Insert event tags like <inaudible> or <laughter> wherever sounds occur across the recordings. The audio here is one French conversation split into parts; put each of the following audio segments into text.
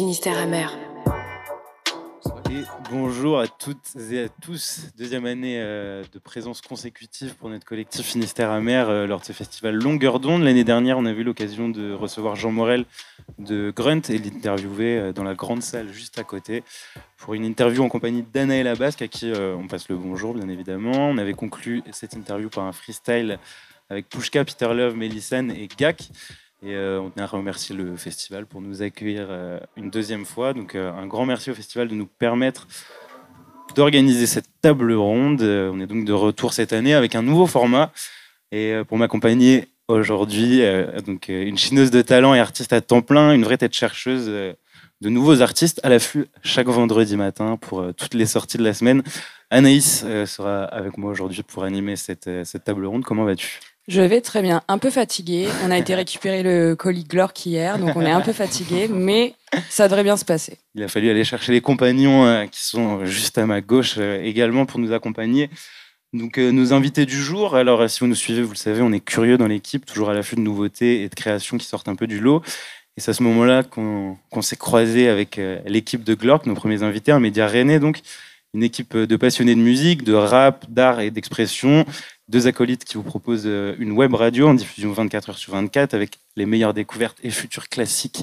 Finistère amer. Bonjour à toutes et à tous. Deuxième année euh, de présence consécutive pour notre collectif Finistère amer euh, lors de ce festival Longueur d'onde. L'année dernière, on a eu l'occasion de recevoir Jean Morel de Grunt et l'interviewer euh, dans la grande salle juste à côté pour une interview en compagnie d'Anaël Abasque à qui on passe le bonjour bien évidemment. On avait conclu cette interview par un freestyle avec Pushka, Peter Love, Mélissane et Gak. Et euh, on tenait à remercier le festival pour nous accueillir euh, une deuxième fois. Donc euh, un grand merci au festival de nous permettre d'organiser cette table ronde. on est donc de retour cette année avec un nouveau format. Et pour m'accompagner aujourd'hui, donc une chineuse de talent et artiste à temps plein, une vraie tête chercheuse de nouveaux artistes à l'affût chaque vendredi matin pour toutes les sorties de la semaine. Anaïs sera avec moi aujourd'hui pour animer cette table ronde. Comment vas-tu? Je vais très bien, un peu fatigué. On a été <laughs> récupérer le colis Glork hier, donc on est un peu fatigué, <laughs> mais ça devrait bien se passer. Il a fallu aller chercher les compagnons euh, qui sont juste à ma gauche euh, également pour nous accompagner. Donc euh, nos invités du jour, alors si vous nous suivez, vous le savez, on est curieux dans l'équipe, toujours à l'affût de nouveautés et de créations qui sortent un peu du lot. Et c'est à ce moment-là qu'on s'est croisé avec l'équipe de Glork, nos premiers invités, un média rennais donc, une équipe de passionnés de musique, de rap, d'art et d'expression, deux acolytes qui vous proposent euh, une web radio en diffusion 24 heures sur 24 avec les meilleures découvertes et futurs classiques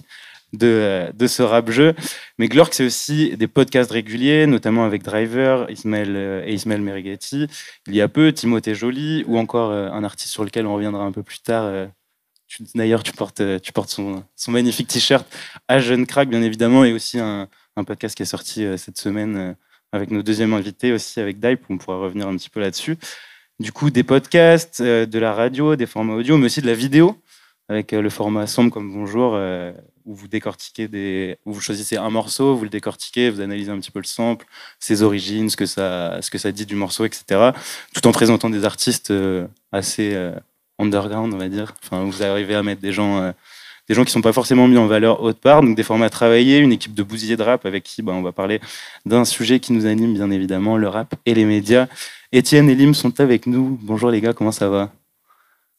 de, euh, ce rap-jeu. Mais Glork, c'est aussi des podcasts réguliers, notamment avec Driver Ismaël, euh, et Ismaël Merighetti. Il y a peu, Timothée Joly, ou encore un artiste sur lequel on reviendra un peu plus tard. D'ailleurs, tu portes, tu portes son, magnifique t-shirt à Jeune Crack, bien évidemment, et aussi un podcast qui est sorti cette semaine avec nos deuxièmes invités aussi, avec Dype, on pourra revenir un petit peu là-dessus du coup des podcasts, euh, de la radio, des formats audio, mais aussi de la vidéo avec euh, le format sombre comme Bonjour, euh, où vous décortiquez des, où vous choisissez un morceau, vous le décortiquez, vous analysez un petit peu le sample, ses origines, ce que ça, ce que ça dit du morceau, etc. Tout en présentant des artistes assez underground, on va dire. Enfin, vous arrivez à mettre des gens, des gens qui sont pas forcément mis en valeur autre part, donc des formats travaillés, une équipe de bousillés de rap avec qui, ben, on va parler d'un sujet qui nous anime bien évidemment, le rap et les médias. Étienne et Lim sont avec nous. Bonjour les gars, comment ça va?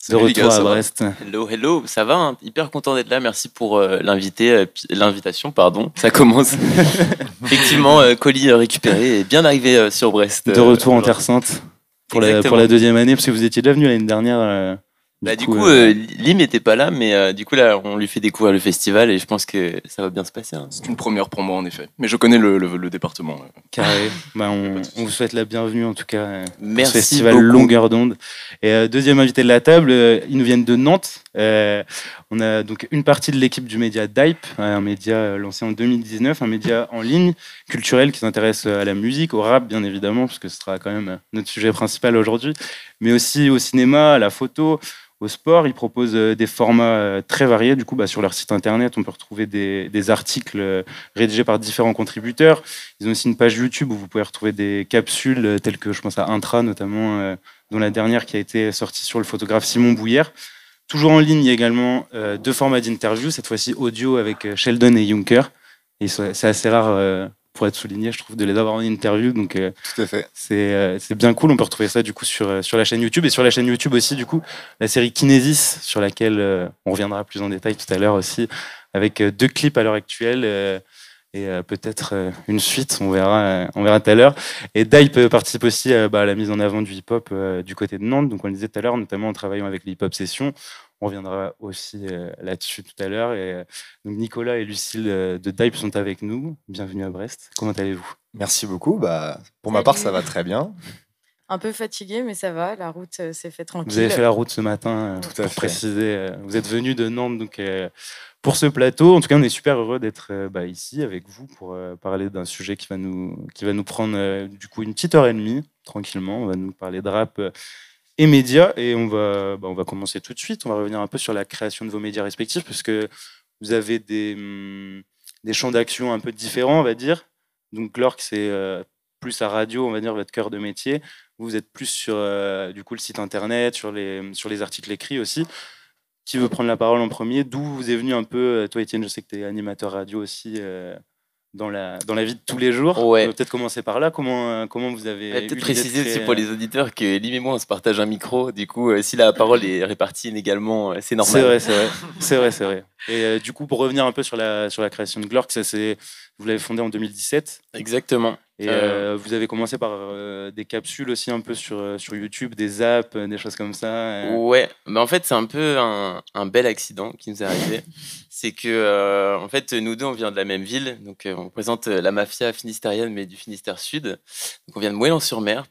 De retour à Brest. Hello, hello, ça va hein Hyper content d'être là. Merci pour euh, euh, l'invitation. Pardon, <laughs> ça commence. <laughs> Effectivement, euh, colis récupéré et bien arrivé sur Brest. De retour en Terre Sainte pour la, pour la, deuxième année, parce que vous étiez déjà venu l'année dernière bah, du, coup, euh, euh, Lim n'était pas là, mais euh, du coup, là, on lui fait découvrir le festival et je pense que ça va bien se passer. Hein. C'est une première pour moi, en effet. Mais je connais le, le, département. Carré. <laughs> bah, on, on, vous souhaite la bienvenue, en tout cas, Merci ce festival Longueur d'onde. Et deuxième invité de la table, ils nous viennent de Nantes. On a donc une partie de l'équipe du média DIPE, un média lancé en 2019, un média en ligne, culturel qui s'intéresse à la musique, au rap, bien évidemment, parce que ce sera quand même notre sujet principal aujourd'hui, mais aussi au cinéma, à la photo au sport. Ils proposent euh, des formats euh, très variés. Du coup, bah, sur leur site internet, on peut retrouver des, articles euh, rédigés par différents contributeurs. Ils ont aussi une page YouTube où vous pouvez retrouver des capsules telles que, je pense à Intra notamment, dont la dernière qui a été sortie sur le photographe Simon Bouillère. Toujours en ligne, il y a également deux formats d'interview, cette fois-ci audio avec Sheldon et Juncker. Et c'est assez rare pour être souligné, je trouve, de les avoir en interview. Donc, euh, Tout à fait. Euh, c'est bien cool. On peut retrouver ça du coup sur, euh, sur la chaîne YouTube et sur la chaîne YouTube aussi, du coup, la série Kinesis, sur laquelle on reviendra plus en détail tout à l'heure aussi, avec deux clips à l'heure actuelle et peut-être une suite, on verra, on verra tout à l'heure. Et Dype participe aussi bah, à la mise en avant du hip-hop du côté de Nantes, donc on le disait tout à l'heure, notamment en travaillant avec les hip-hop sessions. On reviendra aussi euh, là-dessus tout à l'heure. Et euh, donc Nicolas et Lucille euh, de Dype sont avec nous. Bienvenue à Brest. Comment allez-vous? Merci beaucoup. Bah, pour ma part, ça va très bien. Un peu fatigué, mais ça va. La route s'est fait tranquille. Vous avez fait la route ce matin, tout pour préciser. Vous êtes venu de Nantes donc, pour ce plateau. En tout cas, on est super heureux d'être bah, ici avec vous pour parler d'un sujet qui va nous, qui va nous prendre du coup une petite heure et demie, tranquillement. On va nous parler de rap et médias. Et on va, bah, on va commencer tout de suite. On va revenir un peu sur la création de vos médias respectifs, parce que vous avez des, hum, des champs d'action un peu différents, on va dire. Donc, Glork, c'est euh, plus à radio, on va dire, votre cœur de métier. Vous êtes plus sur euh, du coup, le site internet, sur les, sur les articles écrits aussi. Qui veut prendre la parole en premier? D'où vous est venu un peu, euh, toi Étienne, je sais que tu es animateur radio aussi dans la, dans la vie de tous les jours. Ouais. On peut-être commencer par là. Comment, comment vous avez. Peut-être préciser aussi pour les auditeurs que Lim et moi, on se partage un micro. Du coup, si la parole est répartie inégalement, c'est normal. C'est vrai, c'est vrai. c'est vrai, c'est vrai. Et du coup, pour revenir un peu sur la, sur la création de Glork, ça, vous l'avez fondé en 2017. Exactement. Et euh, vous avez commencé par euh, des capsules aussi un peu sur, euh, sur YouTube, des apps, des choses comme ça. Ouais, mais en fait c'est un peu un, un, bel accident qui nous est arrivé. <laughs> c'est que en fait nous deux on vient de la même ville, donc on présente la mafia finistérienne mais du Finistère Sud. Donc on vient de Moëlan-sur-Mer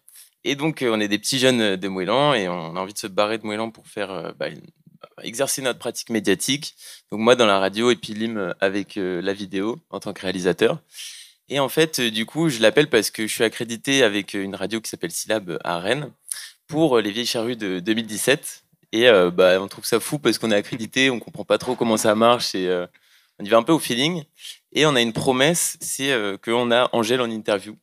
et donc on est des petits jeunes de Moëlan et on a envie de se barrer de Moëlan pour faire bah, exercer notre pratique médiatique. Donc moi dans la radio et puis Lim avec la vidéo en tant que réalisateur. Et en fait, euh, du coup, je l'appelle parce que je suis accrédité avec euh, une radio qui s'appelle Syllab à Rennes pour euh, les vieilles charrues de 2017. Et bah, on trouve ça fou parce qu'on est accrédité, on comprend pas trop comment ça marche et on y va un peu au feeling. Et on a une promesse, c'est qu'on a Angèle en interview.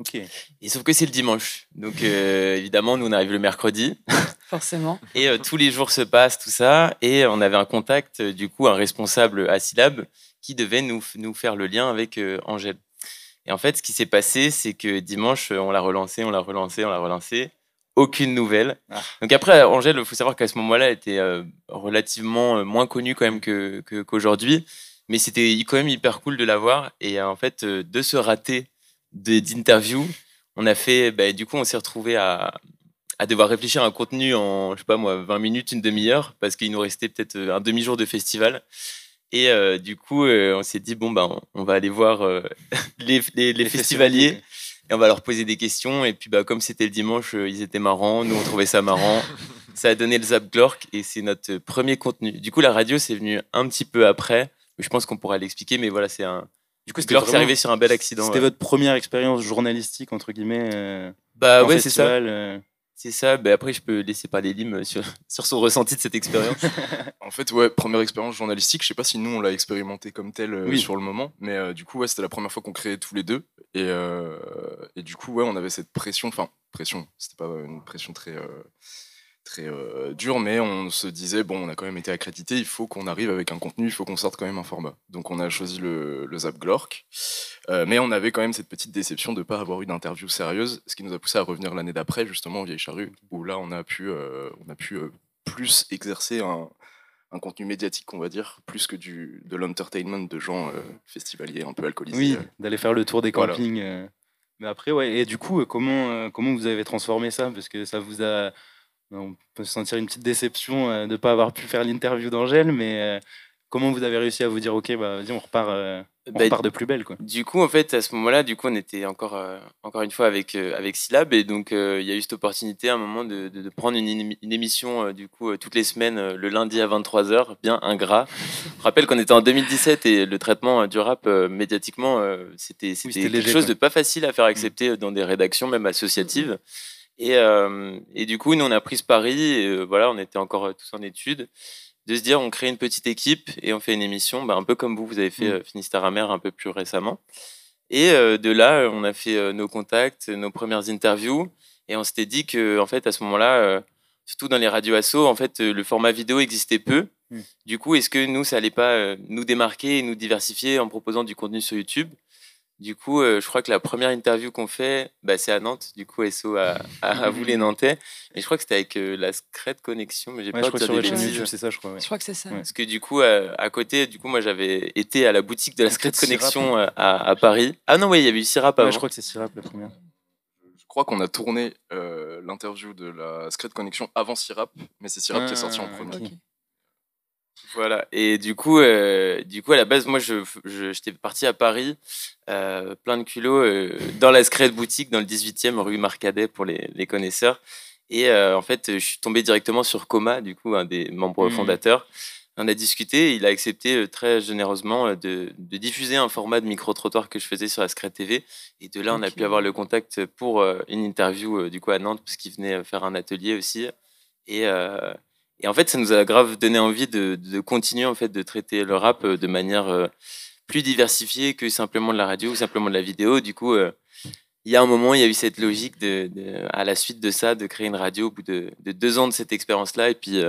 Ok. Et sauf que c'est le dimanche. Donc évidemment, nous on arrive le mercredi. Forcément. et tous les jours se passent, tout ça. Et on avait un contact, du coup, un responsable à Syllab qui devait nous, nous faire le lien avec Angèle. Et en fait, ce qui s'est passé, c'est que dimanche, on l'a relancé, on l'a relancé, on l'a relancé. Aucune nouvelle. Ah. Donc après, Angèle, il faut savoir qu'à ce moment-là, elle était euh, relativement euh, moins connue quand même que, qu'aujourd'hui. mais c'était quand même hyper cool de la voir. Et euh, en fait, de ce raté d'interview, on a fait, bah, du coup, on s'est retrouvé à, à devoir réfléchir à un contenu en, je sais pas moi, 20 minutes, une demi-heure, parce qu'il nous restait peut-être un demi-jour de festival. Et euh, du coup, euh, on s'est dit, bon, ben, on va aller voir euh, <laughs> les, les, festivaliers et on va leur poser des questions. Et puis, bah, comme c'était le dimanche, ils étaient marrants. Nous, on trouvait ça marrant. <laughs> ça a donné le Zap Glork et c'est notre premier contenu. Du coup, la radio, c'est venu un petit peu après. Je pense qu'on pourra l'expliquer, mais voilà, c'est un. Du coup, Glork, c'est arrivé sur un bel accident. C'était votre première expérience journalistique, entre guillemets Bah ouais, c'est ça. C'est ça. Ben après, je peux laisser parler Lim sur, <laughs> sur son ressenti de cette expérience. <laughs> en fait, ouais, première expérience journalistique. Je sais pas si nous on l'a expérimenté comme tel euh, sur le moment, mais euh, du coup, ouais, c'était la première fois qu'on créait tous les deux. Et, euh, et du coup, ouais, on avait cette pression. Enfin, pression. C'était pas une pression très très euh, dur, mais on se disait, bon, on a quand même été accrédité, il faut qu'on arrive avec un contenu, il faut qu'on sorte quand même un format. Donc on a choisi le, le Zap Glork, euh, mais on avait quand même cette petite déception de ne pas avoir eu d'interview sérieuse, ce qui nous a poussé à revenir l'année d'après, justement, au Vieille Charrue, où là, on a pu, euh, on a pu plus exercer un, un contenu médiatique, on va dire, plus que du, de l'entertainment de gens festivaliers un peu alcoolisés. Oui, d'aller faire le tour des campings. Mais après, ouais, et du coup, comment, comment vous avez transformé ça? Parce que ça vous a on peut se sentir une petite déception euh, de ne pas avoir pu faire l'interview d'Angèle, mais euh, comment vous avez réussi à vous dire, ok, bah, vas-y, on repart, euh, on bah, repart de plus belle quoi. Du coup, en fait, à ce moment-là, du coup, on était encore, encore une fois avec, avec Syllab, et donc il y a eu cette opportunité à un moment de, de, prendre une, une, émission, du coup, toutes les semaines, le lundi à 23h, bien ingrat. Je rappelle qu'on était en 2017 et le traitement du rap médiatiquement, c'était quelque chose de pas facile à faire accepter dans des rédactions, même associatives. Et, euh, et, du coup, nous, on a pris ce pari, et, euh, voilà, on était encore euh, tous en études, de se dire, on crée une petite équipe et on fait une émission, bah, un peu comme vous, vous avez fait mmh. Finistère Amer un peu plus récemment. Et de là, on a fait nos contacts, nos premières interviews, et on s'était dit que, en fait, à ce moment-là, surtout dans les radios assos, en fait, le format vidéo existait peu. Mmh. Du coup, est-ce que nous, ça allait pas nous démarquer et nous diversifier en proposant du contenu sur YouTube? Du coup, euh, je crois que la première interview qu'on fait, bah, c'est à Nantes. Du coup, SO à, à, vous les <laughs> Nantais. Et je crois que c'était avec euh, la Secret Connexion, mais j'ai pas je crois sur la chaîne YouTube, c'est ça, je crois. Je crois que c'est ça. Parce que du coup, euh, à côté, du coup, moi, j'avais été à la boutique de la Secret Connexion à, à, Paris. Ah non, oui, il y avait eu Sirap avant. je crois que c'est Sirap la première. Je crois qu'on a tourné l'interview de la Secret Connexion avant Sirap, mais c'est Sirap qui est sorti en ah, premier. Voilà. Et du coup, euh, du coup, à la base, moi, je, j'étais parti à Paris, euh, plein de culot, euh, dans la Scred boutique, dans le 18e, rue Marcadet, pour les, les connaisseurs. Et en fait, je suis tombé directement sur Coma, du coup, un des membres mmh. fondateurs. On a discuté, il a accepté très généreusement de, de diffuser un format de micro-trottoir que je faisais sur la Scred TV. Et de là, on a pu avoir le contact pour une interview, du coup, à Nantes, parce qu'il venait faire un atelier aussi. Et, et en fait, ça nous a grave donné envie de, de, continuer en fait de traiter le rap euh, de manière euh, plus diversifiée que simplement de la radio ou simplement de la vidéo. Du coup, euh, il y a un moment, il y a eu cette logique de, de, à la suite de ça, de créer une radio au bout de, de deux ans de cette expérience-là. Et puis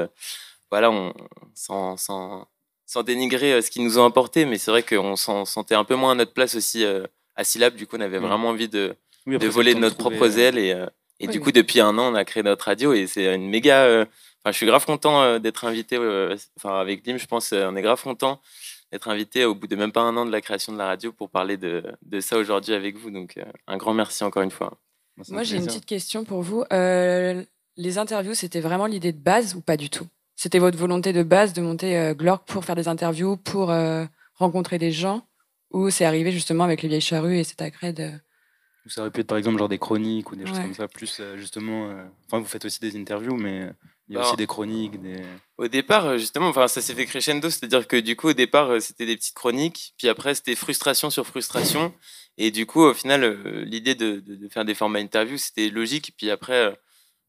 voilà, on, sans, sans, sans dénigrer ce qu'ils nous ont apporté, mais c'est vrai qu'on s'en sentait un peu moins à notre place aussi à Syllab. Du coup, on avait mm. vraiment envie de, de voler de notre propre aile. Et, et du coup, depuis un an, on a créé notre radio et c'est une méga. Enfin, je suis grave content d'être invité. Enfin, avec Lim, je pense, on est grave content d'être invité au bout de même pas un an de la création de la radio pour parler de, de ça aujourd'hui avec vous. Donc, un grand merci encore une fois. Moi, j'ai une petite question pour vous. Euh, les interviews, c'était vraiment l'idée de base ou pas du tout? C'était votre volonté de base de monter euh, Glork pour faire des interviews, pour euh, rencontrer des gens? Ou c'est arrivé justement avec les vieilles charrues et c'est agrès de... Ça aurait pu être par exemple genre des chroniques ou des choses comme ça, plus justement. Enfin, vous faites aussi des interviews, mais il y a aussi des chroniques. Des... Au départ, justement, enfin, ça s'est fait crescendo, c'est-à-dire que du coup, au départ, c'était des petites chroniques, puis après, c'était frustration sur frustration. Et du coup, au final, l'idée de, de, faire des formats interviews, c'était logique. Puis après,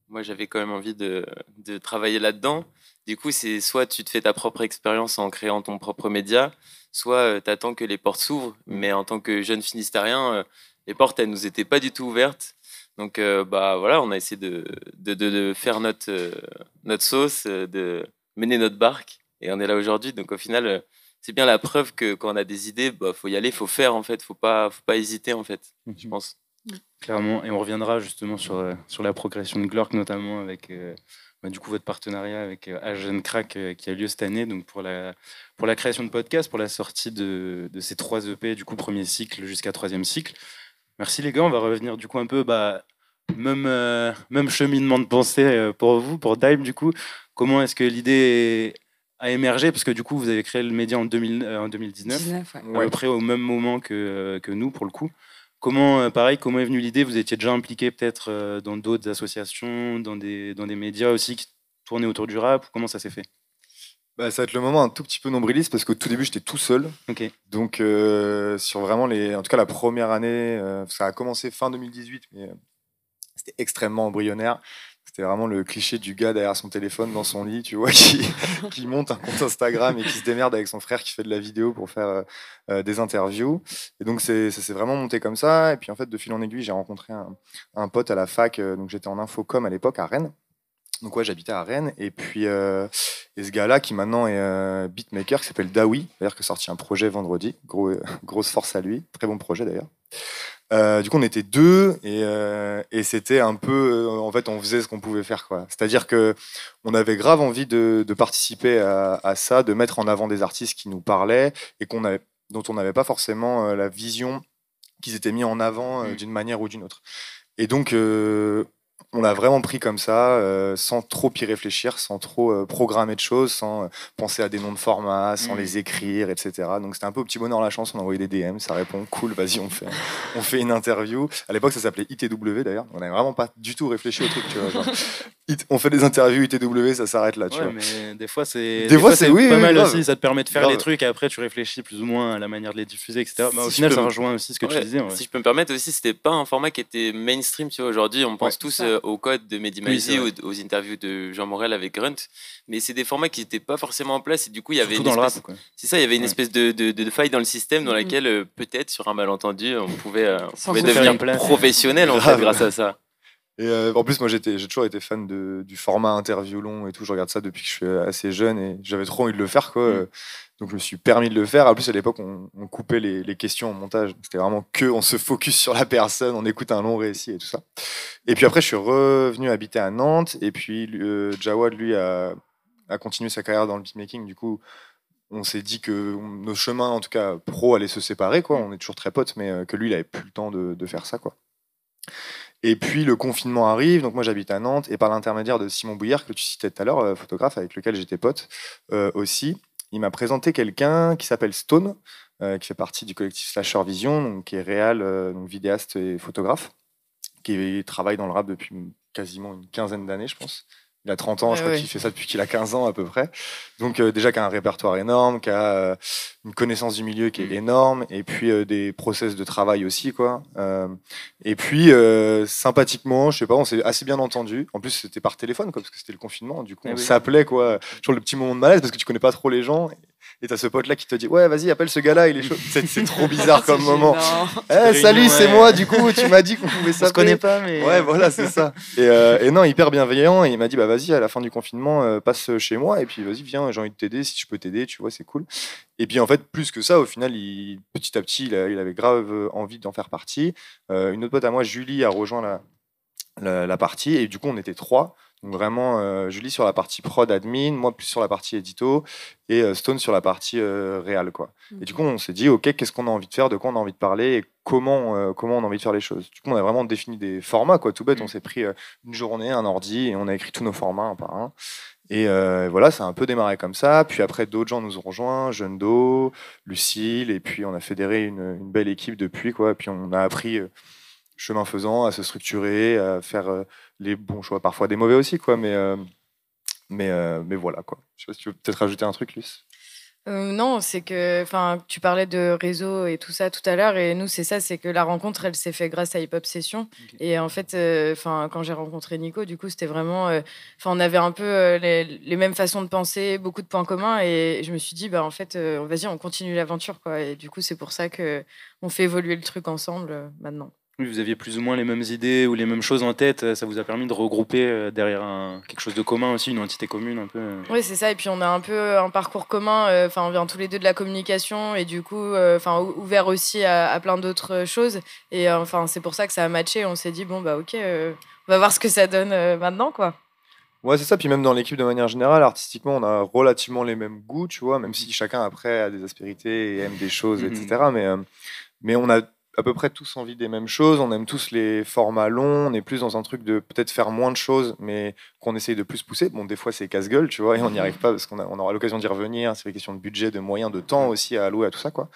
moi, j'avais quand même envie de, de travailler là-dedans. Du coup, c'est soit tu te fais ta propre expérience en créant ton propre média, soit euh, tu attends que les portes s'ouvrent. Mais en tant que jeune finistérien, euh, les portes, elles nous étaient pas du tout ouvertes. Donc, euh, bah voilà, on a essayé de, de, de faire notre, notre sauce, de mener notre barque. Et on est là aujourd'hui. Donc, au final, c'est bien la preuve que quand on a des idées, bah, faut y aller, faut faire en fait, faut pas, faut pas hésiter en fait, je mhm. pense. Clairement, et on reviendra justement sur, euh, sur la progression de Glork, notamment avec euh, bah, du coup votre partenariat avec euh, Agent Crack qui a lieu cette année, donc pour la, pour la création de podcasts, pour la sortie de, de ces trois EP, du coup premier cycle jusqu'à troisième cycle. Merci les gars, on va revenir du coup un peu, bah, même, même cheminement de pensée pour vous, pour Dime du coup. Comment est-ce que l'idée a émergé? Parce que du coup, vous avez créé le média en, 2000, en 2019, à peu près au même moment que, que nous pour le coup. Comment, euh, pareil, comment est venue l'idée? Vous étiez déjà impliqué peut-être euh, dans d'autres associations, dans des, dans des médias aussi qui tournaient autour du rap? Comment ça s'est fait? Bah, ça va être le moment un tout petit peu nombriliste parce qu'au tout début j'étais tout seul. Donc euh, sur vraiment les, en tout cas la première année, ça a commencé fin 2018, mais c'était extrêmement embryonnaire. C'était vraiment le cliché du gars derrière son téléphone dans son lit, tu vois, <laughs> qui, monte un compte Instagram et qui se démerde avec son frère qui fait de la vidéo pour faire euh, euh, des interviews. Et donc, ça s'est vraiment monté comme ça. Et puis, en fait, de fil en aiguille, j'ai rencontré un, pote à la fac. Euh, donc, j'étais en infocom à l'époque à Rennes. Donc, ouais, j'habitais à Rennes. Et puis, et ce gars-là, qui maintenant est beatmaker, qui s'appelle Dawi, d'ailleurs, qui a sorti un projet vendredi. Gros, grosse force à lui. Très bon projet, d'ailleurs. Euh, du coup, on était deux et, euh, et c'était un peu, euh, en fait, on faisait ce qu'on pouvait faire, quoi. C'est-à-dire que on avait grave envie de, de participer à, à, ça, de mettre en avant des artistes qui nous parlaient et qu'on avait, dont on n'avait pas forcément la vision qu'ils étaient mis en avant mmh. d'une manière ou d'une autre. Et donc, on l'a vraiment pris comme ça, euh, sans trop y réfléchir, sans trop euh, programmer de choses, sans euh, penser à des noms de formats, sans mm. les écrire, etc. Donc c'était un peu au petit bonheur la chance, on a envoyé des DM, ça répond, cool, vas-y, on fait, on fait une interview. À l'époque, ça s'appelait ITW d'ailleurs, on n'avait vraiment pas du tout réfléchi au truc, tu vois. on fait des interviews ITW, ça s'arrête là, tu ouais, vois. Mais des fois, c'est des, fois, c'est oui, pas mal aussi, ça te permet de faire les trucs et après tu réfléchis plus ou moins à la manière de les diffuser, etc. Bah, au final, ça rejoint aussi ce que tu disais. Si je peux me permettre aussi, c'était pas un format qui était mainstream, tu vois. Aujourd'hui, on pense tous au code de Mehdi Maizi ou aux interviews de Jean Morel avec Grunt, mais c'est des formats qui n'étaient pas forcément en place et du coup, il y avait une espèce... C'est ça, il y avait une espèce de, de, faille dans le système dans mm-hmm. laquelle euh, peut-être sur un malentendu, on pouvait, euh, devenir professionnel en fait grâce à ça. Et euh, en plus, moi, j'ai toujours été fan de, du format interview long et tout. Je regarde ça depuis que je suis assez jeune et j'avais trop envie de le faire, quoi. Mm. Donc, je me suis permis de le faire. En plus, à l'époque, on, coupait les, les, questions en montage. C'était vraiment que on se focus sur la personne, on écoute un long récit et tout ça. Et puis après, je suis revenu habiter à Nantes. Et puis, euh, Jawad, lui, a, a, continué sa carrière dans le beatmaking. Du coup, on s'est dit que nos chemins, en tout cas pro, allaient se séparer. Quoi. On est toujours très potes, mais euh, que lui, il avait plus le temps de, de faire ça. Quoi. Et puis le confinement arrive, donc moi j'habite à Nantes, et par l'intermédiaire de Simon Bouillard, que tu citais tout à l'heure, euh, photographe avec lequel j'étais pote euh, aussi, il m'a présenté quelqu'un qui s'appelle Stone, euh, qui fait partie du collectif Slasher Vision, donc, qui est donc vidéaste et photographe, qui travaille dans le rap depuis quasiment une quinzaine d'années, je pense. Il a 30 ans, je crois qu'il fait ça depuis qu'il a 15 ans à peu près. Donc euh, déjà qui a un répertoire énorme, qui a euh, une connaissance du milieu qui est mm. énorme, et puis euh, des process de travail aussi quoi. et puis sympathiquement, je sais pas, on s'est assez bien entendu. En plus c'était par téléphone quoi, parce que c'était le confinement. Du coup eh on s'appelait quoi. Toujours le petit moment de malaise parce que tu connais pas trop les gens. Et t'as ce pote-là qui te dit Ouais, vas-y, appelle ce gars-là, il est chaud. C'est trop bizarre <laughs> comme moment. Eh, salut, c'est moi, du coup, tu m'as dit qu'on pouvait s'appeler. On se connaît pas, mais. Ouais, voilà, c'est ça. Et, euh, et, non, hyper bienveillant. Et il m'a dit Bah, vas-y, à la fin du confinement, euh, passe chez moi. Et puis, vas-y, viens, j'ai envie de t'aider. Si je peux t'aider, tu vois, c'est cool. Et puis, en fait, plus que ça, au final, il, petit à petit, il, avait grave envie d'en faire partie. Euh, une autre pote à moi, Julie, a rejoint la, la, la partie. Et du coup, on était trois. Donc vraiment, euh, Julie sur la partie prod admin, moi plus sur la partie édito et euh, Stone sur la partie euh, réelle. Quoi. Et du coup, on s'est dit, OK, qu'est-ce qu'on a envie de faire, de quoi on a envie de parler et comment, comment on a envie de faire les choses. Du coup, on a vraiment défini des formats, quoi, tout bête. On mm. s'est pris une journée, un ordi et on a écrit tous nos formats un par un. Et voilà, ça a un peu démarré comme ça. Puis après, d'autres gens nous ont rejoints, Jeune Do, Lucille, et puis on a fédéré une, une, belle équipe depuis. Quoi. Et puis on a appris chemin faisant, à se structurer, à faire euh, les bons choix, parfois des mauvais aussi, quoi. Mais, euh, mais, euh, mais voilà, quoi. Je sais pas si tu veux peut-être rajouter un truc, Luce. non, c'est que, enfin, tu parlais de réseau et tout ça tout à l'heure, et nous, c'est ça, c'est que la rencontre, elle s'est faite grâce à Hip Hop Session. Et en fait, enfin, quand j'ai rencontré Nico, du coup, c'était vraiment, enfin, on avait un peu les, les, mêmes façons de penser, beaucoup de points communs, et je me suis dit, bah, en fait, vas-y, on continue l'aventure, quoi. Et du coup, c'est pour ça que on fait évoluer le truc ensemble maintenant vous aviez plus ou moins les mêmes idées ou les mêmes choses en tête. Ça vous a permis de regrouper euh, derrière quelque chose de commun aussi, une entité commune un peu. Euh. Oui, c'est ça. Et puis on a un peu un parcours commun. Euh, enfin, on vient tous les deux de la communication et du coup, enfin, ouvert aussi à, plein d'autres choses. Et enfin, c'est pour ça que ça a matché. On s'est dit bon bah ok, on va voir ce que ça donne maintenant quoi. Ouais, c'est ça. Puis même dans l'équipe de manière générale, artistiquement, on a relativement les mêmes goûts, tu vois, même si chacun après a des aspérités et aime des choses, etc. Mhm. Mais, mais on a à peu près tous envie des mêmes choses, on aime tous les formats longs, on est plus dans un truc de peut-être faire moins de choses, mais qu'on essaye de plus pousser. Bon, des fois c'est casse-gueule, tu vois, et on n'y arrive pas parce qu'on on aura l'occasion d'y revenir, c'est une question de budget, de moyens, de temps aussi à allouer à tout ça, quoi.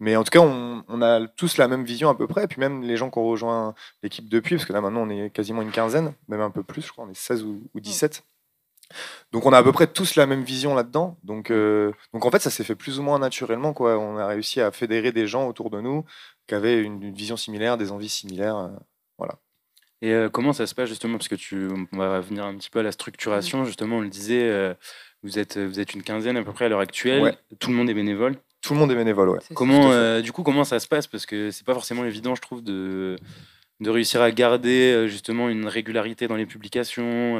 Mais en tout cas, on, on a tous la même vision à peu près, et puis même les gens qui ont rejoint l'équipe depuis, parce que là maintenant on est quasiment une quinzaine, même un peu plus, je crois, on est 16 ou, 17. Donc on a à peu près tous la même vision là-dedans. Donc, euh, donc en fait, ça s'est fait plus ou moins naturellement. Quoi. On a réussi à fédérer des gens autour de nous qui avaient une, vision similaire, des envies similaires. Euh, voilà. Et euh, comment ça se passe justement? Parce que tu, on va revenir un petit peu à la structuration. Justement, on le disait, vous, êtes, vous êtes une quinzaine à peu près à l'heure actuelle. Tout le monde est bénévole. Tout le monde est bénévole, ouais. Comment, du coup, comment ça se passe? Parce que c'est pas forcément évident, je trouve, de, de réussir à garder justement une régularité dans les publications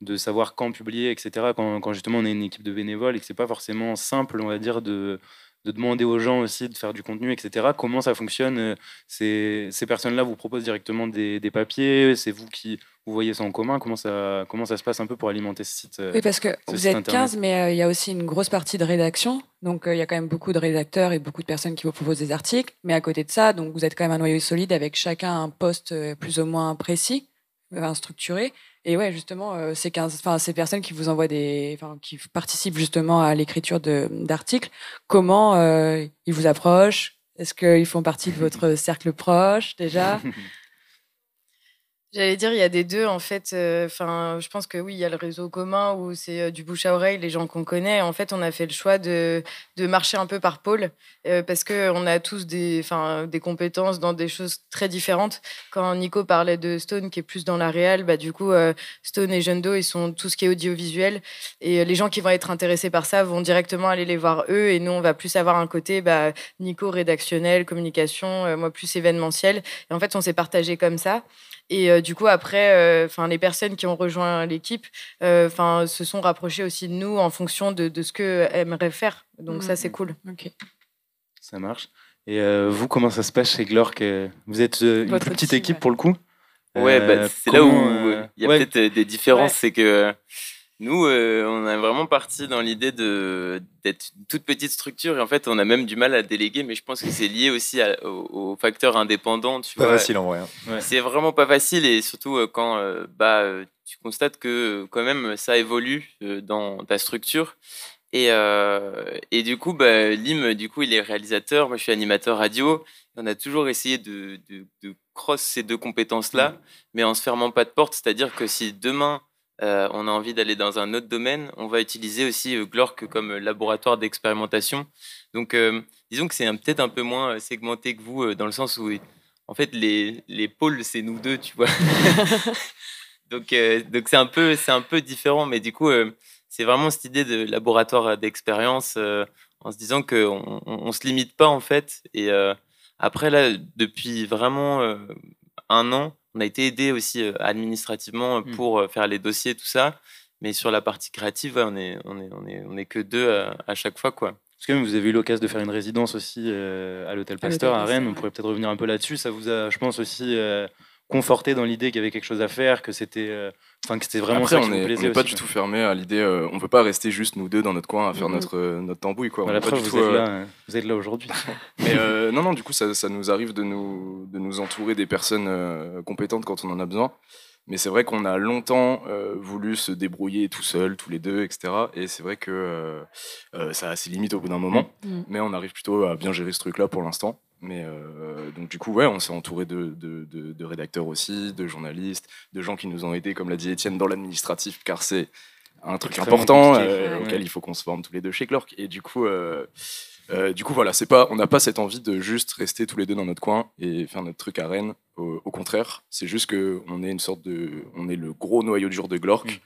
de savoir quand publier, etc. Quand, quand, justement on est une équipe de bénévoles et que c'est pas forcément simple, on va dire, de, de, demander aux gens aussi de faire du contenu, etc. Comment ça fonctionne euh, ces, ces personnes-là vous proposent directement des, des papiers C'est vous qui vous voyez ça en commun? Comment ça, comment ça se passe un peu pour alimenter ce site euh, Oui, parce que vous êtes 15, mais euh, il y a aussi une grosse partie de rédaction. Donc il y a quand même beaucoup de rédacteurs et beaucoup de personnes qui vous proposent des articles. Mais à côté de ça, donc vous êtes quand même un noyau solide avec chacun un poste plus ou moins précis, structuré. Et ouais, justement, euh, ces, 15, ces personnes qui vous envoient des, qui participent justement à l'écriture d'articles, comment euh, ils vous approchent? Est-ce qu'ils font partie de <laughs> votre cercle proche déjà? <laughs> J'allais dire, il y a des deux, en fait. Euh, enfin, je pense que oui, il y a le réseau commun où c'est euh, du bouche à oreille, les gens qu'on connaît. En fait, on a fait le choix de, de marcher un peu par pôle euh, parce qu'on a tous des, des compétences dans des choses très différentes. Quand Nico parlait de Stone, qui est plus dans la réelle, bah, du coup, Stone et Jeundo, ils sont tout ce qui est audiovisuel. Et les gens qui vont être intéressés par ça vont directement aller les voir eux. Et nous, on va plus avoir un côté, bah, Nico rédactionnel, communication, moi plus événementiel. Et en fait, on s'est partagé comme ça. Et euh, du coup, après, euh, enfin, les personnes qui ont rejoint l'équipe euh, enfin, se sont rapprochées aussi de nous en fonction de, de ce qu'elles aimeraient faire. Donc, ça, c'est cool. Ok. Ça marche. Et vous, comment ça se passe chez Glork Vous êtes une petite équipe pour le coup? Ouais, bah, c'est là où il y a peut-être des différences. C'est que nous, euh, on est vraiment parti dans l'idée de d'être une toute petite structure et en fait, on a même du mal à déléguer, mais je pense que c'est lié aussi au, facteur indépendant. Tu pas facile en vrai. Hein. C'est vraiment pas facile et surtout euh, quand euh, bah, tu constates que quand même ça évolue dans ta structure. Et, et du coup, bah, Lim, du coup, il est réalisateur, moi je suis animateur radio. On a toujours essayé de, de, de cross ces deux compétences-là, mmh. mais en se fermant pas de porte. C'est-à-dire que si demain, euh, on a envie d'aller dans un autre domaine, on va utiliser aussi euh, Glork comme laboratoire d'expérimentation. Donc, euh, disons que c'est peut-être un peu moins segmenté que vous, dans le sens où, en fait, les, les pôles, c'est nous deux, tu vois. <laughs> donc, donc c'est un peu, un peu différent, mais du coup, c'est vraiment cette idée de laboratoire d'expérience. en se disant qu'on on, se limite pas en fait. Et après là, depuis vraiment un an, on a été aidé aussi administrativement mmh. pour faire les dossiers, tout ça. Mais sur la partie créative, on est, on est, on est, on est que deux à, chaque fois, quoi. Parce que vous avez eu l'occasion de faire une résidence aussi à l'hôtel Pasteur à, Rennes. On pourrait peut-être revenir un peu là-dessus. Ça vous a, je pense aussi conforté dans l'idée qu'il y avait quelque chose à faire, que c'était, euh, enfin que c'était vraiment Après, ça on n'est pas du tout fermé à l'idée. Euh, on peut pas rester juste nous deux dans notre coin à faire mhm. notre euh, notre tambouille quoi. Voilà, vous, êtes là, vous êtes là aujourd'hui. <laughs> Mais non non, du coup ça, ça, nous arrive de nous de nous entourer des personnes compétentes quand on en a besoin. Mais c'est vrai qu'on a longtemps voulu se débrouiller tout seul, tous les deux, etc. Et c'est vrai que ça a ses limites au bout d'un moment. Mm. Mais on arrive plutôt à bien gérer ce truc-là pour l'instant. Mais euh, donc du coup, ouais, on s'est entouré de, de, de, rédacteurs aussi, de journalistes, de gens qui nous ont aidés, comme l'a dit Étienne, dans l'administratif, car c'est un truc important euh, auquel il faut qu'on se forme tous les deux chez Clork. Et du coup, euh, du coup, voilà, c'est pas, on n'a pas cette envie de juste rester tous les deux dans notre coin et faire notre truc à Rennes. Au, contraire, c'est juste que on est une sorte de, on est le gros noyau dur de Glork, mm.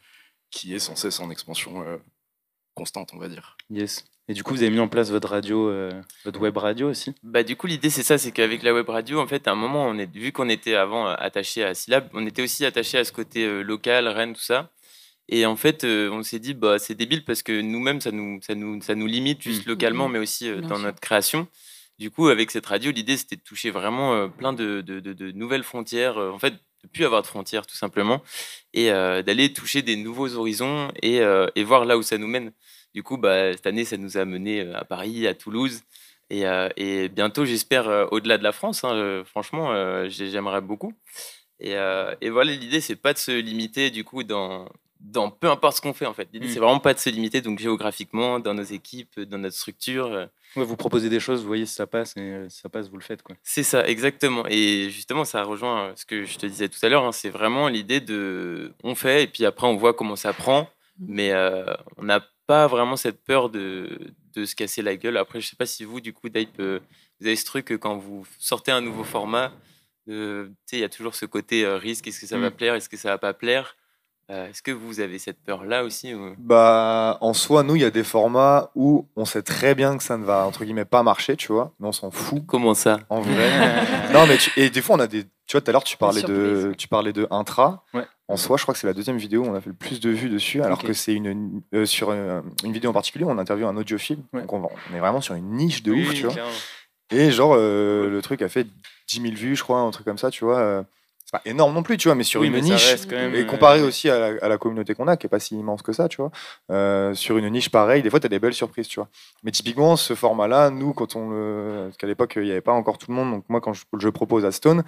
qui est sans cesse en expansion constante, on va dire. Yes. Et du coup, vous avez mis en place votre radio, euh, votre web radio aussi Bah du coup, l'idée c'est ça, c'est qu'avec la web radio, en fait, à un moment, on est, vu qu'on était avant euh, attaché à Syllab, on était aussi attaché à ce côté euh, local, Rennes, tout ça. Et en fait, on s'est dit, bah c'est débile parce que nous-mêmes, ça nous, ça nous, ça nous limite juste mmh. localement, mmh. mais aussi dans notre création. Du coup, avec cette radio, l'idée c'était de toucher vraiment plein de, de, de, nouvelles frontières. en fait, de plus avoir de frontières tout simplement, et d'aller toucher des nouveaux horizons et, et voir là où ça nous mène. Du coup, bah, cette année, ça nous a mené euh, à Paris, à Toulouse. Et, euh, et bientôt, j'espère, euh, au-delà de la France. Hein, franchement, j'aimerais beaucoup. Et, et, voilà, l'idée, c'est pas de se limiter, du coup, dans, dans peu importe ce qu'on fait, en fait. L'idée, mmh. c'est vraiment pas de se limiter, donc géographiquement, dans nos équipes, dans notre structure. vous proposez des choses, vous voyez si ça passe, et si ça passe, vous le faites. quoi. C'est ça, exactement. Et justement, ça rejoint ce que je te disais tout à l'heure. Hein, c'est vraiment l'idée de. On fait, et puis après, on voit comment ça prend. Mmh. Mais on n'a pas vraiment cette peur de, de se casser la gueule. Après, je sais pas si vous, du coup, Daip, euh, vous avez ce truc quand vous sortez un nouveau format, il y a toujours ce côté euh, risque. Est-ce que ça va mm. plaire Est-ce que ça va pas plaire? Euh, Est-ce que vous avez cette peur-là aussi Bah, en soi, nous, il y a des formats où on sait très bien que ça ne va entre guillemets pas marcher, tu vois, mais on s'en fout. Comment ça? En vrai. non, mais et des fois, on a des. Tu vois, tout à l'heure, tu parlais de, tu parlais de intra. Ouais. En soi, je crois que c'est la deuxième vidéo où on a fait le plus de vues dessus, alors que c'est une euh, sur euh, une, vidéo en particulier, on interviewe un audiophile. Donc on, est vraiment sur une niche de ouf, tu vois. Et genre, euh, le truc a fait 10 000 vues, je crois, un truc comme ça, tu vois. c'est pas énorme non plus, tu vois, mais sur une niche, et comparé aussi à la, communauté qu'on a, qui est pas si immense que ça, tu vois, sur une niche pareille, des fois, tu as des belles surprises, tu vois. Mais typiquement, ce format-là, nous, quand on le. Parce qu'à l'époque, il n'y avait pas encore tout le monde, donc moi, quand je, je propose à Stone,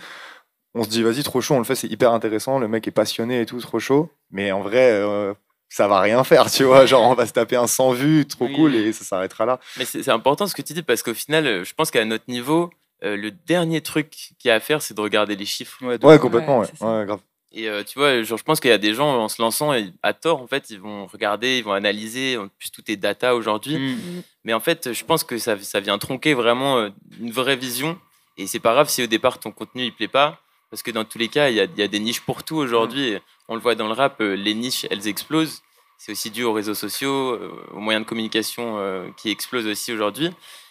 on se dit vas-y trop chaud, on le fait, c'est hyper intéressant, le mec est passionné et tout, trop chaud. Mais en vrai, euh, ça va rien faire, tu vois. Genre on va se taper un 100 vues, trop cool, et ça s'arrêtera là. Mais c'est important ce que tu dis parce qu'au final, euh, je pense qu'à notre niveau, euh, le dernier truc qu'il y a à faire, c'est de regarder les chiffres. Ouais, complètement, ouais, grave. Et tu vois, genre, je pense qu'il y a des gens en se lançant à tort, en fait, ils vont regarder, ils vont analyser. En plus, tout est data aujourd'hui. Mm. Mais en fait, je pense que ça, ça vient tronquer vraiment une vraie vision. Et c'est pas grave si au départ ton contenu il plaît pas parce que dans tous les cas, il y a, des niches pour tout aujourd'hui. On le voit dans le rap, euh, les niches, elles explosent. C'est aussi dû aux réseaux sociaux, euh, aux moyens de communication euh, qui explosent aussi aujourd'hui.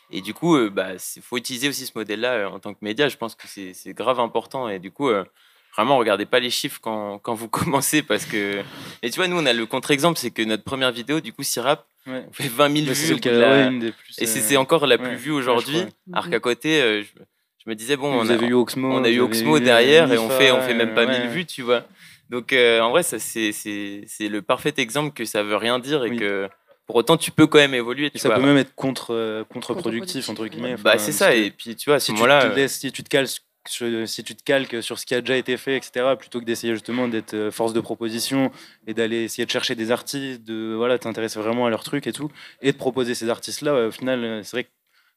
Et du coup, il bah, faut utiliser aussi ce modèle-là en tant que média. Je pense que c'est grave important. Et du coup, vraiment, regardez pas les chiffres quand, quand, vous <laughs> commencez parce que. Et tu vois, nous, on a le contre-exemple, c'est que notre première vidéo, du coup, Sirap, on fait 20 000 vues. Et c'est encore la plus vue aujourd'hui. Alors qu'à côté, je me disais bon, on a, eu Oxmo, on a eu Oxmo derrière et on fait on fait même pas 1000 vues, tu vois. Donc euh, en vrai, ça c'est c'est le parfait exemple que ça veut rien dire et que pour autant tu peux quand même évoluer. Tu ça peut même être contre euh, contre-productif entre guillemets. bah c'est ça et puis tu vois à ce moment-là, euh, si tu te cales si tu te calques sur ce qui a déjà été fait, etc., plutôt que d'essayer justement d'être force de proposition et d'aller essayer de chercher des artistes, de voilà, t'intéresser vraiment à leur truc et tout, et de proposer ces artistes-là, au final, c'est vrai que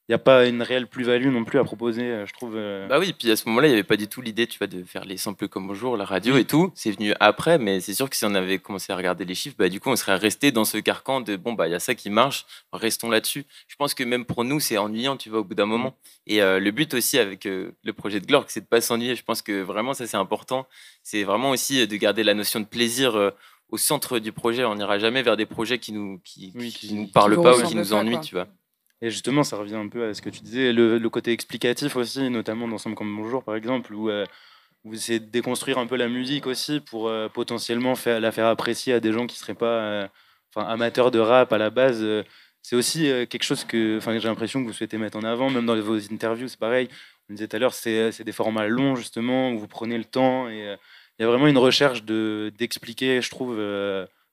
il n'y a pas une réelle plus-value non plus à proposer, euh, je trouve. Euh. Bah oui, puis à ce moment-là, il n'y avait pas du tout l'idée, tu vois, de faire les samples comme bonjour, la radio et tout. C'est venu après, mais c'est sûr que si on avait commencé à regarder les chiffres, bah du coup, on serait resté dans ce carcan de bon, bah il y a ça qui marche, restons là-dessus. Je pense que même pour nous, c'est ennuyant, tu vois, au bout d'un moment. Et euh, le but aussi avec le projet de Glork, c'est de pas s'ennuyer. Je pense que vraiment, ça c'est important. C'est vraiment aussi de garder la notion de plaisir au centre du projet. On n'ira jamais vers des projets qui nous qui, nous parlent pas ou qui nous ennuient, tu vois. Et justement, ça revient un peu à ce que tu disais, le, côté explicatif aussi, notamment dans Somme comme Bonjour, par exemple, où euh, vous essayez de déconstruire un peu la musique aussi pour euh, potentiellement faire, la faire apprécier à des gens qui ne seraient pas euh, enfin, amateurs de rap à la base. c'est aussi quelque chose que j'ai l'impression que vous souhaitez mettre en avant, même dans vos interviews, c'est pareil. On disait tout à l'heure, c'est des formats longs, justement, où vous prenez le temps. Et il y a vraiment une recherche d'expliquer, je trouve,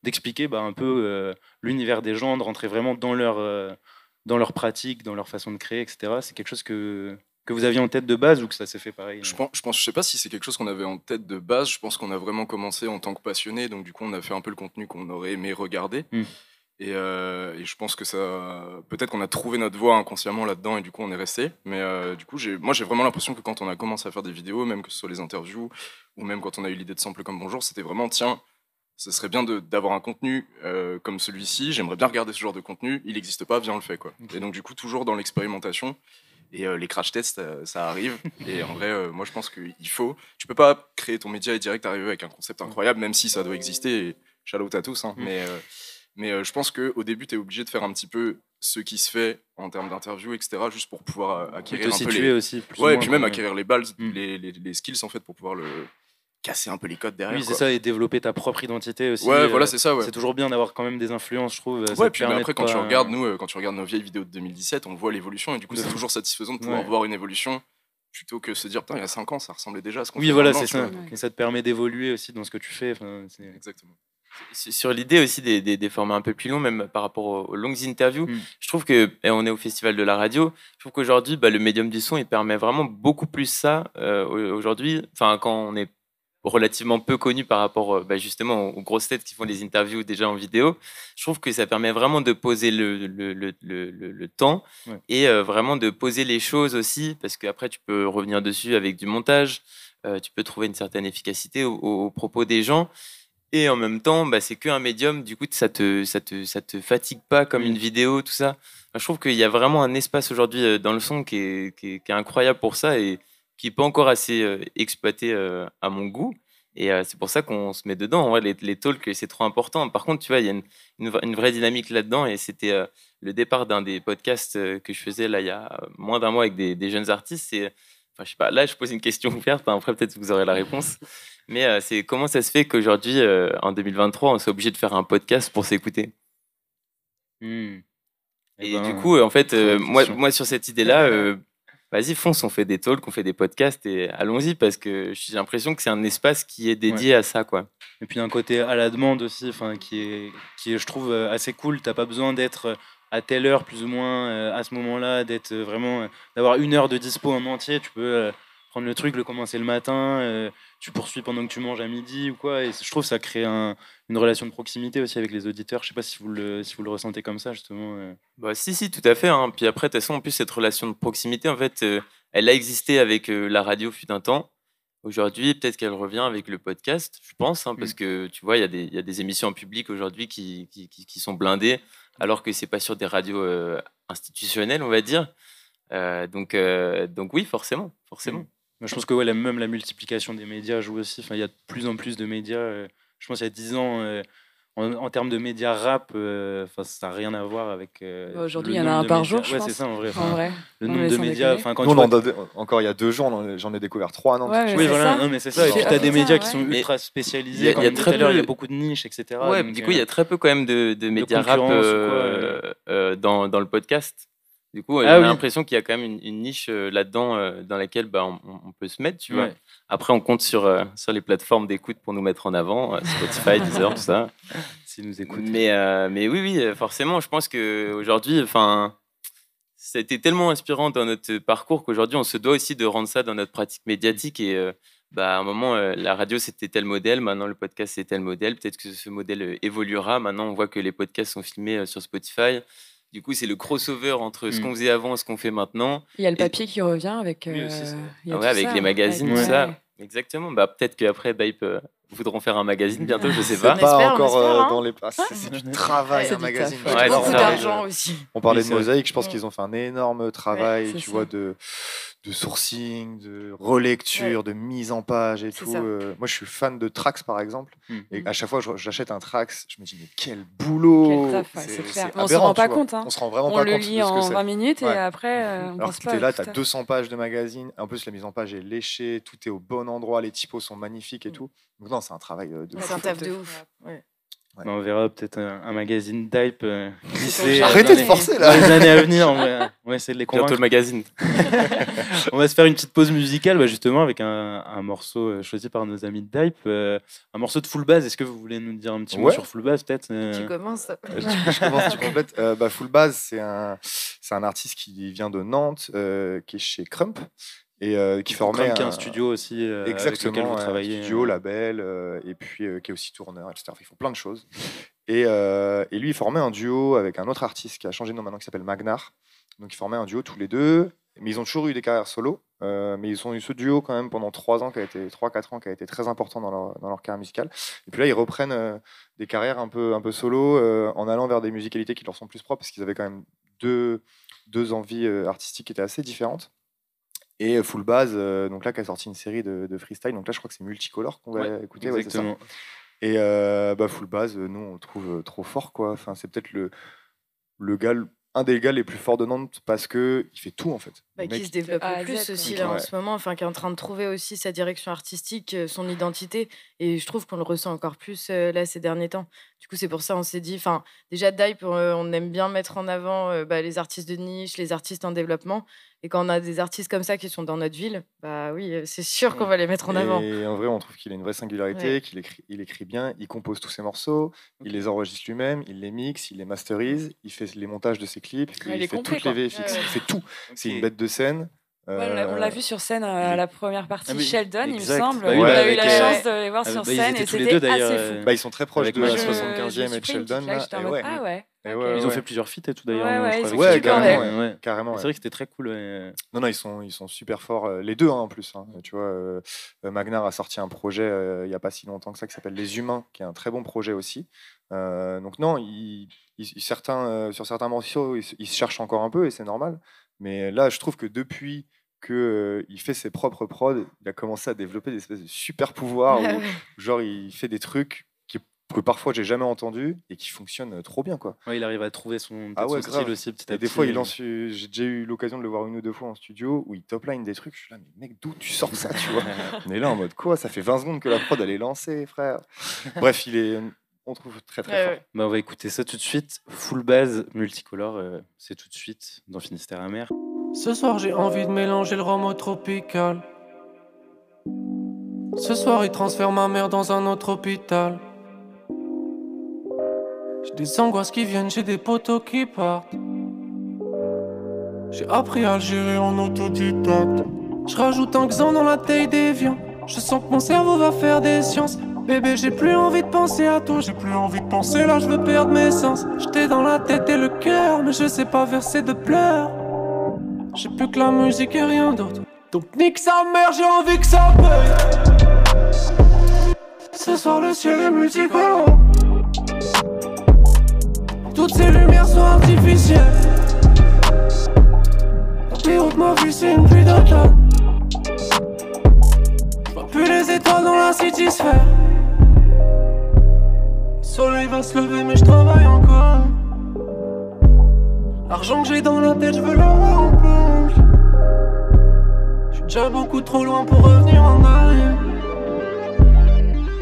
d'expliquer bah, un peu l'univers des gens, de rentrer vraiment dans leur dans leur pratique, dans leur façon de créer, etc. C'est quelque chose que, que vous aviez en tête de base ou que ça s'est fait pareil Je pense, je pense, je sais pas si c'est quelque chose qu'on avait en tête de base. Je pense qu'on a vraiment commencé en tant que passionné, donc du coup on a fait un peu le contenu qu'on aurait aimé regarder. Et, euh, et, je pense que ça, peut-être qu'on a trouvé notre voie inconsciemment là-dedans et du coup on est resté. Mais euh, du coup, moi j'ai vraiment l'impression que quand on a commencé à faire des vidéos, même que ce soit les interviews ou même quand on a eu l'idée de sampler comme Bonjour, c'était vraiment tiens, ce serait bien d'avoir un contenu euh, comme celui-ci. J'aimerais bien regarder ce genre de contenu. Il n'existe pas, viens on le fait. Quoi. Et donc, du coup, toujours dans l'expérimentation. Et euh, les crash tests, euh, ça arrive. <laughs> Et en vrai, moi, je pense qu'il faut. Tu peux pas créer ton média et direct arriver avec un concept incroyable, même si ça doit exister. Et shout à tous. Hein. Mm. Mais, mais je pense qu'au début, tu es obligé de faire un petit peu ce qui se fait en termes d'interview, etc., juste pour pouvoir acquérir un peu les... aussi. ouais, et puis même acquérir les balles, mm. les, les, les, skills en fait pour pouvoir le, casser un peu les codes derrière. Oui, c'est ça, et développer ta propre identité aussi. Ouais, euh, voilà, c'est ça. Ouais. C'est toujours bien d'avoir quand même des influences, je trouve. Ouais, puis après, quand tu regardes, nous, euh, quand tu regardes nos vieilles vidéos de 2017, on voit l'évolution, et du coup, c'est toujours satisfaisant de pouvoir voir une évolution plutôt que se dire, putain, il y a 5 ans, ça ressemblait déjà à ce qu'on Oui, voilà, c'est ça. Et ça te permet d'évoluer aussi dans ce que tu fais. Exactement. Sur l'idée aussi des, des, formats un peu plus longs, même par rapport aux, longues interviews, mm. je trouve que, et on est au Festival de la radio, je trouve qu'aujourd'hui, bah, le médium du son, il permet vraiment beaucoup plus ça. Euh, aujourd'hui, enfin, quand on est relativement peu connu par rapport euh, bah, justement aux grosses têtes qui font des interviews déjà en vidéo. Je trouve que ça permet vraiment de poser le, le, le, le temps et euh, vraiment de poser les choses aussi, parce qu'après tu peux revenir dessus avec du montage, euh, tu peux trouver une certaine efficacité au, propos des gens. Et en même temps, bah, c'est qu'un médium, du coup, ça te, ça te, ça te fatigue pas comme une vidéo, tout ça. je trouve qu'il y a vraiment un espace aujourd'hui dans le son qui est, qui, est, qui est incroyable pour ça. Et, qui n'est pas encore assez euh, exploité euh, à mon goût. Et euh, c'est pour ça qu'on se met dedans. En vrai, les, les talks, c'est trop important. Par contre, tu vois, il y a une, une, vraie dynamique là-dedans. Et c'était le départ d'un des podcasts que je faisais là il y a moins d'un mois avec des, des jeunes artistes. Enfin, je sais pas, là, je pose une question ouverte. Hein, après, peut-être que vous aurez la réponse. <laughs> Mais c'est comment ça se fait qu'aujourd'hui, en 2023, on soit obligé de faire un podcast pour s'écouter? Mmh. Et, eh du ben, coup, en fait, moi, moi, sur cette idée-là, <laughs> vas-y, fonce, on fait des talks, on fait des podcasts et allons-y parce que j'ai l'impression que c'est un espace qui est dédié à ça, quoi. Et puis un côté à la demande aussi, enfin, qui est, qui est, je trouve, euh, assez cool. T'as pas besoin d'être à telle heure plus ou moins euh, à ce moment-là, d'être vraiment, euh, d'avoir une heure de dispo en entier. Tu peux prendre le truc, le commencer le matin, euh, tu poursuis pendant que tu manges à midi ou quoi. Et je trouve que ça crée une relation de proximité aussi avec les auditeurs. Je sais pas si vous le, si vous le ressentez comme ça, justement. Euh. Bah, si, si, tout à fait. Hein. Puis après, de toute façon, en plus, cette relation de proximité, en fait, euh, elle a existé avec la radio fut un temps. Aujourd'hui, peut-être qu'elle revient avec le podcast, je pense, hein, parce mm. que tu vois, il y, y, a des émissions en public aujourd'hui qui, qui, qui, sont blindées, alors que c'est pas sur des radios institutionnelles, on va dire. donc, donc oui, forcément, forcément. Je pense que ouais, même la multiplication des médias joue aussi. Enfin, il y a de plus en plus de médias. Euh, je pense qu'il y a 10 ans, euh, en, termes de médias rap, euh, ça n'a rien à voir avec. Aujourd'hui, il y en a un par jour. Ouais, c'est ça en vrai. En vrai. Le nombre de médias. Quand Nous, encore il y a deux jours, j'en ai découvert trois. Non, oui, voilà. Non, mais c'est ça. Et puis, tu as des médias qui sont ultra spécialisés. Il y a, très peu... il y a beaucoup de niches, etc. Ouais, du coup, il y a très peu quand même de, médias rap dans le podcast. Du coup, ah j'ai l'impression qu'il y a quand même une, niche euh, là-dedans euh, dans laquelle bah, on, peut se mettre, tu vois. Après, on compte sur, euh, sur les plateformes d'écoute pour nous mettre en avant, Spotify, <laughs> Deezer, tout ça. Si nous écoutent. Mais, mais oui, oui, forcément, je pense qu'aujourd'hui, enfin, ça a été tellement inspirant dans notre parcours qu'aujourd'hui, on se doit aussi de rendre ça dans notre pratique médiatique. Et bah, à un moment, la radio, c'était tel modèle, maintenant le podcast, c'est tel modèle. Peut-être que ce modèle évoluera. Maintenant, on voit que les podcasts sont filmés sur Spotify. Du coup, c'est le crossover entre ce mm. qu'on faisait avant et ce qu'on fait maintenant. Il y a le papier qui revient avec, euh, ah avec les magazines, tout ça. Exactement. Bah, peut-être qu'après, Bape euh, voudront faire un magazine bientôt, je sais pas. <laughs> pas encore euh, hein. dans les passes. C'est du travail, un magazine. beaucoup d'argent aussi. On parlait de Mosaïque, je pense qu'ils ont fait un énorme travail, tu vois, de de sourcing, de relecture, de mise en page et tout. Euh, moi, je suis fan de Trax, par exemple. Hmm. Et à chaque fois que j'achète un Trax, je me dis, mais quel boulot clair. On se rend pas compte. Hein. On se rend vraiment pas compte. On le lit en 20 minutes et après, euh, on Alors pense pas. là, tu as 200 pages de magazine. En plus, la mise en page est léchée, tout est au bon endroit, les typos sont magnifiques et mm. tout. Donc, non, c'est un travail de. C'est un taf de ouf. On verra peut-être un, magazine d'hype euh, <laughs> Arrêtez de forcer là. les années à venir, on va, essayer de les convaincre. Bientôt le magazine. <laughs> on va se faire une petite pause musicale, bah, justement, avec un, morceau euh, choisi par nos amis de Dype. Euh, un morceau de full base. Est-ce que vous voulez nous dire un petit mot sur full base, peut-être Tu commences. je, commence, tu complètes. bah, full base, c'est un, c'est un artiste qui vient de Nantes, qui est chez Crump et euh, qui formait un, un, studio aussi euh, exactement avec lequel vous travaillez studio euh. label et puis qui est aussi tourneur etc ils font plein de choses. Et, et, lui il formait un duo avec un autre artiste qui a changé de nom maintenant qui s'appelle Magnar. Donc ils formaient un duo tous les deux. Mais ils ont toujours eu des carrières solo mais ils ont eu ce duo quand même pendant 3 ans qui a été 3 4 ans qui a été très important dans leur, dans leur carrière musicale. Et puis là ils reprennent des carrières un peu un peu solo en allant vers des musicalités qui leur sont plus propres parce qu'ils avaient quand même deux deux envies artistiques qui étaient assez différentes et Full Base, euh, donc là, qui a sorti une série de, freestyle. Donc là, je crois que c'est Multicolore qu'on va écouter. Exactement. et euh, bah, Full Base, nous, on le trouve euh, trop fort. Quoi. Enfin, c'est peut-être le, le gars un des gars les plus forts de Nantes parce que il fait tout en fait. Bah, qui se développe le plus aussi là en ce moment, enfin qui est en train de trouver aussi sa direction artistique, euh, son identité, et je trouve qu'on le ressent encore plus euh, là ces derniers temps. Du coup, c'est pour ça on s'est dit, enfin déjà Dype, euh, on aime bien mettre en avant bah, les artistes de niche, les artistes en développement, et quand on a des artistes comme ça qui sont dans notre ville, bah oui, c'est sûr qu'on va les mettre en avant. Et en vrai, on trouve qu'il a une vraie singularité, qu'il écrit, il écrit bien, il compose tous ses morceaux, il les enregistre lui-même, il les mixe, il les masterise, il fait les montages de ses clips, il, fait toutes les VFX, il fait tout. C'est une bête de scène. on l'a euh, vu sur scène euh, à la première partie, ah Sheldon, il me semble. Bah on a eu la chance de les voir ah, sur bah, scène et c'était assez fou. Bah, ils sont très proches de la 75e et de Sheldon. Ah ouais. Ils ont fait plusieurs feats et tout d'ailleurs. Ouais, carrément. C'est vrai que c'était très cool. Non, non, ils sont, ils sont super forts. Euh, les deux, hein, en plus. Hein. Tu vois, euh, Magnar a sorti un projet il n'y a pas si longtemps que ça qui s'appelle Les Humains, qui est un très bon projet aussi. donc, non, certains, sur certains morceaux, ils, se cherchent encore un peu et c'est normal. Mais là, je trouve que depuis qu'il euh, fait ses propres prods, il a commencé à développer des espèces de super pouvoirs. genre, il fait des trucs que parfois j'ai jamais entendu et qui fonctionnent trop bien. Quoi. il arrive à trouver son, ah style aussi petit à Des fois, il lance. J'ai déjà eu l'occasion de le voir une ou deux fois en studio où il top line des trucs. Je suis là, mais mec, d'où tu sors ça tu vois? <laughs> On est là en mode quoi? Ça fait 20 secondes que la prod elle est lancée, frère. Bref, il est on trouve très très fort. Bah, on va écouter ça tout de suite. Full base multicolore, euh, c'est tout de suite dans Finistère amer. Ce soir j'ai envie de mélanger le rhum au tropical. Ce soir il transfère ma mère dans un autre hôpital. J'ai des angoisses qui viennent, j'ai des poteaux qui partent. J'ai appris à le gérer en autodidacte. Je rajoute un xan dans la taille des viands. Je sens que mon cerveau va faire des sciences. Bébé, j'ai plus envie de penser à toi, j'ai plus envie de penser là, je veux perdre mes sens. J'étais dans la tête et le cœur, mais je sais pas verser de pleurs. J'ai plus que la musique et rien d'autre. Donc nique sa mère, j'ai envie que ça paye. Ce soir le ciel est multicolore. Toutes ces lumières sont artificielles. Plus haute ma vie c'est une pluie d'automne. Plus les étoiles dans la city sphère. Le soleil va se lever mais je travaille encore. L'argent que j'ai dans la tête, je veux l'avoir en poche. J'suis déjà beaucoup trop loin pour revenir en arrière.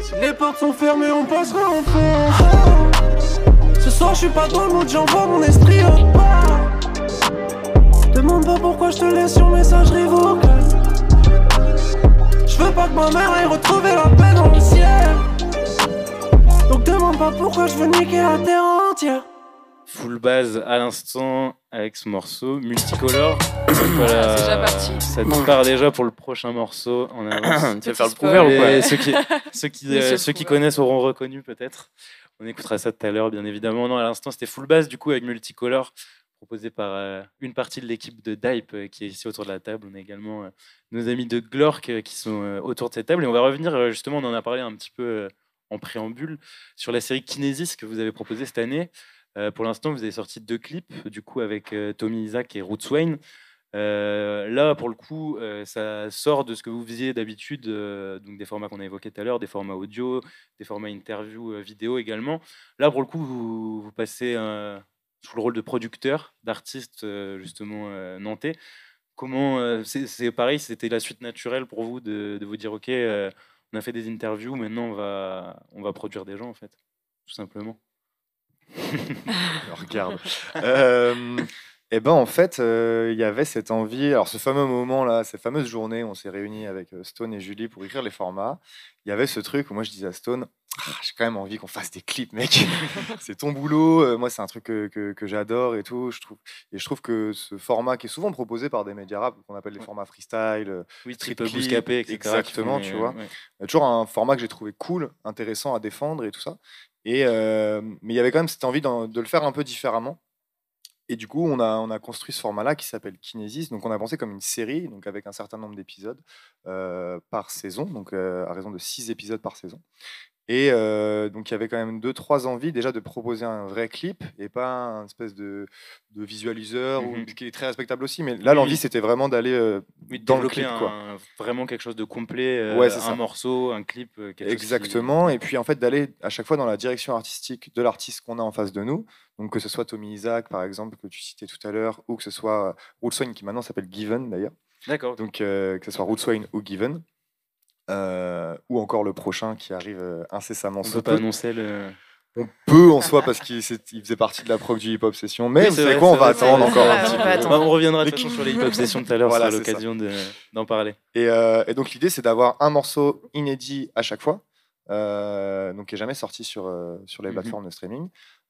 Si les portes sont fermées, on passera en force. Ce soir, je suis pas dans le mood, j'envoie mon esprit au part. Demande pas pourquoi je te laisse sur messagerie vocale. Je veux pas que ma mère aille retrouver la paix dans le ciel. Donc demande pas pourquoi je veux niquer la terre entière full base à l'instant avec ce morceau multicolore. <coughs> voilà, c'est déjà parti. Ça te part déjà pour le prochain morceau en avance. <coughs> tu vas faire le prouver ou quoi Ceux qui, <laughs> ceux qui, euh, ceux qui connaissent auront reconnu peut-être. On écoutera ça tout à l'heure, bien évidemment. Non, à l'instant, c'était full base du coup avec multicolore proposé par euh, une partie de l'équipe de Dype euh, qui est ici autour de la table. On a également nos amis de Glork qui sont autour de cette table. Et on va revenir, justement, on en a parlé un petit peu en préambule, sur la série Kinesis que vous avez proposée cette année. Euh, pour l'instant, vous avez sorti deux clips, du coup, avec euh, Tommy Isaac et Roots Wayne. là, pour le coup, ça sort de ce que vous faisiez d'habitude, donc des formats qu'on a évoqués tout à l'heure, des formats audio, des formats interview, vidéo également. Là, pour le coup, vous, vous passez sous le rôle de producteur, d'artiste justement nantais. Comment c'est pareil, c'était la suite naturelle pour vous de, de vous dire ok, on a fait des interviews, maintenant on va on va produire des gens en fait, tout simplement. <laughs> regarde. euh, et eh ben en fait, il y avait cette envie. Alors ce fameux moment là, ces fameuses journées, où on s'est réunis avec Stone et Julie pour écrire les formats. Il y avait ce truc où moi je disais à Stone, «Ah, j'ai quand même envie qu'on fasse des clips, mec. <laughs> c'est ton boulot. moi, c'est un truc que, que, j'adore et tout. Je trouve, et je trouve que ce format qui est souvent proposé par des médias rap, qu'on appelle les formats freestyle, oui, street clip, etc. Exactement, tu vois. Toujours un format que j'ai trouvé cool, intéressant à défendre et tout ça. Et, mais il y avait quand même cette envie de le faire un peu différemment. Et du coup, on a, on a construit ce format-là qui s'appelle Kinesis. Donc, on a pensé comme une série, donc avec un certain nombre d'épisodes par saison, donc à raison de six épisodes par saison. Et donc, il y avait quand même deux, trois envies déjà de proposer un vrai clip et pas un espèce de, de visualiseur, ou, mmh qui est très respectable aussi. Mais là, l'envie, c'était vraiment d'aller dans le clip. Quoi. vraiment quelque chose de complet, ouais, un morceau, un clip. Exactement. Et puis, en fait, d'aller à chaque fois dans la direction artistique de l'artiste qu'on a en face de nous. Donc, que ce soit Tommy Isaac, par exemple, que tu citais tout à l'heure, ou que ce soit Rootswine, qui maintenant s'appelle Given, d'ailleurs. D'accord. Donc, que ce soit Rootswine ou Given. Euh, ou encore le prochain qui arrive euh, incessamment. On ne peut pas annoncer le. On peut en soi parce qu'il faisait partie de la prog du Hip Hop Session, mais vous savez quoi, on va attendre encore un petit peu. On reviendra de sur les Hip Hop Sessions tout à l'heure, voilà, l'occasion d'en parler. Euh, et, donc l'idée c'est d'avoir un morceau inédit à chaque fois, donc qui n'est jamais sorti sur, sur les mhm. plateformes de streaming,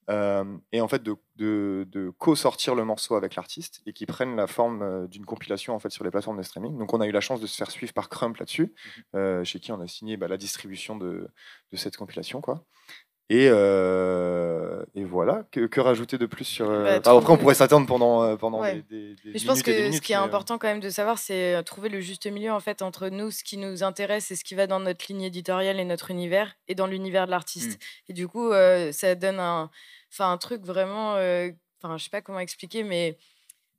et en fait de, de, co-sortir le morceau avec l'artiste et qui prennent la forme d'une compilation en fait sur les plateformes de streaming. Donc on a eu la chance de se faire suivre par Crump là-dessus, mmh chez qui on a signé bah, la distribution de, de, cette compilation quoi. Et, et voilà, que, que, rajouter de plus sur. Bah, après, on pourrait s'attendre pendant, pendant des, des, Je pense que ce qui est important quand même de savoir, c'est trouver le juste milieu en fait entre nous, ce qui nous intéresse et ce qui va dans notre ligne éditoriale et notre univers, et dans l'univers de l'artiste. Mmh. Et du coup, ça donne un un truc vraiment, enfin je sais pas comment expliquer, mais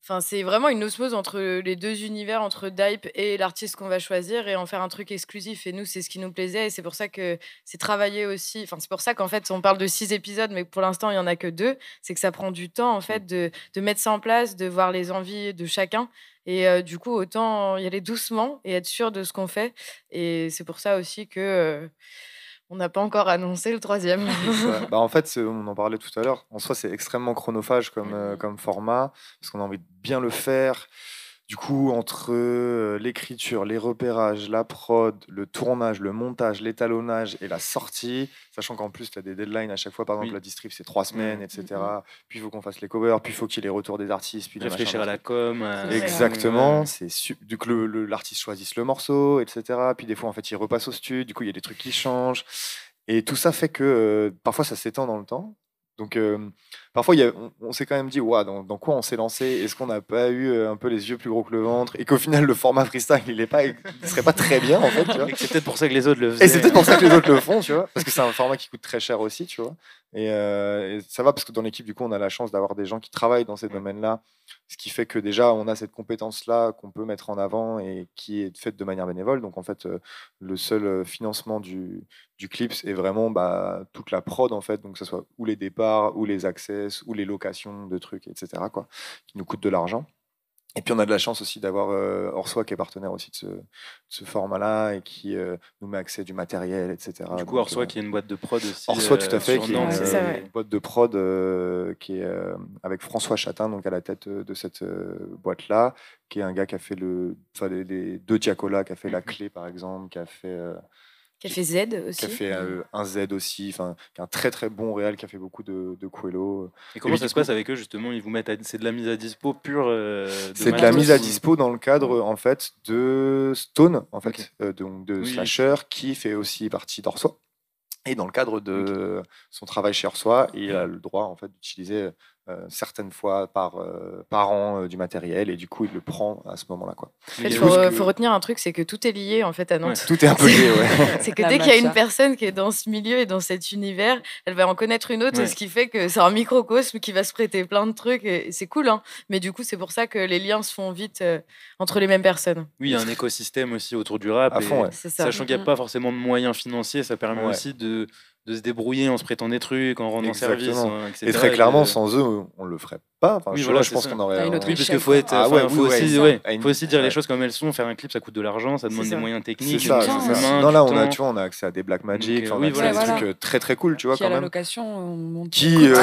Enfin, c'est vraiment une osmose entre les deux univers, entre Dype et l'artiste qu'on va choisir et en faire un truc exclusif. Et nous, c'est ce qui nous plaisait et c'est pour ça que c'est travaillé aussi. Enfin, c'est pour ça qu'en fait, on parle de six épisodes, mais pour l'instant, il y en a que deux. C'est que ça prend du temps, en fait, de, de, mettre ça en place, de voir les envies de chacun. Et du coup, autant y aller doucement et être sûr de ce qu'on fait. Et c'est pour ça aussi que on n'a pas encore annoncé le troisième. bah en fait, on en parlait tout à l'heure. En soi, c'est extrêmement chronophage comme, euh, comme format, parce qu'on a envie de bien le faire. Du coup, entre euh, l'écriture, les repérages, la prod, le tournage, le montage, l'étalonnage et la sortie, sachant qu'en plus, tu as des deadlines à chaque fois, par exemple, la distrib, c'est trois semaines, etc. Puis il faut qu'on fasse les covers, puis il faut qu'il y ait les retours des artistes. Puis Réfléchir à la com. Exactement. C'est du coup, l'artiste choisisse le morceau, etc. Puis des fois, en fait, il repasse au studio, du coup, il y a des trucs qui changent. Et tout ça fait que euh, parfois, ça s'étend dans le temps. Donc parfois, y a, on, s'est quand même dit, ouais, dans, quoi on s'est lancé? Est-ce qu'on n'a pas eu un peu les yeux plus gros que le ventre? Et qu'au final, le format freestyle, il ne serait pas très bien, en fait. C'est peut-être pour ça que les autres le faisaient. Et c'est peut-être pour ça que les autres le font, tu vois. <laughs> Parce que c'est un format qui coûte très cher aussi, tu vois. Et, ça va parce que dans l'équipe, du coup, on a la chance d'avoir des gens qui travaillent dans ces domaines-là. Ce qui fait que déjà, on a cette compétence-là qu'on peut mettre en avant et qui est faite de manière bénévole. Donc, en fait, le seul financement du, du clip est vraiment bah, toute la prod, en fait. Donc, que ce soit ou les départs, ou les access, ou les locations de trucs, etc., quoi, qui nous coûtent de l'argent. Et puis on a de la chance aussi d'avoir euh, Orsoi qui est partenaire aussi de ce, format-là et qui euh, nous met accès du matériel, etc. Du coup, Orsoi euh, qui est une boîte de prod aussi. Orsoi, tout à fait, qui est une, boîte de prod qui est avec François Chatin donc à la tête de cette boîte-là, qui est un gars qui a fait le, les, deux Diacola, qui a fait la clé par exemple, qui a fait qui a fait Z aussi. Qui a fait euh, un Z aussi, enfin, un très très bon réel, qui a fait beaucoup de, de Coelho. Et comment ça se passe avec eux justement? Ils vous mettent, c'est de la mise à dispo pure. Euh, c'est de la mise à dispo dans le cadre en fait de Stone, en fait, euh, donc de Slasher, qui fait aussi partie d'Orsois. Et dans le cadre de son travail chez Orsois, il a le droit en fait d'utiliser euh, certaines fois par, euh, par an euh, du matériel et du coup il le prend à ce moment-là quoi. Il faut, retenir un truc, c'est que tout est lié en fait à Nantes. tout est un peu lié, ouais. <laughs> c'est que dès qu'il y a une personne qui est dans ce milieu et dans cet univers, elle va en connaître une autre, ce qui fait que c'est un microcosme qui va se prêter plein de trucs et c'est cool. Hein. Mais du coup, c'est pour ça que les liens se font vite entre les mêmes personnes. Oui, il y a un écosystème aussi autour du rap. À fond, Sachant qu'il n'y a pas forcément de moyens financiers, ça permet aussi de de se débrouiller en se prêtant des trucs, en rendant service, etc. Et très clairement, sans eux, on le ferait pas. Enfin, je, je pense qu'on aurait. Une autre oui, parce qu'il faut être. Ah ouais, faut, aussi, ouais, faut aussi dire les choses comme elles sont. Faire un clip, ça coûte de l'argent, ça demande des moyens techniques. Ça, non, là, on a, tu vois, on a accès à des Black Magic, on a accès à des trucs euh, très très cool, tu vois, quand même. la location, on monte. Qui, euh,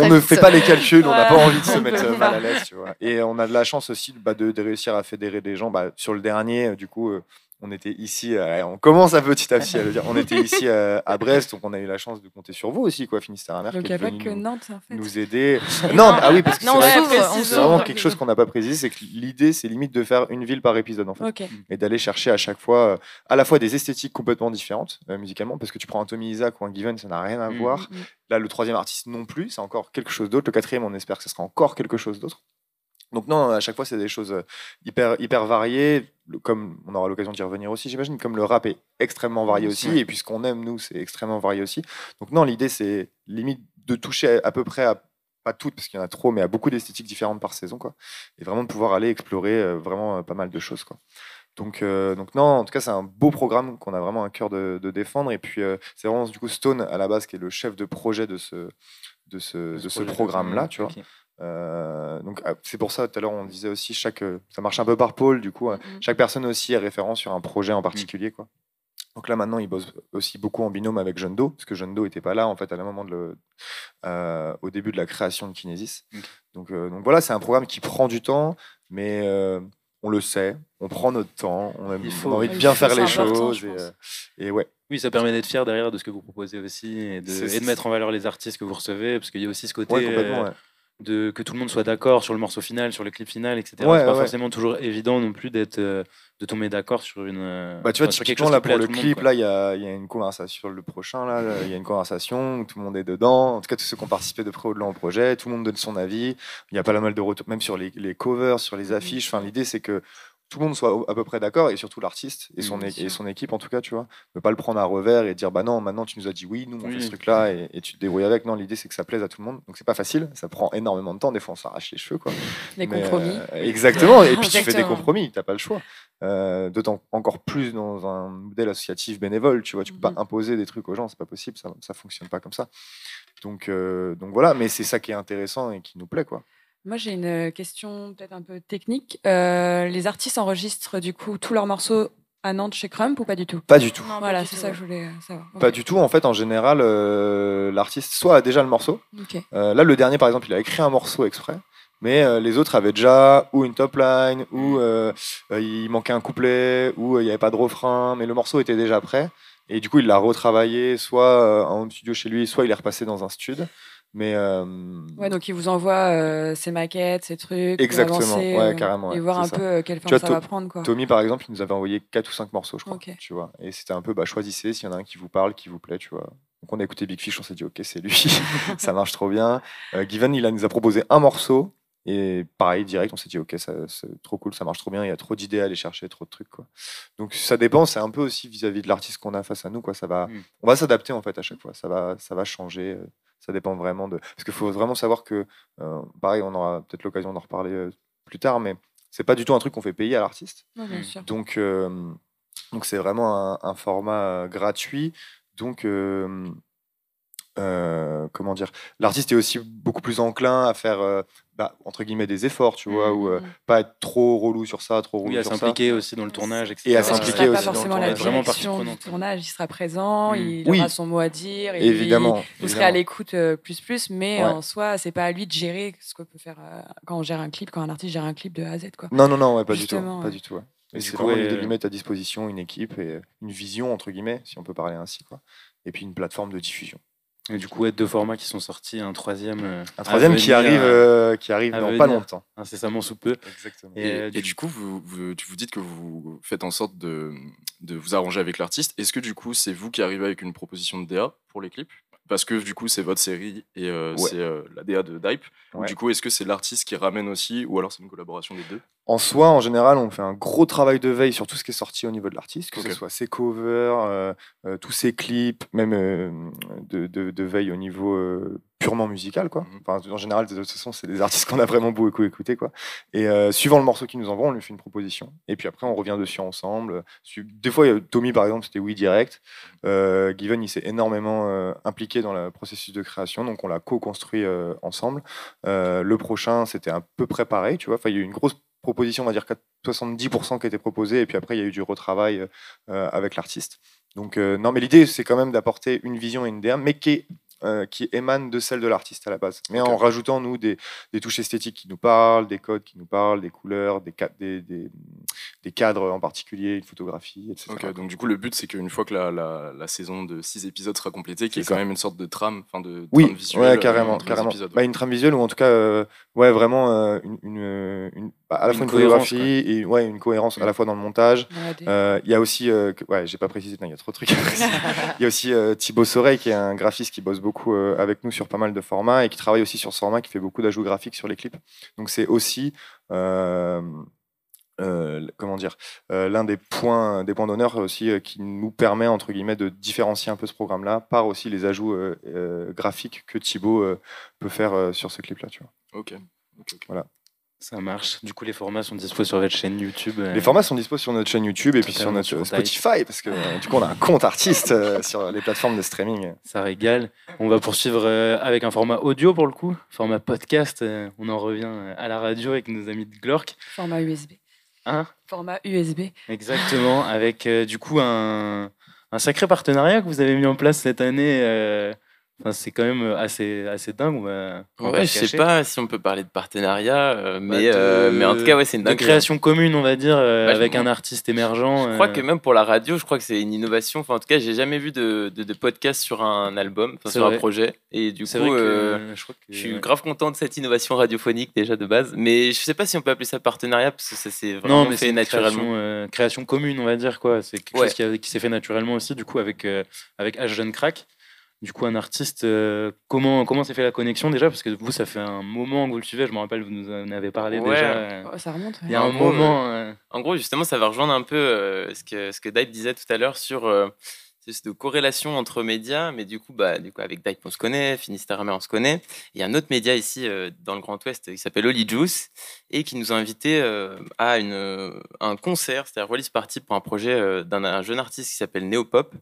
on ne fait pas les calculs, on n'a pas envie de se mettre mal à l'aise, tu vois. Et on a de la chance aussi bah, de réussir à fédérer des gens. Bah, sur le dernier, du coup on était ici, on commence à petit à petit à le dire, on était <laughs> ici à, Brest, donc on a eu la chance de compter sur vous aussi, quoi, Finistère Mer. Donc il n'y a pas que Nantes, en fait. Nous aider. <laughs> non, ah oui, parce que c'est vraiment quelque chose qu'on n'a pas précisé, c'est que l'idée, c'est limite de faire une ville par épisode, en fait. Et d'aller chercher à chaque fois, euh, à la fois des esthétiques complètement différentes, euh, musicalement, parce que tu prends un Tommy Isaac ou un Given, ça n'a rien à mm, voir. Mm, mm. Là, le troisième artiste non plus, c'est encore quelque chose d'autre. Le quatrième, on espère que ce sera encore quelque chose d'autre. Donc non, à chaque fois, c'est des choses euh, hyper, hyper variées, comme on aura l'occasion d'y revenir aussi, j'imagine, comme le rap est extrêmement varié aussi, et puis ce qu'on aime, nous, c'est extrêmement varié aussi. Donc non, l'idée, c'est limite de toucher à, peu près à, pas toutes, parce qu'il y en a trop, mais à beaucoup d'esthétiques différentes par saison, quoi. Et vraiment de pouvoir aller explorer euh, vraiment euh, pas mal de choses, quoi. Donc, donc non, en tout cas, c'est un beau programme qu'on a vraiment un cœur de, défendre. Et puis, c'est vraiment du coup Stone à la base qui est le chef de projet de ce, de ce, de ce programme-là, tu vois. Euh, donc ah, c'est pour ça tout à l'heure on disait aussi chaque euh, ça marche un peu par pôle du coup mm-hmm. chaque personne aussi est référent sur un projet en particulier quoi. Donc là maintenant il bosse aussi beaucoup en binôme avec Jeune Do parce que Jeune Do n'était pas là en fait à la moment de le, euh, au début de la création de Kinesis. Donc, donc voilà c'est un programme qui prend du temps mais on le sait, on prend notre temps, on a, envie de bien faire les choses et, ouais. Oui, ça permet d'être fier derrière de ce que vous proposez aussi et de, mettre en valeur les artistes que vous recevez, parce qu'il y a aussi ce côté de que tout le monde soit d'accord sur le morceau final, sur le clip final, etc. c'est pas forcément toujours évident non plus d'être euh, de tomber d'accord sur une. Euh, bah tu vois, typiquement là pour le clip, là il y a, y a, une conversation sur le prochain là, il y a une conversation où tout le monde est dedans. En tout cas, tous ceux qui ont participé de près ou de loin au projet, tout le monde donne son avis. Il y a pas mal de retours, même sur les, les covers, sur les affiches. Enfin, l'idée c'est que tout le monde soit à peu près d'accord et surtout l'artiste et son, et son équipe en tout cas tu vois. Ne pas le prendre à revers et dire bah non maintenant tu nous as dit oui nous on fait ce truc là et, tu te débrouilles avec. Non l'idée c'est que ça plaise à tout le monde. Donc c'est pas facile. Ça prend énormément de temps. Des fois on s'arrache les cheveux quoi. Des compromis. euh, exactement. Et puis tu fais des compromis. T'as pas le choix. Euh, d'autant encore plus dans un modèle associatif bénévole tu vois. Tu peux pas mm-hmm. imposer des trucs aux gens. C'est pas possible. Ça ça fonctionne pas comme ça. Donc euh, donc voilà. Mais c'est ça qui est intéressant et qui nous plaît quoi moi, j'ai une question peut-être un peu technique. Euh, les artistes enregistrent du coup tous leurs morceaux à Nantes chez Crump ou pas du tout? Pas du tout. voilà, c'est ça que je voulais savoir. Pas du tout. En fait, en général, euh, l'artiste soit a déjà le morceau. Euh, là, le dernier, par exemple, il a écrit un morceau exprès. Mais les autres avaient déjà ou une top line, ou il manquait un couplet, ou il n'y avait pas de refrain, mais le morceau était déjà prêt. Et du coup, il l'a retravaillé, soit en studio chez lui, soit il est repassé dans un studio. Mais euh, ouais, donc il vous envoie euh, ses maquettes, ses trucs, exactement, ouais, euh, carrément, et voir un peu quelle forme ça va prendre. Quoi. Tommy, par exemple, il nous avait envoyé 4 ou 5 morceaux, je crois. Tu vois, et c'était un peu, bah, choisissez s'il y en a un qui vous parle, qui vous plaît, tu vois. Donc on a écouté Big Fish, on s'est dit, ok, c'est lui, <laughs> <laughs> ça marche trop bien. Given, il a, nous a proposé un morceau, et pareil, direct, on s'est dit, ok, c'est trop cool, ça marche trop bien, il y a trop d'idées à aller chercher, trop de trucs. Quoi. Donc ça dépend, c'est un peu aussi vis-à-vis de l'artiste qu'on a face à nous. Quoi. Ça va, mm. On va s'adapter en fait à chaque fois, ça va, ça va changer. Ça dépend vraiment de. Parce qu'il faut vraiment savoir que, euh, pareil, on aura peut-être l'occasion d'en reparler euh, plus tard, mais c'est pas du tout un truc qu'on fait payer à l'artiste. Donc, euh, donc c'est vraiment un, format gratuit. Donc, comment dire, l'artiste est aussi beaucoup plus enclin à faire bah, entre guillemets des efforts, tu vois, ou euh, mmh. pas être trop relou sur ça, trop relou oui, à s'impliquer aussi dans le tournage, etc. Et à s'impliquer aussi dans le tournage. Vraiment du tournage, il sera présent, mmh. il aura son mot à dire, et évidemment. Vous serez à l'écoute euh, plus plus, mais en soi, c'est pas à lui de gérer ce qu'on peut faire euh, quand on gère un clip, quand un artiste gère un clip de A à Z, quoi. Non, non, non, pas du tout, pas du tout. c'est vraiment l'idée de lui mettre à disposition une équipe et une vision entre guillemets, si on peut parler ainsi, quoi. Et puis une plateforme de diffusion. Et du coup, deux formats qui sont sortis, un troisième. Euh, un troisième qui arrive, euh, euh, qui arrive dans pas longtemps. Incessamment sous peu. Exactement. Et, du, coup, vous, vous, vous dites que vous faites en sorte de, de vous arranger avec l'artiste. Est-ce que du coup, c'est vous qui arrivez avec une proposition de DA pour les clips? Parce que du coup c'est votre série et c'est la DA de Dype. Du coup, est-ce que c'est l'artiste qui ramène aussi ou alors c'est une collaboration des deux? En soi, en général, on fait un gros travail de veille sur tout ce qui est sorti au niveau de l'artiste, que ce soit ses covers, tous ses clips, même de, de, veille au niveau purement musical quoi. Mhm. Enfin, en général, de toute façon, c'est des artistes qu'on a vraiment beaucoup écouté quoi. Et euh, suivant le morceau qu'ils nous envoient, on lui fait une proposition. Et puis après, on revient dessus ensemble. Des fois, Tommy par exemple, c'était oui direct. Euh, Given, il s'est énormément euh, impliqué dans le processus de création, donc on l'a co-construit ensemble. le prochain, c'était un peu préparé, tu vois. Enfin, il y a eu une grosse proposition, on va dire 70% qui a été proposée, et puis après, il y a eu du retravail avec l'artiste. Donc, non, mais l'idée, c'est quand même d'apporter une vision et une idée, mais qui est euh, qui émanent de celle de l'artiste à la base. Mais en rajoutant, nous, des, des, touches esthétiques qui nous parlent, des codes qui nous parlent, des couleurs, des, des, des, cadres en particulier, une photographie, etc. donc du coup, le but, c'est qu'une fois que la, la, saison de six épisodes sera complétée, qu'il y ait quand même une sorte de trame, enfin de, oui, visuelle. carrément, carrément. Bah, une trame visuelle ou en tout cas, euh, ouais, vraiment euh, une, une, bah, à la fois une photographie et ouais, une cohérence à la fois dans le montage. Il y a aussi, ouais, j'ai pas précisé, il y a trop de trucs. <laughs> Il y a aussi Thibaut Soreille qui est un graphiste qui bosse beaucoup euh, avec nous sur pas mal de formats et qui travaille aussi sur ce format, qui fait beaucoup d'ajouts graphiques sur les clips. Donc c'est aussi euh, euh, comment dire l'un des points des points d'honneur aussi qui nous permet entre guillemets de différencier un peu ce programme là par aussi les ajouts graphiques que Thibaut peut faire sur ce clip là tu vois. Ok, voilà ça marche. Du coup, les formats sont dispo sur votre chaîne YouTube. Les formats sont dispo sur notre chaîne YouTube et puis sur notre Spotify, parce que euh, du coup, on a un compte artiste euh, sur les plateformes de streaming. Ça régale. On va poursuivre euh, avec un format audio pour le coup, format podcast. on en revient à la radio avec nos amis de Glork. Format USB. Hein? Format USB. Exactement, avec du coup un, un, sacré partenariat que vous avez mis en place cette année c'est quand même euh, assez, assez dingue. ouais, je sais pas si on peut parler de partenariat, euh, mais, euh, mais en tout cas, ouais, c'est une dingue. création commune, on va dire, avec un artiste émergent. Je crois que même pour la radio, je crois que c'est une innovation. Enfin, en tout cas, j'ai jamais vu de, de, podcast sur un album, sur un projet. Et du coup, je, crois que, je, suis grave content de cette innovation radiophonique déjà de base. Mais je sais pas si on peut appeler ça partenariat parce que ça s'est vraiment non, mais fait naturellement. Création, création, commune, on va dire quoi. C'est quelque chose qui, qui s'est fait naturellement aussi, du coup, avec, avec H Jeune Crack du coup un artiste. Euh, comment comment s'est fait la connexion déjà? Parce que vous, ça fait un moment que vous le suivez. Je me rappelle, vous nous en avez parlé déjà. Euh, oh, ça remonte. Il y a un moment. Euh, en gros, justement, ça va rejoindre un peu ce que ce que Dype disait tout à l'heure sur de corrélation entre médias, mais du coup, bah, du coup avec Dype, on se connaît, Finistère on se connaît. Il y a un autre média ici dans le Grand Ouest qui s'appelle Holy Juice et qui nous a invités à une, un concert, c'est-à-dire release party pour un projet d'un jeune artiste qui s'appelle Neopop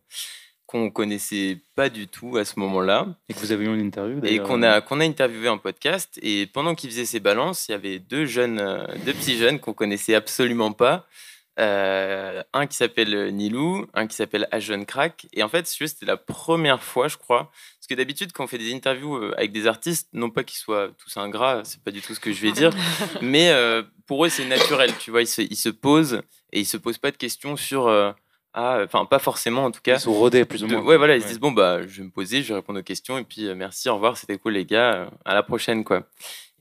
qu'on connaissait pas du tout à ce moment-là. Et que vous avez eu une interview Et qu'on a, qu'on a interviewé en podcast. Et pendant qu'il faisait ses balances, il y avait deux jeunes, euh, deux petits jeunes qu'on connaissait absolument pas. Euh, un qui s'appelle Nilou, un qui s'appelle Ajon Crack. Et en fait, c'était la première fois, je crois. Parce que d'habitude, quand on fait des interviews euh, avec des artistes, non pas qu'ils soient tous ingrats, c'est pas du tout ce que je vais dire, <laughs> mais pour eux, c'est naturel. Tu vois, ils se, ils se, posent et ils se posent pas de questions sur ah, enfin pas forcément en tout cas. Ils sont rodés plus ou moins. ouais, voilà, ils se disent bon bah je vais me poser, je vais répondre aux questions et puis euh, merci, au revoir, c'était cool les gars, euh, à la prochaine quoi.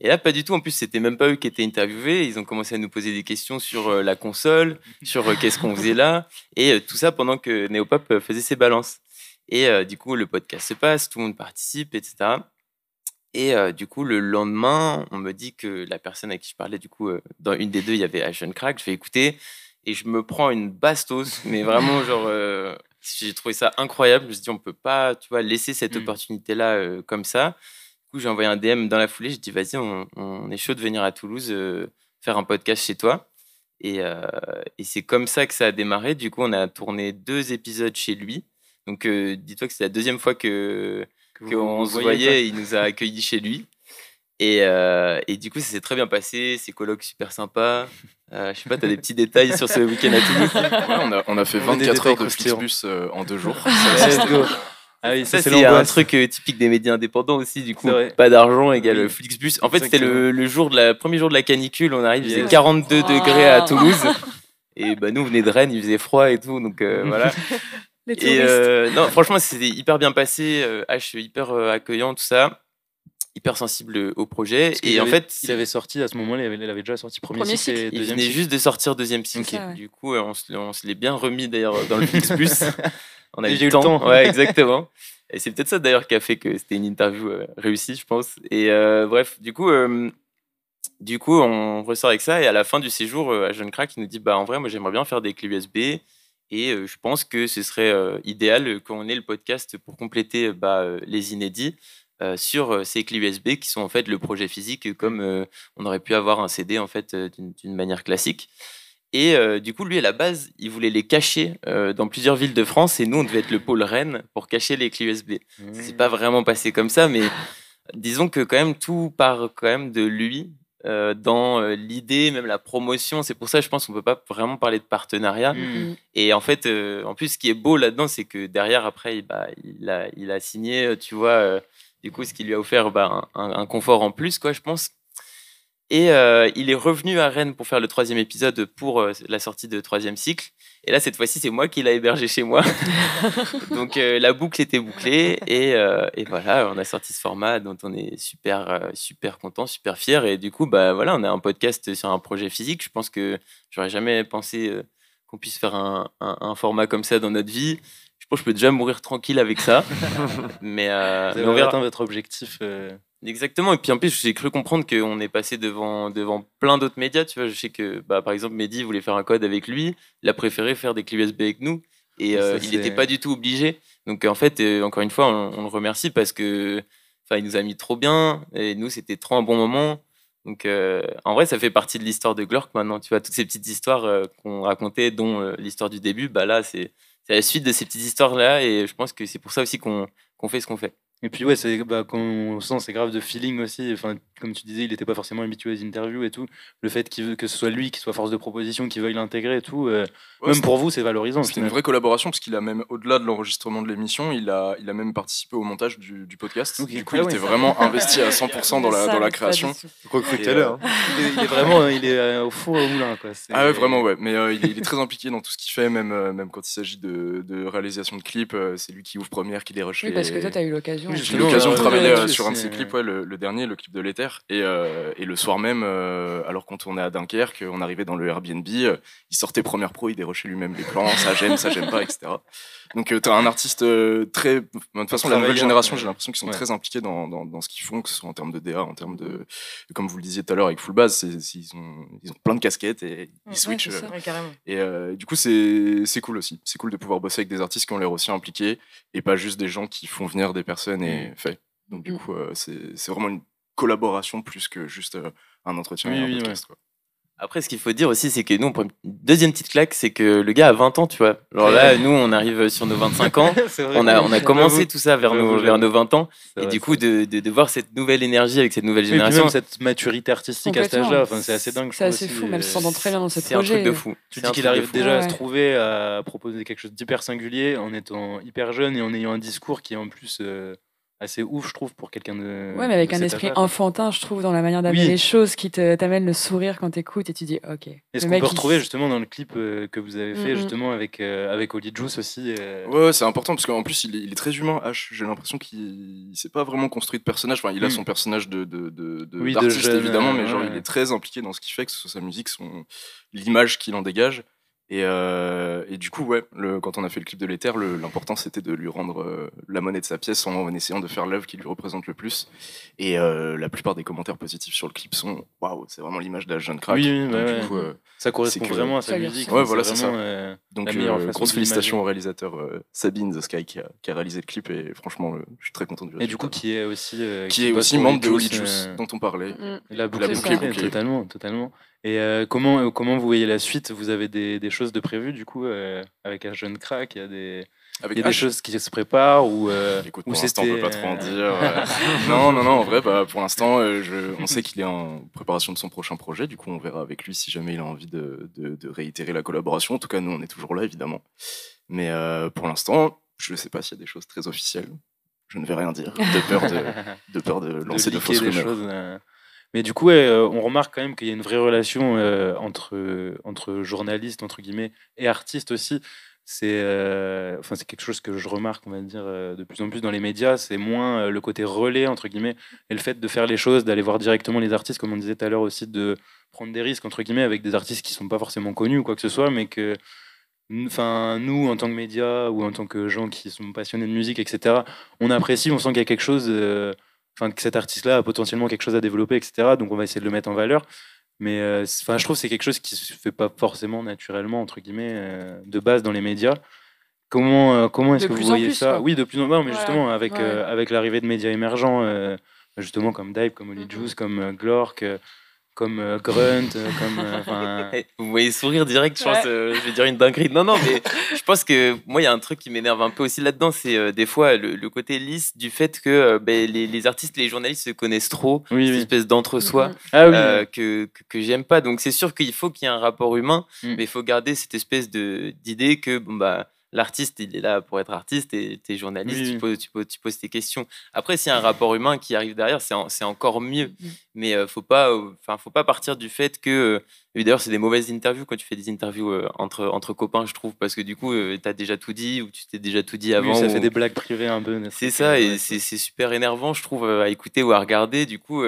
Et là pas du tout, en plus c'était même pas eux qui étaient interviewés, ils ont commencé à nous poser des questions sur euh, la console, <laughs> sur qu'est-ce qu'on faisait là et tout ça pendant que Neopop faisait ses balances. Et du coup le podcast se passe, tout le monde participe, etc. Et du coup, le lendemain, on me dit que la personne à qui je parlais, du coup, dans une des deux, il y avait Ashton Crack. Je vais écouter et je me prends une bastos, <laughs> mais vraiment, genre, euh, j'ai trouvé ça incroyable. Je me suis dit, on peut pas, tu vois, laisser cette mm. opportunité-là euh, comme ça. Du coup, j'ai envoyé un DM dans la foulée. J'ai dit, vas-y, on, est chaud de venir à Toulouse euh, faire un podcast chez toi. Et, et c'est comme ça que ça a démarré. Du coup, on a tourné deux épisodes chez lui. Donc, dis-toi que c'est la deuxième fois que qu'on se voyait. Il nous a accueillis chez lui. Et, et, du coup, ça s'est très bien passé. Ses colocs super sympas. Euh, je sais pas, tu as des petits détails sur ce week-end à Toulouse? On, a, on, a, fait 24 heures de Flixbus euh, en deux jours. <laughs> Ah oui, ça, c'est un truc euh, typique des médias indépendants aussi, du coup. Pas d'argent égale Flixbus. En fait, c'était le, jour de la, premier jour de la canicule, on arrive, il faisait 42 degrés à Toulouse. Et bah, nous, on venait de Rennes, il faisait froid et tout, donc <laughs> voilà. et non, franchement, c'était hyper bien passé, H hyper accueillant, tout ça hyper sensible au projet. et en fait, il avait sorti à ce moment-là, il avait, déjà sorti premier, premier cycle, Il venait juste de sortir deuxième cycle. Du coup, on se, on se l'est bien remis d'ailleurs dans le Flix Plus. <laughs> on a eu le temps. Ouais, <laughs> exactement. Et c'est peut-être ça d'ailleurs qui a fait que c'était une interview réussie, je pense. Et bref, du coup, du coup, on ressort avec ça. Et à la fin du séjour, à Jeune Crack, il nous dit Bah, en vrai, moi, j'aimerais bien faire des clés USB. Et je pense que ce serait idéal qu'on ait le podcast pour compléter bah, les inédits. Sur ces clés USB qui sont en fait le projet physique comme on aurait pu avoir un CD en fait d'une manière classique. Et du coup, lui, à la base, il voulait les cacher dans plusieurs villes de France et nous, on devait être le pôle Rennes pour cacher les clés USB. C'est pas mmh. vraiment passé comme ça, mais disons que quand même tout part quand même de lui euh, dans euh, l'idée, même la promotion. C'est pour ça, je pense qu'on peut pas vraiment parler de partenariat. Mmh. Et en fait, euh, en plus, ce qui est beau là-dedans, c'est que derrière, après, bah, il, a, il a signé, tu vois, du coup, ce qui lui a offert bah, un, un, confort en plus, quoi, je pense. Et il est revenu à Rennes pour faire le troisième épisode pour la sortie de troisième cycle. Et là, cette fois-ci, c'est moi qui l'ai hébergé chez moi. <laughs> Donc euh, la boucle était bouclée et, euh, et, voilà, on a sorti ce format dont on est super, euh, super content, super fier. Et du coup, bah voilà, on a un podcast sur un projet physique. Je pense que j'aurais jamais pensé qu'on puisse faire un, un, format comme ça dans notre vie. Je pense que je peux déjà mourir tranquille avec ça. <laughs> mais, Vous avez on verra votre objectif. Exactement. Et puis en plus, j'ai cru comprendre qu'on est passé devant, devant plein d'autres médias. Tu vois, je sais que, bah, par exemple, Mehdi voulait faire un code avec lui. Il a préféré faire des clés USB avec nous. Et euh, il n'était pas du tout obligé. Donc en fait, euh, encore une fois, on, le remercie parce que, il nous a mis trop bien. Et nous, c'était trop un bon moment. Donc euh, en vrai, ça fait partie de l'histoire de Glork maintenant. Tu vois, toutes ces petites histoires qu'on racontait, dont l'histoire du début, bah là, c'est la suite de ces petites histoires-là. Et je pense que c'est pour ça aussi qu'on fait ce qu'on fait. Et puis ouais, c'est bah, quand on sent c'est grave de feeling aussi. Enfin, comme tu disais, il n'était pas forcément habitué aux interviews et tout. Le fait que ce soit lui qui soit force de proposition, qui veuille l'intégrer et tout, euh, même pour vous, c'est valorisant. C'était une vraie collaboration parce qu'il a même au-delà de l'enregistrement de l'émission, il a il a même participé au montage du, du podcast. Du coup, il ah était vraiment investi à 100% dans la dans la création. Recrutez-le. Euh, hein. il, est, vraiment il est euh, au four au moulin quoi. Ah ouais, vraiment ouais. Mais il, est, très impliqué dans tout ce qu'il fait, même même quand il s'agit de, de, réalisation de clips, c'est lui qui ouvre première, qui les Oui, parce que toi, tu as eu l'occasion. J'ai eu l'occasion de travailler sur un de ses clips, le, dernier, le clip de l'éther, et et le soir même, euh, alors qu'on tournait à Dunkerque, on arrivait dans le Airbnb, euh, il sortait première pro, il dérochait lui-même les plans, ça j'aime, ça j'aime pas, etc. Donc euh, tu as un artiste très... De toute façon, la nouvelle génération, j'ai l'impression qu'ils sont très impliqués dans, dans, ce qu'ils font, que ce soit en termes de DA, en termes de... Comme vous le disiez tout à l'heure avec Full Base, ils ont, ils ont plein de casquettes et ils switchent. et du coup, c'est cool aussi. C'est cool de pouvoir bosser avec des artistes qui ont l'air aussi impliqués et pas juste des gens qui font venir des personnes et mm. fait. Donc du mm. coup, c'est vraiment une collaboration plus que juste euh, un entretien et un podcast. Après, ce qu'il faut dire aussi, c'est que nous, on prend une deuxième petite claque, c'est que le gars a 20 ans, tu vois. Alors là, nous, on arrive sur nos 25 ans. <laughs> on a, on a commencé tout ça vers nos, vers nos 20 ans. et du coup, de, de, voir cette nouvelle énergie avec cette nouvelle génération. même cette maturité artistique à cet âge-là, enfin, c'est assez dingue. C'est assez fou, même sans très bien dans ce projet. C'est un truc de fou. Tu dis qu'il arrive déjà à se trouver, à proposer quelque chose d'hyper singulier en étant hyper jeune et en ayant un discours qui est en plus. Euh, assez ouf, je trouve, pour quelqu'un de. Ouais, mais avec un esprit enfantin, je trouve, dans la manière d'amener les choses qui t'amène le sourire quand t'écoutes et tu dis OK. Est-ce qu'on peut retrouver justement dans le clip euh, que vous avez fait, justement, avec, euh, avec Oli Juice aussi euh Ouais, c'est important parce qu'en plus, il est, très humain, H. J'ai l'impression qu'il s'est pas vraiment construit de personnage. Enfin, il a mm. son personnage de, de, d'artiste, évidemment, mais genre, il est très impliqué dans ce qu'il fait, que ce soit sa musique, son... l'image qu'il en dégage. Et, euh, et, du coup, ouais, le, quand on a fait le clip de l'éther, l'important c'était de lui rendre euh, la monnaie de sa pièce en, essayant de faire l'œuvre qui lui représente le plus. Et euh, la plupart des commentaires positifs sur le clip sont waouh, c'est vraiment l'image d'un jeune crack. Oui, du coup, ça correspond vraiment à sa musique. Ouais, voilà, c'est ça. Donc, grosse félicitations au réalisateur Sabine The Sky qui a, qui a, réalisé le clip et franchement, je suis très content du Et du coup, qui est aussi, qui, est aussi membre de Holy Juice dont on parlait. La boucle, totalement, totalement. Et euh, comment, euh, comment vous voyez la suite? Vous avez des, des, choses de prévues du coup euh, avec un jeune crack? Il y a des, il y a des choses qui se préparent ou Écoute, pour l'instant, on peut pas trop en dire. <laughs> non, non, non. En vrai, bah, pour l'instant, on sait qu'il est en préparation de son prochain projet. Du coup, on verra avec lui si jamais il a envie de, de, de réitérer la collaboration. En tout cas, nous, on est toujours là, évidemment. Mais pour l'instant, je ne sais pas s'il y a des choses très officielles. Je ne vais rien dire, de peur de, de, peur de <laughs> lancer de, fausses rumeurs. Mais du coup, euh, on remarque quand même qu'il y a une vraie relation euh, entre, entre journalistes, entre guillemets, et artistes aussi. C'est euh, quelque chose que je remarque, on va dire, de plus en plus dans les médias. C'est moins le côté relais, entre guillemets, et le fait de faire les choses, d'aller voir directement les artistes, comme on disait tout à l'heure aussi, de prendre des risques, entre guillemets, avec des artistes qui sont pas forcément connus ou quoi que ce soit, mais que nous en tant que médias ou en tant que gens qui sont passionnés de musique, etc. On apprécie, on sent qu'il y a quelque chose, euh, enfin que cet artiste-là a potentiellement quelque chose à développer, etc. Donc on va essayer de le mettre en valeur. Mais euh, enfin, je trouve que c'est quelque chose qui se fait pas forcément naturellement entre guillemets euh, de base dans les médias. Comment comment est-ce que vous voyez ça? Oui, de plus en plus, mais justement avec avec l'arrivée de médias émergents, justement comme Dive, comme Holy Juice, comme Glork comme euh, Grunt, euh, comme. Euh, <laughs> vous voyez sourire direct, je pense, je vais dire une dinguerie. Non, non, mais je pense que moi, il y a un truc qui m'énerve un peu aussi là-dedans, c'est des fois le, côté lisse du fait que ben, les, les, artistes, les journalistes se connaissent trop, oui, cette espèce d'entre-soi mm-hmm. ah que, que, j'aime pas. Donc c'est sûr qu'il faut qu'il y ait un rapport humain, mm. mais il faut garder cette espèce d'idée que, bon, bah l'artiste, il est là pour être artiste et tu es journaliste, tu, poses, tu, poses, tu, poses, tes questions. Après, s'il y a un rapport humain qui arrive derrière, c'est encore mieux. Mm. Mais il euh, faut pas, enfin, faut pas partir du fait que. Euh, d'ailleurs, c'est des mauvaises interviews quand tu fais des interviews euh, entre, entre copains, je trouve, parce que du coup, tu as déjà tout dit ou tu t'es déjà tout dit avant. ça fait des blagues privées un peu. C'est ça, et c'est super énervant, je trouve, à écouter ou à regarder. Du coup.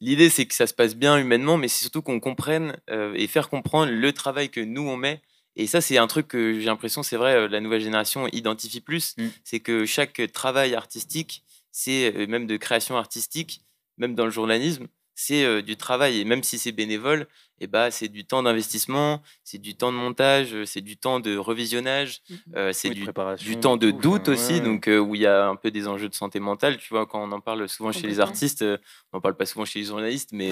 L'idée, c'est que ça se passe bien humainement, mais c'est surtout qu'on comprenne et faire comprendre le travail que nous, on met et ça, c'est un truc que j'ai l'impression, c'est vrai, euh, la nouvelle génération identifie plus. Mmh. C'est que chaque travail artistique, c'est euh, même de création artistique, même dans le journalisme, c'est euh, du travail. Et même si c'est bénévole, et bah, c'est du temps d'investissement, c'est du temps de montage, c'est du temps de revisionnage, mmh c'est du, du, temps de doute aussi, donc où il y a un peu des enjeux de santé mentale. Tu vois, quand on en parle souvent chez les artistes, on n'en parle pas souvent chez les journalistes, mais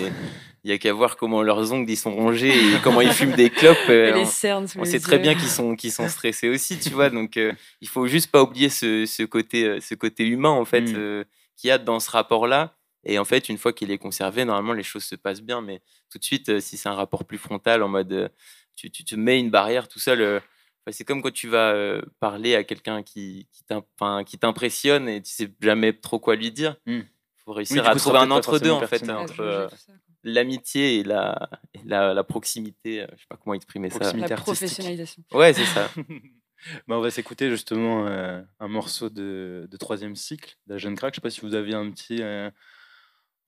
il y a qu'à voir comment leurs ongles ils sont rongés et comment ils fument des clopes. <laughs> on, cernes on sait très bien qu'ils sont, stressés aussi, tu vois. <laughs> Donc il faut juste pas oublier ce, ce côté, ce côté humain en fait mmh. qu'il y a dans ce rapport-là et en fait, une fois qu'il est conservé, normalement, les choses se passent bien. Mais tout de suite, euh, si c'est un rapport plus frontal, en mode euh, tu, tu te mets une barrière tout seul, euh, c'est comme quand tu vas parler à quelqu'un qui, qui t'impressionne et tu sais jamais trop quoi lui dire. Il mmh. faut réussir à trouver un entre-deux, en fait, entre l'amitié et, la, la, proximité. Je sais pas comment exprimer ça. La professionnalisation. Ouais, c'est ça. <laughs> bah, on va s'écouter justement un morceau de, de troisième cycle d'un jeune crack. Je sais pas si vous aviez un petit,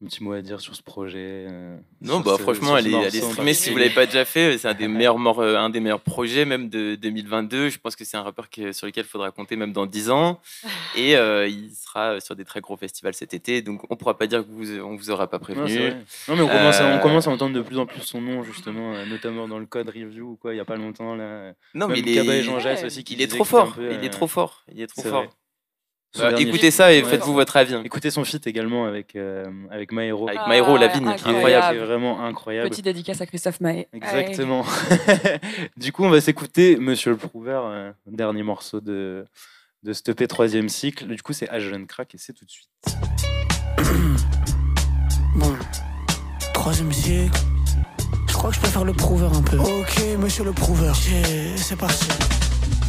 un petit mot à dire sur ce projet euh, Non, bah franchement, allez, allez streamer si vous l'avez pas déjà fait. C'est un des meilleurs, euh, un des meilleurs projets même de 2022. Je pense que c'est un rappeur sur lequel il faudra compter même dans 10 ans. <laughs> Et euh, il sera sur des très gros festivals cet été. Donc on pourra pas dire que vous, on vous aura pas prévenu. Non, mais on commence, à, on commence, à, entendre de plus en plus son nom justement, notamment dans le code review ou quoi. Il y a pas longtemps là. Non, mais il est, Jean aussi, il est trop fort. il est trop fort. Il est trop fort. Bah, écoutez ça et faites-vous votre avis. Écoutez son feat également avec, euh, avec Maero. Avec Maero, la vigne, incroyable. C'est vraiment incroyable. Petite dédicace à Christophe Maé. Exactement. <laughs> du coup, on va s'écouter Monsieur le Prouveur, euh, dernier morceau de, de ce EP troisième cycle. Du coup, c'est Jeune Crack et c'est tout de suite. <clears throat> bon, troisième cycle. Je crois que je peux faire le prouveur un peu. Ok, Monsieur le Prouveur. C'est parti.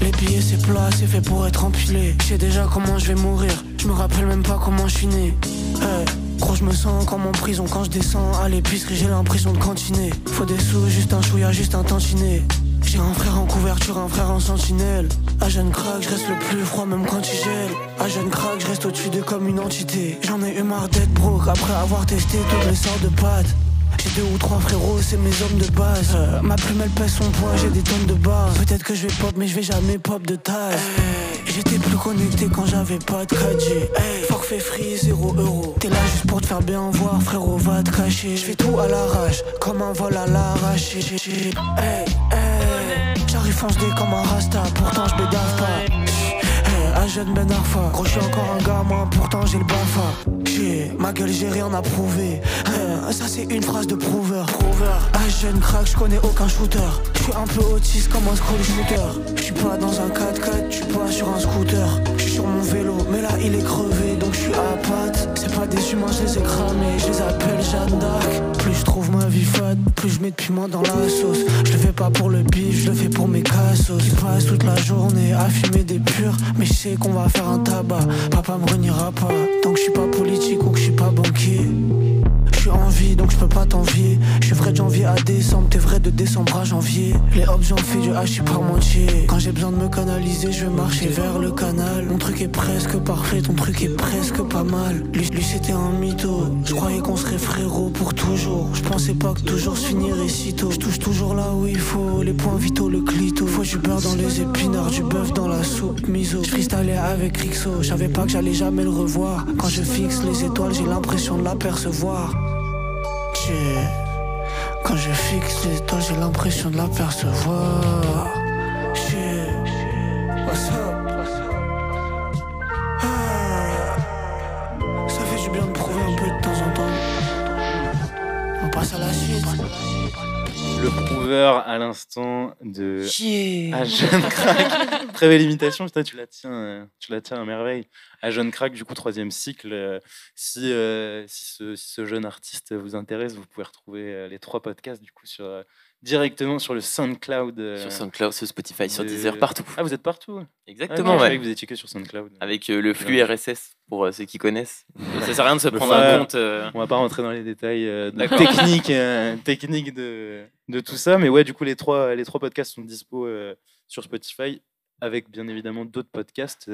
Les billets c'est plat, c'est fait pour être empilé. Je sais déjà comment je vais mourir, je me rappelle même pas comment je suis né. Hey, gros, je me sens comme en prison quand je descends à l'épicerie, j'ai l'impression de cantiner. Faut des sous, juste un chouïa, juste un tantinet. J'ai un frère en couverture, un frère en sentinelle. À jeune crack, je reste le plus froid même quand il gèle. À jeune crack, je reste au-dessus de comme une entité. J'en ai eu marre d'être broke après avoir testé toutes les sortes de pâtes. J'ai deux ou trois frérots, c'est mes hommes de base. Euh, ma plume elle pèse son poids, j'ai des tonnes de base. Peut-être que je vais pop, mais je vais jamais pop de taille. J'étais plus connecté quand j'avais pas de 4G. Forfait free, 0 euro. T'es là juste pour te faire bien voir, frérot, va te cacher. Je fais tout à l'arrache, comme un vol à l'arraché. J'arrive fonce comme un rasta, pourtant je bédave pas. Un jeune Ben Arfa, gros j'suis encore un gamin, pourtant j'ai le bafa. Ma gueule, j'ai rien à prouver. Euh, ça, c'est une phrase de prouveur. Prouveur. Ah, jeune crack, je connais aucun shooter. Je suis un peu autiste comme un scroll shooter. Je suis pas dans un 4x4, je suis pas sur un scooter. Je suis sur mon vélo, mais là, il est crevé, donc je suis à patte. C'est pas des humains, je les ai cramés, je les appelle Jeanne d'Arc. Plus je trouve ma vie fade, plus je mets de piment dans la sauce. Je le fais pas pour le bif, je le fais pour mes cassos. Qui passe toute la journée à fumer des purs, mais je qu'on va faire un tabac. Papa me reniera pas, donc je suis pas politique ou que je suis pas banquier. Je suis en vie donc je peux pas t'envier. Je suis vrai de janvier à décembre, t'es vrai de décembre à janvier. Les hops, j'en fais du hachis par moitié. Quand j'ai besoin de me canaliser, je vais marcher vers le canal. Mon truc est presque parfait, ton truc est presque pas mal. Lui, c'était un mytho. Je croyais qu'on serait frérot pour toujours. Je pensais pas que toujours se finirait si tôt. Je touche toujours là où il faut, les points vitaux, le clito. Faut du beurre dans les épinards, du bœuf dans la soupe miso. Je avec Rixo, je pas que j'allais jamais le revoir. Quand je fixe les étoiles, j'ai l'impression de l'apercevoir. Quand je fixe les étoiles, j'ai l'impression de l'apercevoir. Le prouveur à l'instant de à jeune crack. <laughs> Très belle imitation, tu la tiens, euh, tu la tiens à merveille. À jeune crack, du coup troisième cycle. Euh, si, euh, si, ce, jeune artiste vous intéresse, vous pouvez retrouver les trois podcasts du coup sur directement sur le SoundCloud. Euh, sur SoundCloud, sur Spotify, sur Deezer, partout. Ah, vous êtes partout Exactement, ouais. vous étiez que sur SoundCloud. Avec euh, le flux RSS, pour euh, ceux qui connaissent. ça sert à rien de se prendre en compte. On va pas rentrer dans les détails techniques, techniques de, de tout ça, mais ouais, du coup, les trois, les trois podcasts sont dispo sur Spotify, avec bien évidemment d'autres podcasts.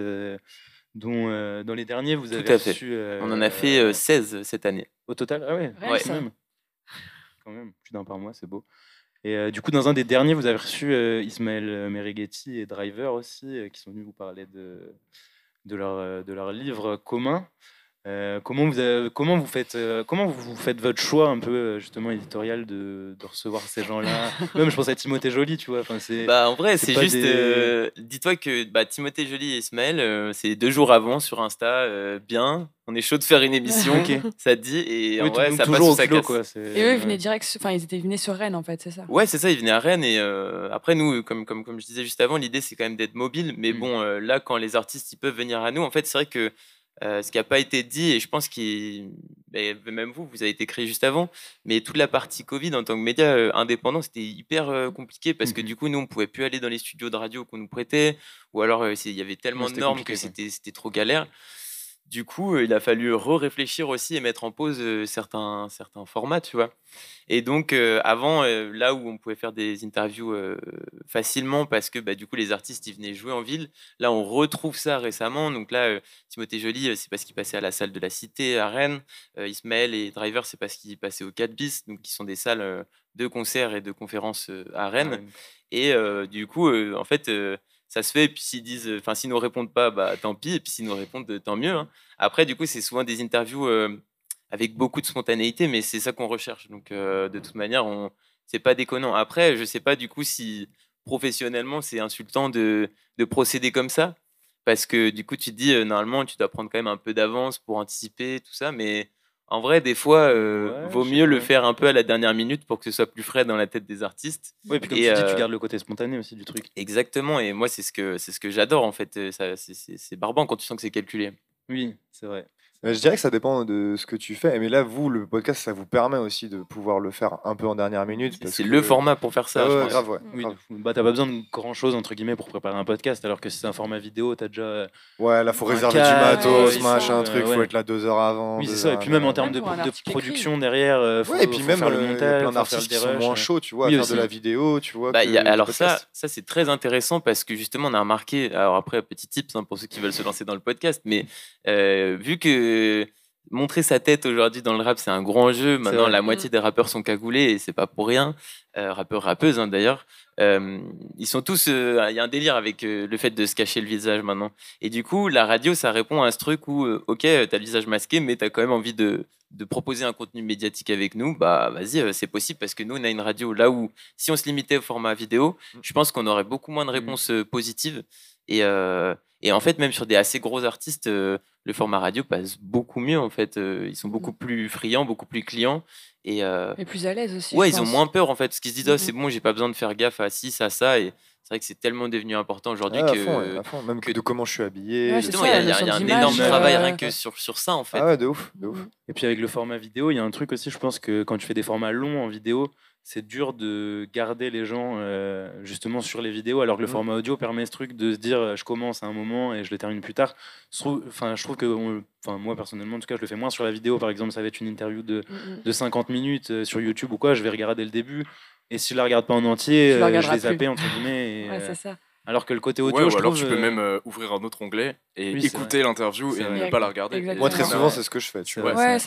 dont dans les derniers vous avez reçu, On en a fait 16 cette année. Au total Ah ouais, ouais. Quand, même. quand même. Plus d'un par mois, c'est beau. Et euh, du coup, dans un des derniers, vous avez reçu euh, Ismaël euh, Merighetti et Driver aussi, qui sont venus vous parler de, de, leur, de leur livre commun. Euh, comment, vous comment, vous faites, euh, comment vous faites votre choix un peu euh, justement éditorial de, de recevoir ces gens-là? <laughs> Même je pense à Timothée Joly, tu vois. Bah, en vrai, c'est juste. Dis-toi que bah, Timothée Joly et Ismaël, c'est deux jours avant sur Insta, bien. On est chaud de faire une émission, <laughs> ça te dit, et en vrai, ça passe au sa Quoi, et eux, ils venaient direct, enfin, ils étaient venus sur Rennes, en fait, c'est ça? Ouais, c'est ça, ils venaient à Rennes, et après, nous, comme, comme, comme je disais juste avant, l'idée, c'est quand même d'être mobile, mais mm. bon, là, quand les artistes, ils peuvent venir à nous, en fait, c'est vrai que euh, ce qui n'a pas été dit, et je pense que ben, même vous, vous avez été créé juste avant, mais toute la partie Covid en tant que média euh, indépendant, c'était hyper euh, compliqué parce que mmh du coup, nous, on pouvait plus aller dans les studios de radio qu'on nous prêtait, ou alors il y avait tellement de normes que c'était trop galère. Du coup, il a fallu re-réfléchir aussi et mettre en pause certains, certains formats, tu vois? Et donc, avant, là où on pouvait faire des interviews facilement parce que bah, du coup, les artistes, ils venaient jouer en ville, là, on retrouve ça récemment. Donc là, Timothée Joly, c'est parce qu'il passait à la salle de la Cité à Rennes. Ismaël et Driver, c'est parce qu'ils passaient au 4 bis, donc qui sont des salles de concerts et de conférences à Rennes. Et du coup, en fait ça se fait. Et puis s'ils disent, nous répondent pas, bah tant pis. Et puis s'ils nous répondent, tant mieux. Hein. Après, du coup, c'est souvent des interviews euh, avec beaucoup de spontanéité, mais c'est ça qu'on recherche. Donc, euh, de toute manière, on, c'est pas déconnant. Après, je sais pas du coup si professionnellement c'est insultant de, de procéder comme ça, parce que du coup, tu te dis, euh, normalement, tu dois prendre quand même un peu d'avance pour anticiper tout ça, mais en vrai, des fois, euh, vaut mieux le faire un peu à la dernière minute pour que ce soit plus frais dans la tête des artistes. Oui, puis comme tu dis, tu euh, gardes le côté spontané aussi du truc. Exactement, et moi, c'est ce que, c'est ce que j'adore en fait. C'est barbant quand tu sens que c'est calculé. Oui, c'est vrai. Je dirais que ça dépend de ce que tu fais. Mais là, vous, le podcast, ça vous permet aussi de pouvoir le faire un peu en dernière minute. C'est le format pour faire ça. Ah grave, ouais. Oui, bah, t'as pas besoin de grand chose, entre guillemets, pour préparer un podcast. Alors que si c'est un format vidéo, t'as déjà. Ouais, là, faut réserver du matos, machin, un truc. Faut être là deux heures avant. Oui, c'est ça. Et puis même en termes de, production derrière, euh, faut, ouais, et puis même, faire le montage. Il y a plein d'artistes qui sont moins chauds, tu vois, à faire de la vidéo, tu vois. Bah, alors, ça, ça c'est très intéressant parce que justement, on a remarqué. Alors après, petit tips hein, pour ceux qui veulent se lancer dans le podcast, mais euh, vu que montrer sa tête aujourd'hui dans le rap, c'est un grand jeu. Maintenant, la moitié des rappeurs sont cagoulés et c'est pas pour rien. Euh, rappeurs, rappeuses hein, d'ailleurs. Euh, ils sont tous. Euh, il y a un délire avec le fait de se cacher le visage maintenant. Et du coup, la radio, ça répond à ce truc où, ok, t'as le visage masqué, mais t'as quand même envie de, de proposer un contenu médiatique avec nous. Bah, vas-y, c'est possible parce que nous, on a une radio là où, si on se limitait au format vidéo, mm. je pense qu'on aurait beaucoup moins de mm. réponses positives. Et, et en fait, même sur des assez gros artistes, le format radio passe beaucoup mieux. En fait, euh, ils sont beaucoup mm. plus friands, beaucoup plus clients. Et, euh, plus à l'aise aussi. Ouais, ils ont moins peur en fait, parce qu'ils se disent, oh, c'est bon, j'ai pas besoin de faire gaffe à ci, ça, ça. Et c'est vrai que c'est tellement devenu important aujourd'hui que. À fond, même que de comment je suis habillé. justement, il y, a, un énorme travail rien que sur, sur ça en fait. Ah ouais, de ouf, de ouf. Et puis avec le format vidéo, il y a un truc aussi, je pense que quand tu fais des formats longs en vidéo, c'est dur de garder les gens euh, justement sur les vidéos, alors que le mmh. format audio permet ce truc de se dire euh, je commence à un moment et je le termine plus tard. Je trouve, enfin, je trouve que, enfin, moi personnellement, en tout cas, je le fais moins sur la vidéo. Par exemple, ça va être une interview de, mmh, de 50 minutes euh, sur YouTube ou quoi, je vais regarder le début. Et si je la regarde pas en entier, je vais zapper entre guillemets. ouais, c'est ça. Alors que le côté audio, je alors tu peux même ouvrir un autre onglet et écouter l'interview et ne pas la regarder. Moi, très souvent, c'est ce que je fais.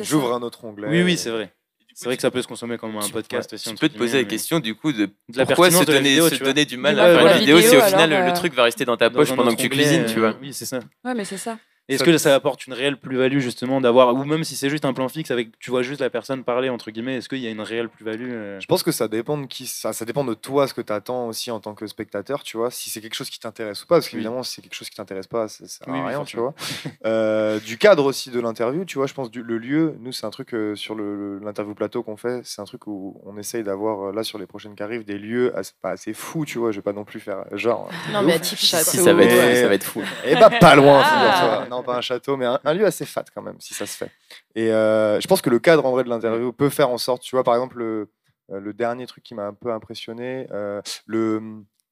J'ouvre un autre onglet. Oui, oui, c'est vrai. C'est vrai que ça peut se consommer comme un podcast aussi. Tu peux te poser la question du coup de, la pourquoi se donner, se donner du mal à faire une vidéo si au final le truc va rester dans ta poche pendant que tu cuisines, tu vois. Oui, c'est ça. Ouais, mais c'est ça. Est-ce que ça apporte une réelle plus-value justement d'avoir, ou même si c'est juste un plan fixe avec, tu vois juste la personne parler entre guillemets, est-ce qu'il y a une réelle plus-value euh Je pense que ça dépend de qui, ça, ça dépend de toi, ce que tu attends aussi en tant que spectateur, tu vois. Si c'est quelque chose qui t'intéresse ou pas, parce qu'évidemment, si c'est quelque chose qui t'intéresse pas, ça sert à rien, tu vois. <laughs> Euh, du cadre aussi de l'interview, tu vois. Je pense du, le lieu, nous, c'est un truc euh, sur l'interview plateau qu'on fait, c'est un truc où on essaye d'avoir là sur les prochaines qui arrivent des lieux assez, pas assez fous, tu vois. Je vais pas non plus faire genre. Non mais château. Si, ça va être, ça va être fou. Et eh bah pas loin, ah. Non pas un château, mais un, lieu assez fat quand même, si ça se fait. Et euh, je pense que le cadre en vrai de l'interview peut faire en sorte, tu vois, par exemple, le, euh, le dernier truc qui m'a un peu impressionné, euh, le,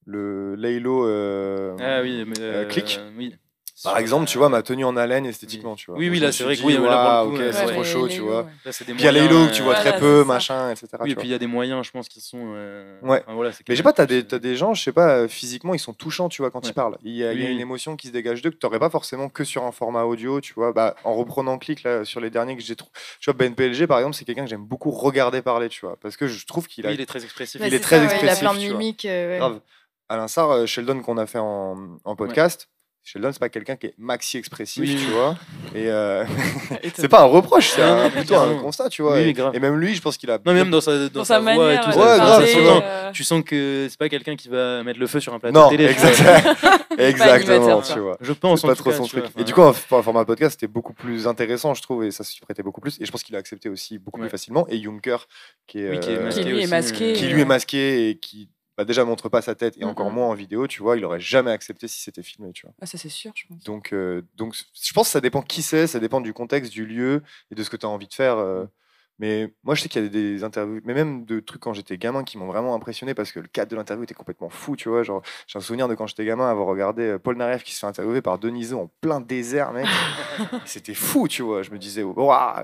le Laylo ah, oui, clic. Oui. Par exemple, tu vois, ma tenue en haleine esthétiquement, tu vois. Oui, oui, là, c'est vrai que oui, là, ok, c'est trop chaud, tu vois. Puis il y a les que tu vois très peu, machin, etc. Oui, et puis il y a des moyens, je pense, qui sont. Ouais. Mais j'ai pas, t'as des, des gens, je sais pas, physiquement, ils sont touchants, tu vois, quand ils parlent. Il y a, une émotion qui se dégage d'eux que t'aurais pas forcément que sur un format audio, tu vois. Bah, en reprenant clic là sur les derniers que j'ai trouvé. Tu vois, Ben PLG, par exemple, c'est quelqu'un que j'aime beaucoup regarder parler, tu vois, parce que je trouve qu'il a. Il est très expressif. Il est très expressif. Il a plein de mimiques. Grave. Alain Sarr, Sheldon qu'on a fait en podcast. Sheldon, c'est pas quelqu'un qui est maxi expressif, tu vois. Et euh, <laughs> <laughs> c'est pas un reproche, c'est plutôt un constat, tu vois. et, même lui, je pense qu'il a. Non, même dans sa, dans, sa, voix et tout ouais, grave, euh... Tu sens que c'est pas quelqu'un qui va mettre le feu sur un plateau de télé. Exactement, <laughs> exactement tu vois. Je pense. pas trop son truc. Et du coup, en format podcast, c'était beaucoup plus intéressant, je trouve, et ça s'y prêtait beaucoup plus. Et je pense qu'il a accepté aussi beaucoup plus facilement. Et Juncker, qui est, qui lui est masqué, qui lui est masqué et qui bah déjà montre pas sa tête et encore moins en vidéo, tu vois, il aurait jamais accepté si c'était filmé, tu vois. Ah, ça c'est sûr, je pense. Donc, euh, donc je pense que ça dépend qui c'est, ça dépend du contexte, du lieu et de ce que tu as envie de faire. Euh, mais moi, je sais qu'il y a des interviews, mais même de trucs quand j'étais gamin qui m'ont vraiment impressionné parce que le cadre de l'interview était complètement fou, tu vois. Genre, j'ai un souvenir de quand j'étais gamin avoir regardé euh, Paul Naref qui se fait interviewer par Deniso en plein désert, mec. <laughs> C'était fou, tu vois. Je me disais, oh,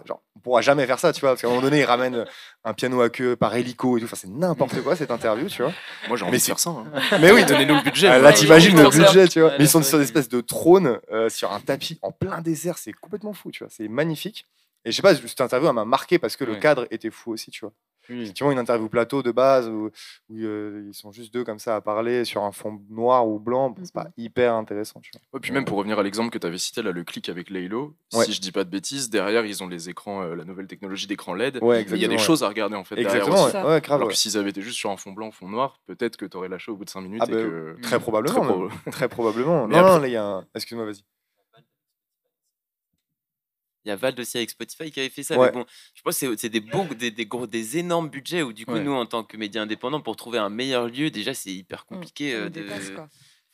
genre, on pourra jamais faire ça, tu vois. Parce qu'à un moment donné, il ramène un piano à queue par hélico et tout. Enfin, c'est n'importe quoi cette interview, tu vois. Moi, j'ai envie de faire ça. Hein. <laughs> Mais oui, donnez-nous le budget. Ah, là, t'imagines le budget, tu vois. Mais ils sont sur des espèces de trônes euh, sur un tapis en plein désert. C'est complètement fou, tu vois. C'est magnifique. Et je sais pas, cette interview m'a marqué parce que le cadre était fou aussi, tu vois. Tu vois, une interview plateau de base où, euh, ils sont juste deux comme ça à parler sur un fond noir ou blanc, c'est pas mhm. hyper intéressant. Tu vois. puis même pour revenir à l'exemple que tu avais cité, là, le clic avec Laylo, si je dis pas de bêtises, derrière ils ont les écrans, euh, la nouvelle technologie d'écran LED. il y a des choses à regarder en fait. Exactement, derrière Alors que s'ils avaient été juste sur un fond blanc, fond noir, peut-être que tu aurais lâché au bout de 5 minutes. Ah bah, très probablement. Très, probablement. <laughs> non, non, il y a un... Excuse-moi, vas-y. Il y a Val aussi avec Spotify qui avait fait ça. Mais bon, je pense que c'est des, des, des, gros, des énormes budgets où, du coup, nous, en tant que médias indépendants, pour trouver un meilleur lieu, déjà, c'est hyper mmh, compliqué. Euh, de...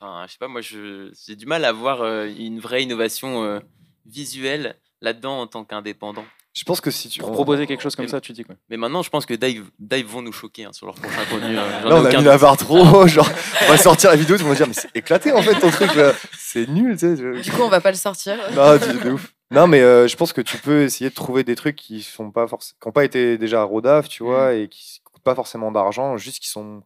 Enfin, je sais pas, moi, j'ai du mal à voir euh, une vraie innovation euh, visuelle là-dedans en tant qu'indépendant. Je pense que si tu. Pour proposer quelque chose comme ça, tu dis quoi? Mais maintenant, je pense que Dave, Dave vont nous choquer hein, sur leur prochain <laughs> contenu. Hein. Là, on a mis la barre trop. genre, <laughs> on va sortir la vidéo, monde va dire, mais c'est éclaté en fait ton truc C'est nul, tu sais. Du coup, on va pas le sortir. Non, de ouf. Non, mais euh, je pense que tu peux essayer de trouver des trucs qui sont pas forcément, qui n'ont pas été déjà à Rodaf, tu vois, mm. et qui coûtent pas forcément d'argent, juste qui sont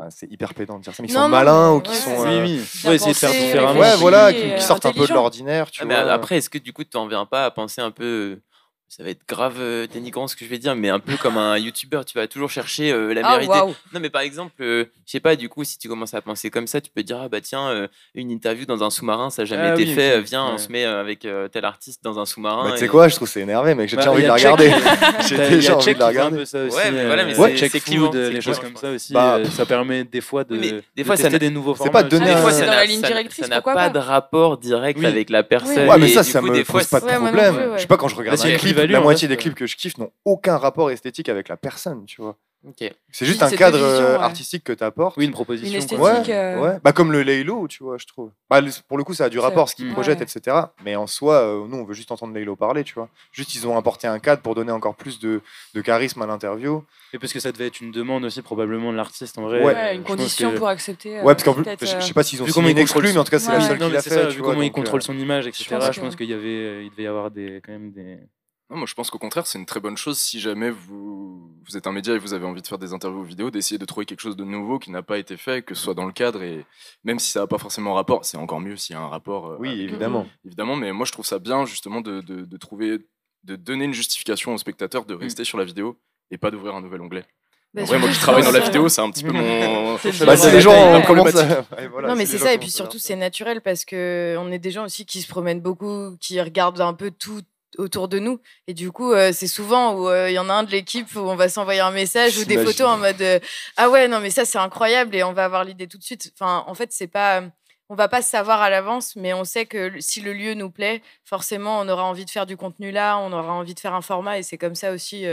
ah, c'est hyper pédant de dire ça, mais qui sont malins ou qui sont. Oui, oui. Ouais, essayer de faire différemment. Ouais, voilà, qui, sortent un peu de l'ordinaire, tu ah, vois. Mais après, est-ce que du coup, tu n'en viens pas à penser un peu ça va être grave euh, dénigrant ce que je vais dire, mais un peu comme un youtubeur, tu vas toujours chercher euh, la ah, vérité. Non, mais par exemple, euh, je sais pas, du coup, si tu commences à penser comme ça, tu peux dire, ah bah tiens, une interview dans un sous-marin, ça n'a jamais ah été fait, viens, on se met avec tel artiste dans un sous-marin. Bah, tu sais quoi, je trouve c'est énervé, mec, j'ai déjà envie de la regarder. <laughs> J'ai déjà envie de la regarder. Ouais, mais voilà, mais c'est food, les choses comme ça aussi, bah, ça permet des fois de des fois ça des nouveaux formats. C'est pas donner Des fois, c'est dans la ligne directrice, ça n'a pas de rapport direct avec la personne. Ouais, mais ça, ça me pose pas de problème. Je sais pas, quand je regarde un clip, la moitié des clips que je kiffe n'ont aucun rapport esthétique avec la personne, tu vois. C'est juste un cadre euh, artistique que tu apportes. Oui, une proposition. Une esthétique. Euh. Ouais, Bah, comme le Laylo, tu vois, je trouve. Bah, pour le coup, ça a du rapport, ce qu'ils projettent, etc. Mais en soi, euh, nous, on veut juste entendre Laylo parler, tu vois. Juste, ils ont apporté un cadre pour donner encore plus de, de charisme à l'interview. Et parce que ça devait être une demande aussi, probablement, de l'artiste, en vrai. Ouais, une condition pour accepter. ouais, parce qu'en plus, je sais pas s'ils ont signé une exclu, mais en tout cas, c'est la seule qui l'a fait. Vu comment il contrôle son image, etc., je pense qu'il y avait, il devait y avoir des, quand même des non, moi je pense qu'au contraire, c'est une très bonne chose si jamais vous, vous êtes un média et vous avez envie de faire des interviews vidéo, d'essayer de trouver quelque chose de nouveau qui n'a pas été fait, que ce soit dans le cadre et même si ça n'a pas forcément rapport, c'est encore mieux s'il y a un rapport. Euh, oui, évidemment. Évidemment, mais moi je trouve ça bien justement de, de, trouver, de donner une justification aux spectateurs de rester mm. sur la vidéo et pas d'ouvrir un nouvel onglet. Bah, moi qui travaille dans la vidéo, c'est un petit peu mon. <laughs> c'est bah, les gens commencent à... <laughs> non, mais c'est ça, et puis surtout, c'est naturel parce qu'on est des gens aussi qui se promènent beaucoup, qui regardent un peu tout autour de nous. Et du coup, euh, c'est souvent où euh, il y en a un de l'équipe où on va s'envoyer un message ou des photos en mode euh, ah ouais non mais ça c'est incroyable et on va avoir l'idée tout de suite. Enfin, en fait, c'est pas on va pas savoir à l'avance, mais on sait que si le lieu nous plaît, forcément, on aura envie de faire du contenu là, on aura envie de faire un format, et c'est comme ça aussi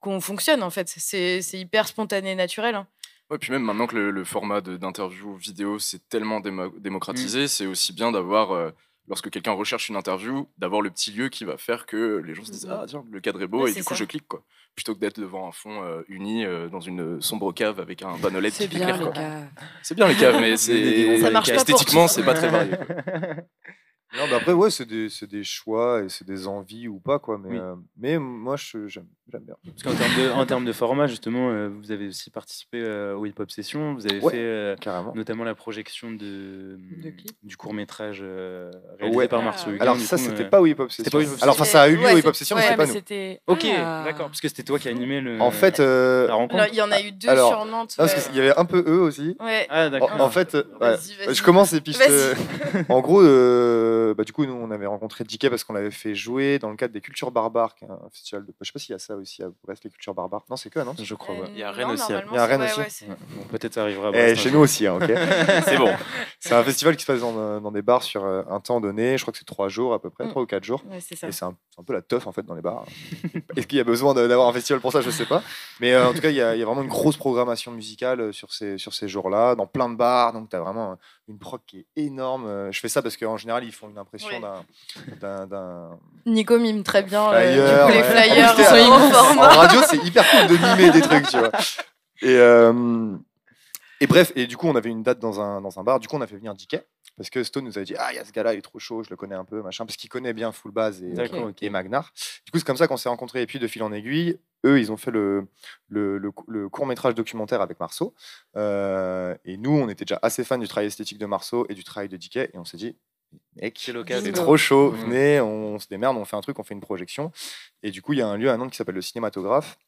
qu'on fonctionne, en fait. C'est hyper spontané et naturel. Hein. Ouais, puis même maintenant que le, format d'interview vidéo s'est tellement démocratisé, mmh. c'est aussi bien d'avoir lorsque quelqu'un recherche une interview, d'avoir le petit lieu qui va faire que les gens se disent Ah, tiens, le cadre est beau, et du coup, je clique, quoi. Plutôt que d'être devant un fond euh, uni euh, dans une sombre cave avec un panneau LED qui bien, C'est bien les caves, mais <laughs> c'est esthétiquement, c'est pas très varié. <laughs> Non, mais après, ouais, c'est des, des, choix et c'est des envies ou pas, quoi. Mais, euh, mais moi, j'aime bien. Parce qu'en termes de, en termes de format, justement, euh, vous avez aussi participé euh, au Hip Hop Session. Vous avez fait notamment la projection de, du court métrage réalisé par Marceau Alors, ça, c'était pas au Hip Hop Session. Alors, enfin, ça a eu lieu au Hip Hop Session, mais c'était pas nous. Ok, ah. d'accord, parce que c'était toi qui animais le. En fait, la rencontre. Il y en a eu deux sur Nantes. parce qu'il y avait un peu eux aussi. Ah, d'accord. En, fait, je commence et puis En gros, bah, du coup, nous, on avait rencontré Dickey parce qu'on l'avait fait jouer dans le cadre des Cultures Barbares, qui est un festival de. Je sais pas s'il y a ça aussi à Brest, les Cultures Barbares. Non, c'est que non? Je crois. Il y a Rennes aussi. Il y a Rennes aussi. Peut-être ça arrivera. Et eh, chez nous aussi, hein, ok. <laughs> c'est bon. C'est un festival qui se passe dans, dans, des bars sur euh, un temps donné. Je crois que c'est trois jours à peu près, mm. trois ou quatre jours. Et c'est un, un, peu la teuf en fait dans les bars. <laughs> Est-ce qu'il y a besoin d'avoir un festival pour ça? Je sais pas. Mais euh, en tout cas, il y, a, il y, a vraiment une grosse programmation musicale euh, sur ces, sur ces jours-là, dans plein de bars. Donc, tu as vraiment une prog qui est énorme. Je fais ça parce qu'en général, ils font une impression d'un. Nico mime très bien euh, les flyers En radio, c'est hyper cool de mimer des trucs, tu vois. Et, euh, et bref, et du coup, on avait une date dans un, dans un bar. Du coup, on a fait venir Dickey. Parce que Stone nous avait dit Ah, il y a ce gars-là, il est trop chaud, je le connais un peu, machin. Parce qu'il connaît bien Full Base et, et Magnar. Du coup, c'est comme ça qu'on s'est rencontrés. Et puis, de fil en aiguille, eux, ils ont fait le, le, le, court-métrage documentaire avec Marceau. Euh, et nous, on était déjà assez fans du travail esthétique de Marceau et du travail de Dickey. Et on s'est dit Mec, c'est trop chaud, venez, on, se démerde, on fait un truc, on fait une projection. Et du coup, il y a un lieu à Nantes qui s'appelle le Cinématographe,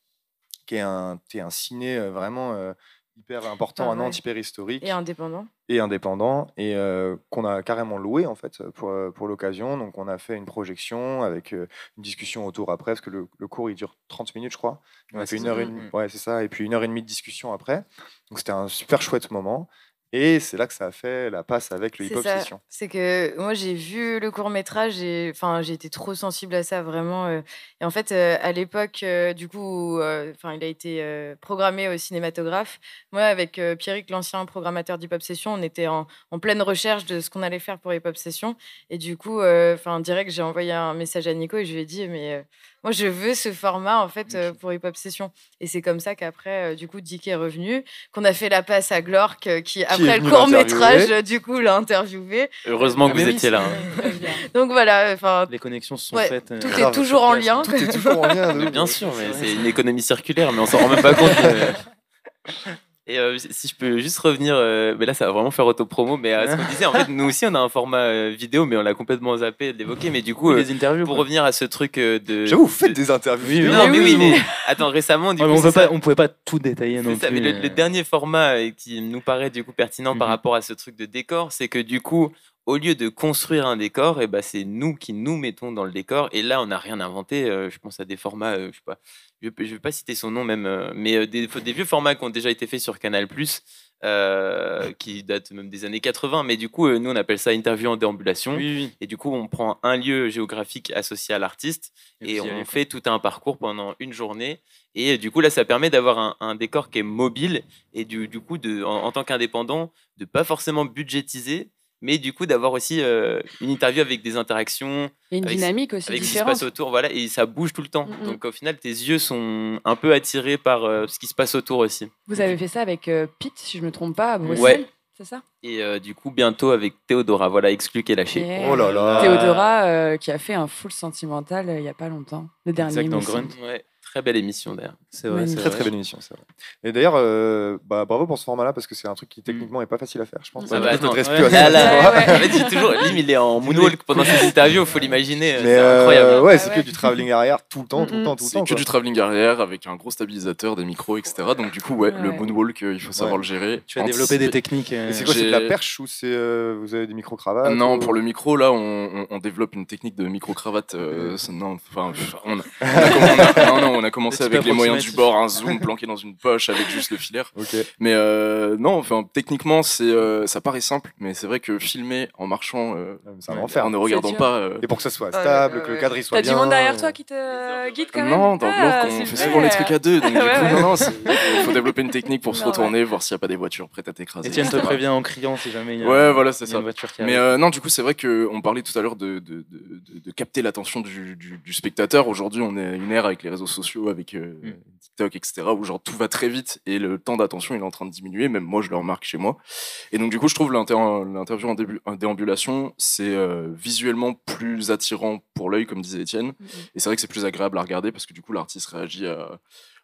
qui est un, ciné euh, vraiment euh, hyper important ah à Nantes, hyper historique. Et indépendant. Et indépendant, et euh, qu'on a carrément loué en fait pour, pour l'occasion. Donc on a fait une projection avec une discussion autour après, parce que le, cours il dure 30 minutes, je crois. On a fait une heure et demie, ouais, c'est ça, et puis une heure et demie de discussion après. Donc c'était un super chouette moment. Et c'est là que ça a fait la passe avec le hip-hop session. C'est que moi, j'ai vu le court-métrage et enfin, j'ai été trop sensible à ça, vraiment. Et en fait, à l'époque, du coup, enfin, il a été programmé au cinématographe. Moi, avec Pierrick, l'ancien programmateur d'hip-hop session, on était en, en, pleine recherche de ce qu'on allait faire pour hip-hop session. Et du coup, enfin, direct, j'ai envoyé un message à Nico et je lui ai dit, mais moi, je veux ce format, en fait, euh, pour Hip Hop Session. Et c'est comme ça qu'après, euh, du coup, Dick est revenu, qu'on a fait la passe à Glork, euh, qui, après le court-métrage, du coup, l'a interviewé. Heureusement que vous étiez là. Hein. Donc voilà. Les connexions se sont faites. Tout est toujours en lien. Tout est toujours en lien. <laughs> bien sûr, mais c'est une économie circulaire, mais on s'en rend même pas compte. <laughs> Et euh, si je peux juste revenir, euh, mais là ça va vraiment faire auto-promo, mais à ce qu'on disait, en fait, <laughs> nous aussi on a un format euh, vidéo, mais on l'a complètement zappé de l'évoquer. Mais du coup, les interviews, pour revenir à ce truc de. J'avoue, vous faites des interviews. Oui, non, mais oui, mais attends, récemment, du coup, on, peut pas, on pouvait pas tout détailler non ça, plus. Mais le, dernier format qui nous paraît du coup pertinent par mhm. rapport à ce truc de décor, c'est que du coup, au lieu de construire un décor, et eh ben, c'est nous qui nous mettons dans le décor. Et là, on n'a rien inventé. je pense à des formats, je sais pas, je ne vais pas citer son nom même, mais des, des, vieux formats qui ont déjà été faits sur Canal+, euh, qui date même des années 80. Mais du coup, euh, nous, on appelle ça interview en déambulation. Et du coup, on prend un lieu géographique associé à l'artiste et, on fait tout un parcours pendant une journée. Et euh, du coup, là, ça permet d'avoir un, décor qui est mobile et du, du coup, de, en, tant qu'indépendant, de pas forcément budgétiser, mais du coup d'avoir aussi euh, une interview avec des interactions. Et une dynamique aussi avec différente. ce qui se passe autour, voilà, et ça bouge tout le temps. Mm. Donc au final, tes yeux sont un peu attirés par euh, ce qui se passe autour aussi. Vous avez fait ça avec euh, Pete, si je me trompe pas, à Bruxelles c'est ça? Et du coup, bientôt avec Théodora, voilà, exclu qui est lâché. Oh là là Théodora, qui a fait un full sentimental il y a pas longtemps, le dernier. Exact, dans Grunt. Ouais. Très belle émission d'ailleurs. C'est vrai. Très très belle émission, c'est vrai. Et d'ailleurs, euh, bah, bravo pour ce format-là parce que c'est un truc qui techniquement est pas facile à faire, je pense. Ah bah, attends, ouais. là, là, ouais. <laughs> En fait, toujours, Lim, il est en moonwalk <laughs> pendant ses interviews, faut l'imaginer. C'est incroyable. Euh, ouais, c'est que du travelling arrière tout le temps, tout le temps, tout le temps. C'est que du travelling arrière avec un gros stabilisateur, des micros, etc. Donc du coup, ouais, le moonwalk, euh, il faut savoir le gérer. Tu as développé des techniques. C'est quoi, c'est de la perche ou c'est vous avez des micro cravates Non, pour le micro, là, on développe une technique de micro cravate. Non, enfin, on a <laughs> commencé avec les moyen du bord, un zoom <laughs> planqué dans une poche avec juste le filaire. Mais euh, non, enfin, techniquement, c'est, euh, ça paraît simple, mais c'est vrai que filmer en marchant, euh, en ne regardant pas. Euh, Et pour que ça soit stable, que le cadre il soit T'as bien. du monde derrière toi qui te guide quand même Non, dans ah, le on fait souvent les trucs à deux. Donc, <laughs> du coup, non, non, il faut développer une technique pour se retourner, voir s'il n'y a pas des voitures prêtes à t'écraser. Etienne te prévient en criant si jamais il y a, ouais, voilà, c'est ça. une voiture qui Mais non, du coup, c'est vrai qu'on parlait tout à l'heure de, capter l'attention du, du, spectateur. Aujourd'hui, on est une ère avec les réseaux sociaux, avec mm. TikTok, etc où genre tout va très vite et le temps d'attention il est en train de diminuer. Même moi, je le remarque chez moi. Et donc, du coup, je trouve l'interview en, début, en déambulation, c'est euh, visuellement plus attirant pour l'œil, comme disait Étienne. Mm-hmm. Et c'est vrai que c'est plus agréable à regarder parce que du coup, l'artiste réagit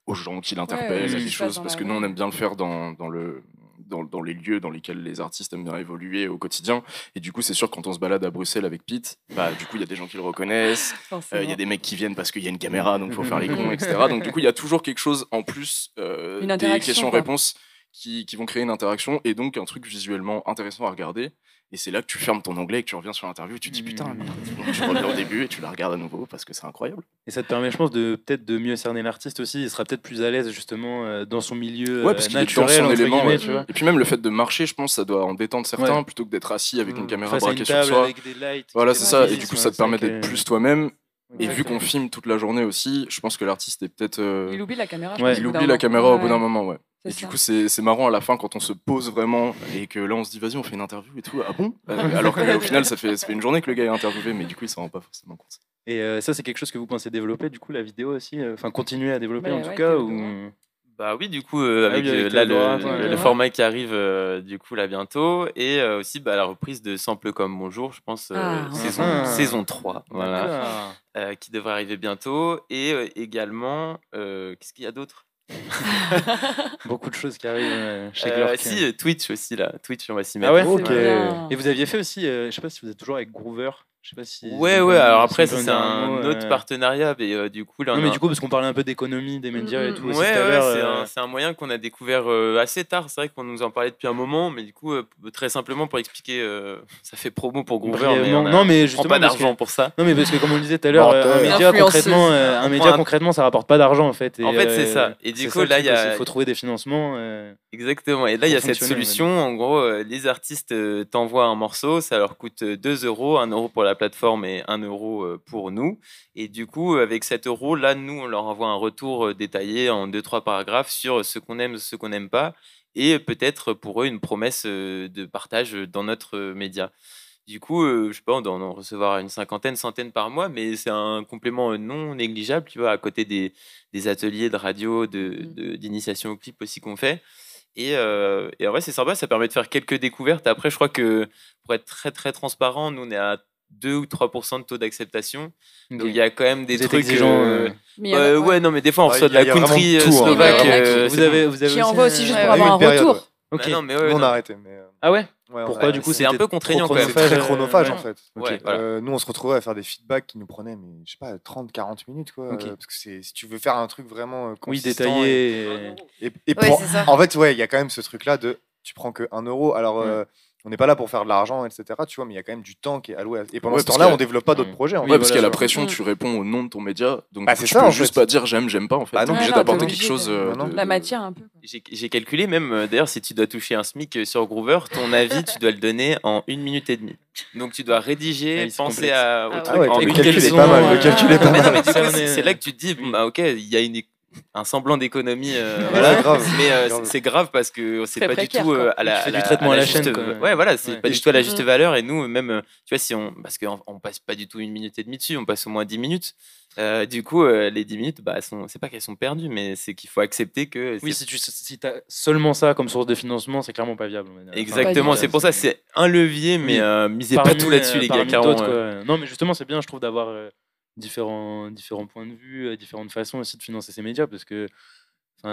aux gens qui l'interpellent, à des choses. Parce que nous, on aime bien le faire dans, dans le dans, les lieux dans lesquels les artistes aiment bien évoluer au quotidien. Et du coup, c'est sûr quand on se balade à Bruxelles avec Pete, bah, du coup, il y a des gens qui le reconnaissent. Euh, il y a des mecs qui viennent parce qu'il y a une caméra, donc il faut faire les cons, etc. <laughs> Donc, du coup, il y a toujours quelque chose en plus euh, des questions-réponses qui, qui, vont créer une interaction et donc un truc visuellement intéressant à regarder. Et c'est là que tu fermes ton onglet et que tu reviens sur l'interview et tu te dis putain, mais tu reviens au début et tu la regardes à nouveau parce que c'est incroyable. Et ça te permet, je pense, de peut-être de mieux cerner l'artiste aussi. Il sera peut-être plus à l'aise justement euh, dans son milieu ouais, parce naturel, dans son élément. Et puis même le fait de marcher, je pense, ça doit en détendre certains plutôt que d'être assis avec une mmh. caméra braquée sur soi. Avec des lights, voilà, c'est ça. Et du coup, ça te permet d'être plus toi-même. Et vu qu'on filme toute la journée aussi, je pense que l'artiste est peut-être. Euh, il oublie la caméra. il oublie la caméra au bout d'un moment, ouais. Et du coup, c'est marrant à la fin quand on se pose vraiment et que là, on se dit, vas-y, on fait une interview et tout. Ah bon? Euh, <laughs> Alors qu'au final, ça fait, ça fait une journée que le gars est interviewé, mais du coup, il s'en rend pas forcément compte. Et euh, ça, c'est quelque chose que vous pensez développer, du coup, la vidéo aussi euh, Enfin, continuer à développer en tout cas ou... Bah oui, du coup, avec, là, le, format qui arrive du coup là bientôt et aussi bah, la reprise de Sample comme Bonjour, je pense, ah. saison, ah. saison 3, voilà, qui devrait arriver bientôt. Et également, qu'est-ce qu'il y a d'autre? <laughs> Beaucoup de choses qui arrivent euh, chez euh, Si, euh, Twitch aussi, là. Twitch, on va s'y mettre. Ah ouais, Et vous aviez fait aussi, je sais pas si vous êtes toujours avec Groover. Je sais pas si. Ouais, ouais, alors après, c'est un autre partenariat, mais euh, du coup, là. Non, mais du coup, parce qu'on parlait un peu d'économie, des médias et mm, tout. Ouais, ouais euh. c'est un, moyen qu'on a découvert euh, assez tard. C'est vrai qu'on nous en parlait depuis un moment, mais du coup, très simplement pour expliquer, <laughs> ça fait promo pour Groover. Mais on non, mais justement. pas d'argent pour ça. Non, mais parce que, comme on le disait tout à l'heure, un média, concrètement, un média concrètement, ça rapporte pas d'argent, en fait. En fait, c'est ça. Et du coup, là, il faut trouver des financements. Exactement. Et là, il y a cette solution. En gros, les artistes t'envoient un morceau, ça leur coûte 2 euros, 1 euro pour la plateforme et 1 euro euh, pour nous. Et du coup, avec 7 euros, là, nous, on leur envoie un retour euh, détaillé en 2-3 paragraphes sur ce qu'on aime, ce qu'on n'aime pas, et peut-être pour eux une promesse euh, de partage dans notre média. Du coup, je sais pas, on doit en recevoir une cinquantaine, centaine par mois, mais c'est un complément non négligeable, tu vois, à côté des, des ateliers de radio, mmh. d'initiation de, au clip aussi qu'on fait. Et, et, en vrai, c'est sympa, ça permet de faire quelques découvertes. Après, je crois que pour être très très transparent, nous on est à 2 ou 3% de taux d'acceptation. Donc il y a quand même des trucs. Euh, euh, ouais. non, mais des fois on reçoit de la country hein. slovaque. Euh, vous avez, vous avez qui envoie aussi juste pour avoir un retour. Ok. Bah non, mais on a arrêté. Mais... Ah ouais, Pourquoi du coup c'est un peu contraignant quand même. C'est très chronophage en fait. nous on se retrouvait à faire des feedbacks qui nous prenaient mais je sais pas 30-40 minutes quoi. parce que si tu veux faire un truc vraiment oui détaillé et, et, en fait ouais il y a quand même ce truc là de tu prends que 1 euro alors on n'est pas là pour faire de l'argent, etc. Tu vois, mais il y a quand même du temps qui est alloué. Et pendant ce temps-là, on développe pas d'autres projets. ouais, parce qu'il y a la pression, tu réponds au nom de ton média, donc bah, tu peux juste pas dire j'aime, j'aime pas en fait. Bah, non, obligé d'apporter quelque chose. Euh, la matière un peu. J'ai calculé même, euh, d'ailleurs, si tu dois toucher un SMIC euh, sur Groover, ton avis, tu dois le donner en une minute et demie. Donc tu dois rédiger, ah penser à, au ah truc. en une calcul est pas mal. Le calcul est pas mal. C'est là que tu te dis, bah ok, il y a une un semblant d'économie. Euh, voilà. grave. Mais euh, c'est grave parce que c'est pas du tout euh, à la, du traitement à la, chaîne. Ouais, voilà, c'est pas du tout à la juste valeur. Et nous, même, tu vois, si on, parce qu'on on passe pas du tout une minute et demie dessus, on passe au moins dix minutes. du coup, les 10 minutes, bah, c'est pas qu'elles sont perdues, mais c'est qu'il faut accepter que. Oui, si tu si as seulement ça comme source de financement, c'est clairement pas viable. Exactement, c'est pour ça, c'est un levier, mais misez pas tout là-dessus, les gars. Non, mais justement, c'est bien, je trouve, d'avoir différents, différents points de vue, euh, différentes façons aussi de financer ces médias parce que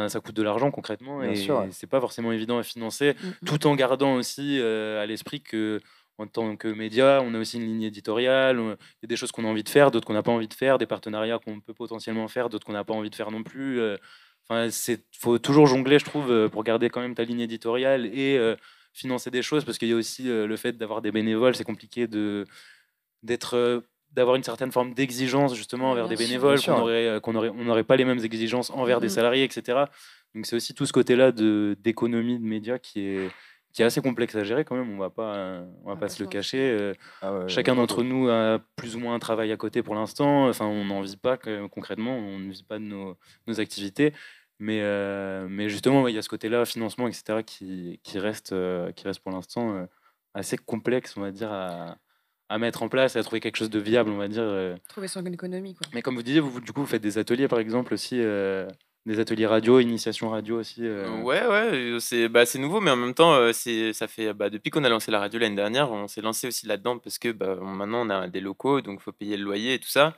ça coûte de l'argent concrètement et c'est pas forcément évident à financer mmh, mmh. tout en gardant aussi euh, à l'esprit que en tant que média, on a aussi une ligne éditoriale, il y a des choses qu'on a envie de faire, d'autres qu'on n'a pas envie de faire, des partenariats qu'on peut potentiellement faire, d'autres qu'on n'a pas envie de faire non plus. Euh. Enfin, c'est faut toujours jongler, je trouve, pour garder quand même ta ligne éditoriale et financer des choses, parce qu'il y a aussi le fait d'avoir des bénévoles, c'est compliqué de d'être d'avoir une certaine forme d'exigence justement envers des bénévoles, qu'on aurait, euh, qu'on aurait, on n'aurait pas les mêmes exigences envers des mm-hmm. salariés, etc. Donc c'est aussi tout ce côté-là de d'économie de médias qui est qui est assez complexe à gérer quand même. On va pas, on va pas se le cacher. Euh, ah chacun d'entre nous a plus ou moins un travail à côté pour l'instant. Enfin, on n'en vit pas concrètement, on ne vit pas de nos, nos activités. Mais, euh, mais justement, il y a ce côté-là, financement, etc., qui, qui reste, qui reste pour l'instant assez complexe, on va dire, à, à mettre en place et à trouver quelque chose de viable, on va dire. Euh. Trouver son économie. Quoi. Mais comme vous disiez, vous, du coup, vous faites des ateliers, par exemple, aussi, euh, des ateliers radio, initiation radio aussi. Euh. Ouais, ouais, c'est bah, nouveau, mais en même temps, c'est ça fait bah, depuis qu'on a lancé la radio l'année dernière, on s'est lancé aussi là-dedans parce que bah, maintenant on a des locaux, donc il faut payer le loyer et tout ça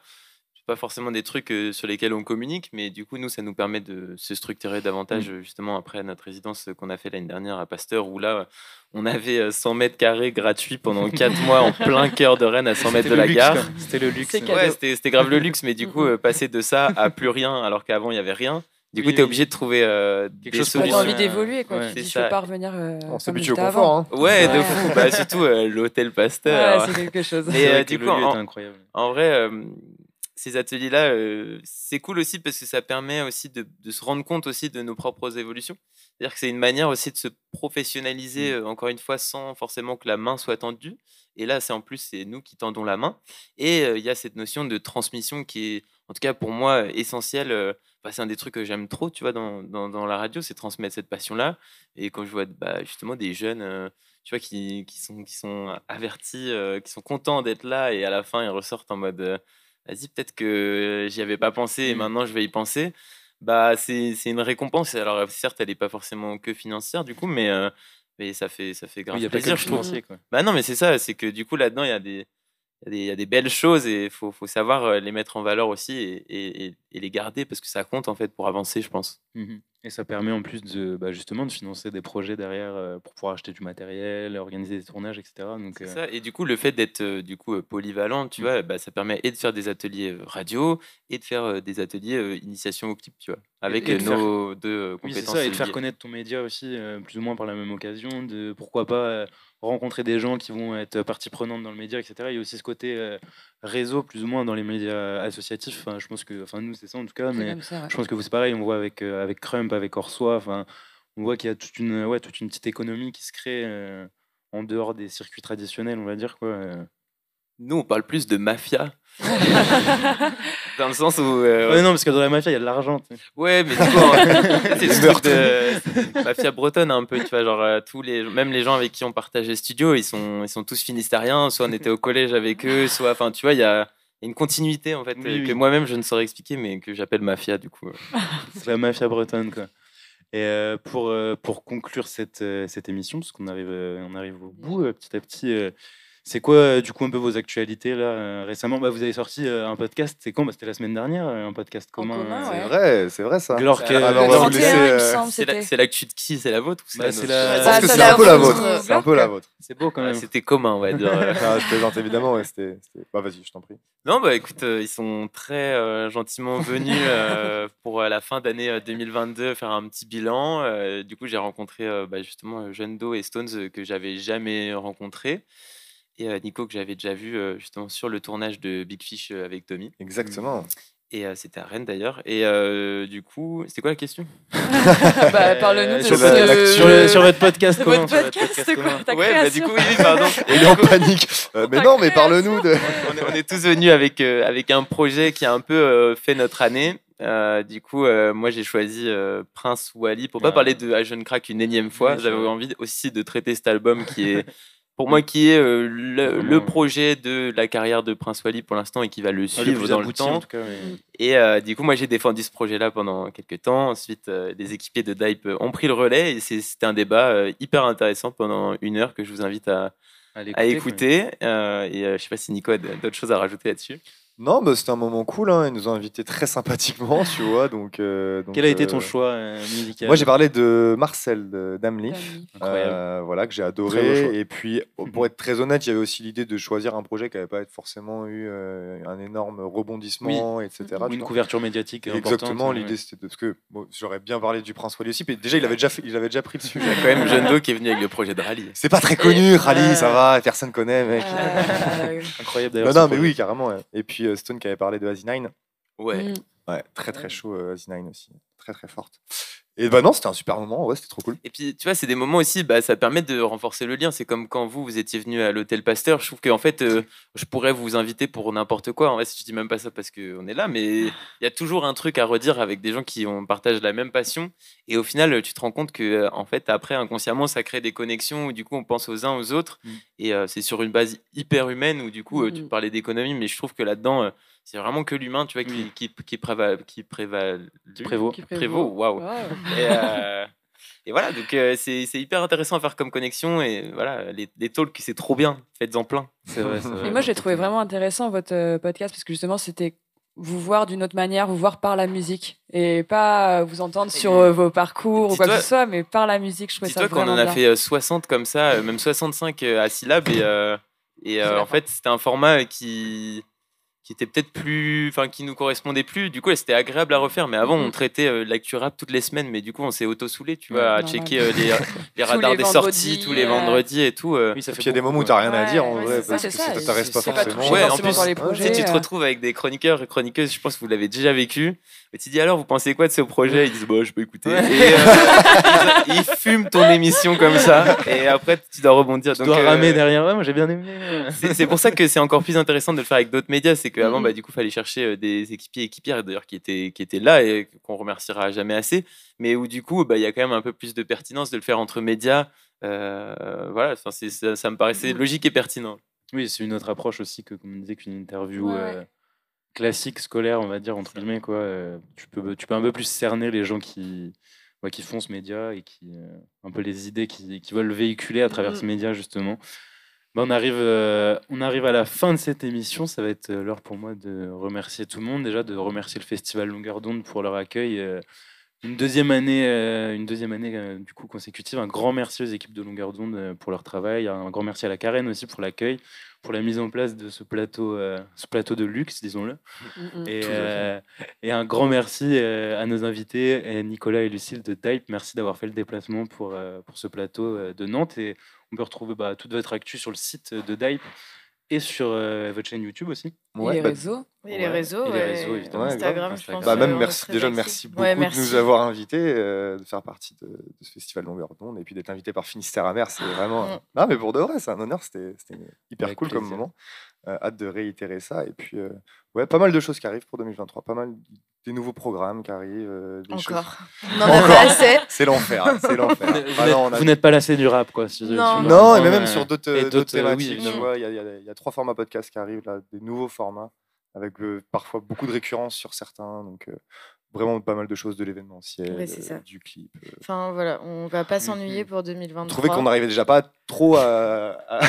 pas forcément des trucs euh, sur lesquels on communique, mais du coup, nous, ça nous permet de se structurer davantage, mmh. justement, après notre résidence qu'on a fait l'année dernière à Pasteur, où là, on avait 100 euh, mètres carrés gratuits pendant <laughs> 4 mois en plein cœur de Rennes, à 100 mètres de la gare. C'était le luxe. Ouais, c'était grave le luxe, mais du coup, euh, passer de ça à plus rien, alors qu'avant, il n'y avait rien. Du coup, tu es obligé de trouver quelque des chose solutions. envie d'évoluer, quoi. tu dis, je peux pas revenir. on s'habitue au confort. Hein. Ouais, de fou. Bah, surtout l'hôtel Pasteur. Ouais, c'est quelque chose. Et du coup, en, incroyable. en vrai, ces ateliers-là, euh, c'est cool aussi parce que ça permet aussi de, se rendre compte aussi de nos propres évolutions. C'est-à-dire que c'est une manière aussi de se professionnaliser, mmh. euh, encore une fois, sans forcément que la main soit tendue. Et là, c'est en plus, c'est nous qui tendons la main. Et euh, il y a cette notion de transmission qui est, en tout cas pour moi, essentielle. c'est un des trucs que j'aime trop, tu vois, dans, dans, la radio, c'est transmettre cette passion-là. Et quand je vois bah, justement des jeunes, tu vois, qui, qui, sont, qui sont avertis, qui sont contents d'être là, et à la fin, ils ressortent en mode vas-y, peut-être que j'y avais pas pensé et mmh. maintenant je vais y penser. Bah, c'est une récompense. Alors, certes, elle n'est pas forcément que financière, du coup, mais, euh, mais ça fait, ça fait grave plaisir, je trouve. Quoi. Bah, non, mais c'est ça, c'est que du coup, là-dedans, il y a des il y, a des belles choses et il faut, faut, savoir euh, les mettre en valeur aussi et, et, les garder parce que ça compte en fait pour avancer, je pense. Mmh et ça permet en plus de bah, justement de financer des projets derrière euh, pour pouvoir acheter du matériel, organiser des tournages, etc. Donc, euh ça. Et du coup, le fait d'être du coup polyvalent, tu mmh. vois, bah, ça permet et de faire des ateliers radio et de faire des ateliers initiation au clip, tu vois, avec nos deux compétences. Oui, ça, et de faire connaître ton média aussi, plus ou moins par la même occasion. De pourquoi pas rencontrer des gens qui vont être partie prenante dans le média, etc. Il y a aussi ce côté euh, réseau, plus ou moins, dans les médias associatifs. Enfin, je pense que, enfin, nous, c'est ça en tout cas, mais je pense que vous, c'est pareil. On voit avec, euh, avec Crump, avec Orsois, enfin, on voit qu'il y a toute une, ouais, toute une petite économie qui se crée euh, en dehors des circuits traditionnels, on va dire. Quoi. Nous, on parle plus de mafia. <laughs> dans le sens où. Euh, non, parce que dans la mafia, il y a de l'argent. Ouais, mais du coup, <laughs> c'est le truc de mafia bretonne un peu, tu vois. Genre, euh, tous les, même les gens avec qui on partageait studio, ils sont, ils sont tous finistériens. Soit on était au collège avec eux, soit. Enfin, tu vois, il y a une continuité en fait que moi-même je ne saurais expliquer, mais que j'appelle mafia du coup. c'est la mafia bretonne, quoi. Et euh, pour, pour conclure cette, cette émission, parce qu'on arrive, on arrive au bout petit à petit C'est quoi, euh, du coup, un peu vos actualités là euh, récemment? Bah, Vous avez sorti euh, un podcast, c'est quand? Bah, C'était la semaine dernière, un podcast commun. C'est vrai, c'est vrai ça. Alors, c'est l'actu de qui? C'est la vôtre ou bah, c'est la... c'est un peu la vôtre. C'est un peu la vôtre. C'est beau quand même. C'était commun, on va dire. <laughs> je plaisante évidemment. Ouais, bah, vas-y, je t'en prie. Non, bah écoute, ils sont très gentiment venus <laughs> pour la fin d'année 2022 faire un petit bilan. du coup, j'ai rencontré bah, justement Jeanne Do et Stones que j'avais jamais rencontrés et Nico que j'avais déjà vu justement sur le tournage de Big Fish avec Tommy. Exactement. Et c'était à Rennes d'ailleurs. Et du coup, c'était quoi la question? <laughs> Bah, Parle-nous sur, sur, votre podcast. Sur votre podcast, c'est quoi ta ouais, bah, du coup, oui, pardon. <laughs> Et il est en panique. mais non, mais parle-nous de. on, est, on, est, tous venus avec, avec un projet qui a un peu fait notre année. du coup, moi j'ai choisi Prince Wally pour pas parler de Jeune Crack une énième fois. J'avais envie aussi de traiter cet album qui est <laughs> pour moi, qui est euh, le, projet de la carrière de Prince Wally pour l'instant et qui va le ah, suivre dans le temps. Et euh, du coup, moi, j'ai défendu ce projet-là pendant quelques temps. Ensuite, euh, les équipiers de Dype ont pris le relais et c'était un débat hyper intéressant pendant une heure que je vous invite à, à, écouter. et je sais pas si Nico a d'autres choses à rajouter là-dessus. Non, bah, c'était un moment cool. Hein. Ils nous ont invités très sympathiquement, tu vois. <laughs> Donc, euh, Quel a été ton euh, choix euh, musical? Moi, j'ai parlé de Marcel Damleaf, voilà, que j'ai adoré. Et puis, <laughs> pour être très honnête, il y avait aussi l'idée de choisir un projet qui n'avait pas forcément eu un énorme rebondissement, etc. une couverture médiatique Exactement, l'idée c'était de... Parce que j'aurais bien parlé du Prince Wally aussi, mais déjà, il avait déjà, fait... il avait déjà pris le <laughs> sujet. Il y a quand même Jeune Do qui est venu avec le projet de Rally. C'est pas très connu, Rally, ça va, personne connaît, mec. Incroyable d'ailleurs. Non, non, mais oui, carrément. Et puis, euh, Stone qui avait parlé de Asinine. Ouais. Mm. Ouais, très très chaud euh, Asinine aussi. Très très forte. Et bah non, c'était un super moment, ouais, c'était trop cool. Et puis, tu vois, c'est des moments aussi, bah, ça permet de renforcer le lien. C'est comme quand vous, vous étiez venu à l'hôtel Pasteur. Je trouve qu'en fait, euh, je pourrais vous inviter pour n'importe quoi. En vrai, je dis même pas ça parce qu'on est là, mais il y a toujours un truc à redire avec des gens qui ont, partagent la même passion. Et au final, tu te rends compte que, en fait, après, inconsciemment, ça crée des connexions où du coup, on pense aux uns aux autres. Mm. Et c'est sur une base hyper humaine où du coup, tu mm. parlais d'économie, mais je trouve que là-dedans, c'est vraiment que l'humain, tu vois, qui, qui, qui, préval, qui préval, prévaut. Qui prévaut, waouh. Et, euh, et, voilà, donc euh, c'est hyper intéressant à faire comme connexion. Et voilà, les, les talks, c'est trop bien. Faites-en plein. Vrai. Et moi, j'ai trouvé vraiment intéressant votre euh, podcast parce que justement, c'était vous voir d'une autre manière, vous voir par la musique et pas vous entendre sur vos parcours ou quoi que ce soit, mais par la musique. Je trouvais ça toi qu'on en a fait 60 comme ça, même 65 à syllabes et, et en fait, c'était un format qui qui était peut-être plus, enfin qui nous correspondait plus. Du coup, c'était agréable à refaire. Mais avant, on mm-hmm. traitait euh, l'actu rap toutes les semaines, mais du coup, on s'est auto soulé, tu vois, à checker euh, les, <laughs> les, radars des sorties tous les vendredis et tout. Euh. Oui, ça fait. Il y a des moments où t'as rien à dire en vrai, parce que ça t'intéresse pas forcément. Ouais, en plus, les projets, tu te retrouves avec des chroniqueurs et chroniqueuses. Je pense que vous l'avez déjà vécu. Et tu dis alors, vous pensez quoi de ce projet? Ils disent bah, je peux écouter. Et ils, fument ton émission comme ça. Et après, tu dois rebondir. Tu dois ramer derrière. moi, j'ai bien aimé. C'est pour ça que c'est encore plus intéressant de le faire avec d'autres médias. C'est qu'avant, bah, du coup, il fallait chercher euh, des équipiers équipières, d'ailleurs, qui étaient, qui étaient là et qu'on remerciera jamais assez. Mais où, du coup, bah, il y a quand même un peu plus de pertinence de le faire entre médias. Euh, voilà, ça, ça, me paraissait logique et pertinent. Oui, c'est une autre approche aussi que, comme on disait, qu'une interview euh, classique, scolaire, on va dire, entre guillemets. Quoi. tu, peux, tu peux un peu plus cerner les gens qui, qui font ce média et qui, un peu les idées qui, qui veulent véhiculer à travers mm. ce média, justement. Bah, on, arrive, euh, on arrive à la fin de cette émission. Ça va être euh, l'heure pour moi de remercier tout le monde. Déjà, de remercier le Festival Longueur d'onde pour leur accueil. Euh, une deuxième année, une deuxième année du coup consécutive. Un grand merci aux équipes de Longueur d'onde pour leur travail. Un grand merci à la Carène aussi pour l'accueil, pour la mise en place de ce plateau, ce plateau de luxe, disons-le. Mm. Et, et, un grand merci à nos invités, Nicolas et Lucille de Type. Merci d'avoir fait le déplacement pour, pour ce plateau de Nantes. Et on peut retrouver bah, toute votre actu sur le site de Dype et sur euh, votre chaîne YouTube aussi. et les bah, réseaux. Et les réseaux, les réseaux évidemment. Instagram, je pense. Bah, même merci, déjà, merci beaucoup de nous avoir invités, euh, de faire partie de, ce festival Longueur d'onde et puis d'être invité par Finistère Amer. C'est vraiment. Mm. non, mais pour de vrai, c'est un honneur. C'était hyper cool comme moment. Euh, hâte de réitérer ça. Et puis, ouais, pas mal de choses qui arrivent pour 2023. Pas mal des nouveaux programmes qui arrivent. Euh, des Encore. <laughs> Non. C'est l'enfer. C'est l'enfer. vous n'êtes pas lassé du rap, quoi. non. non, et même sur d'autres thématiques. il y, a trois formats podcast qui arrivent, là, des nouveaux formats, avec euh, parfois beaucoup de récurrences sur certains. Donc, euh, vraiment pas mal de choses de l'événementiel, euh, du clip. Euh. Enfin voilà, on va pas s'ennuyer pour 2023. Je trouvais qu'on n'arrivait déjà pas trop à, <laughs>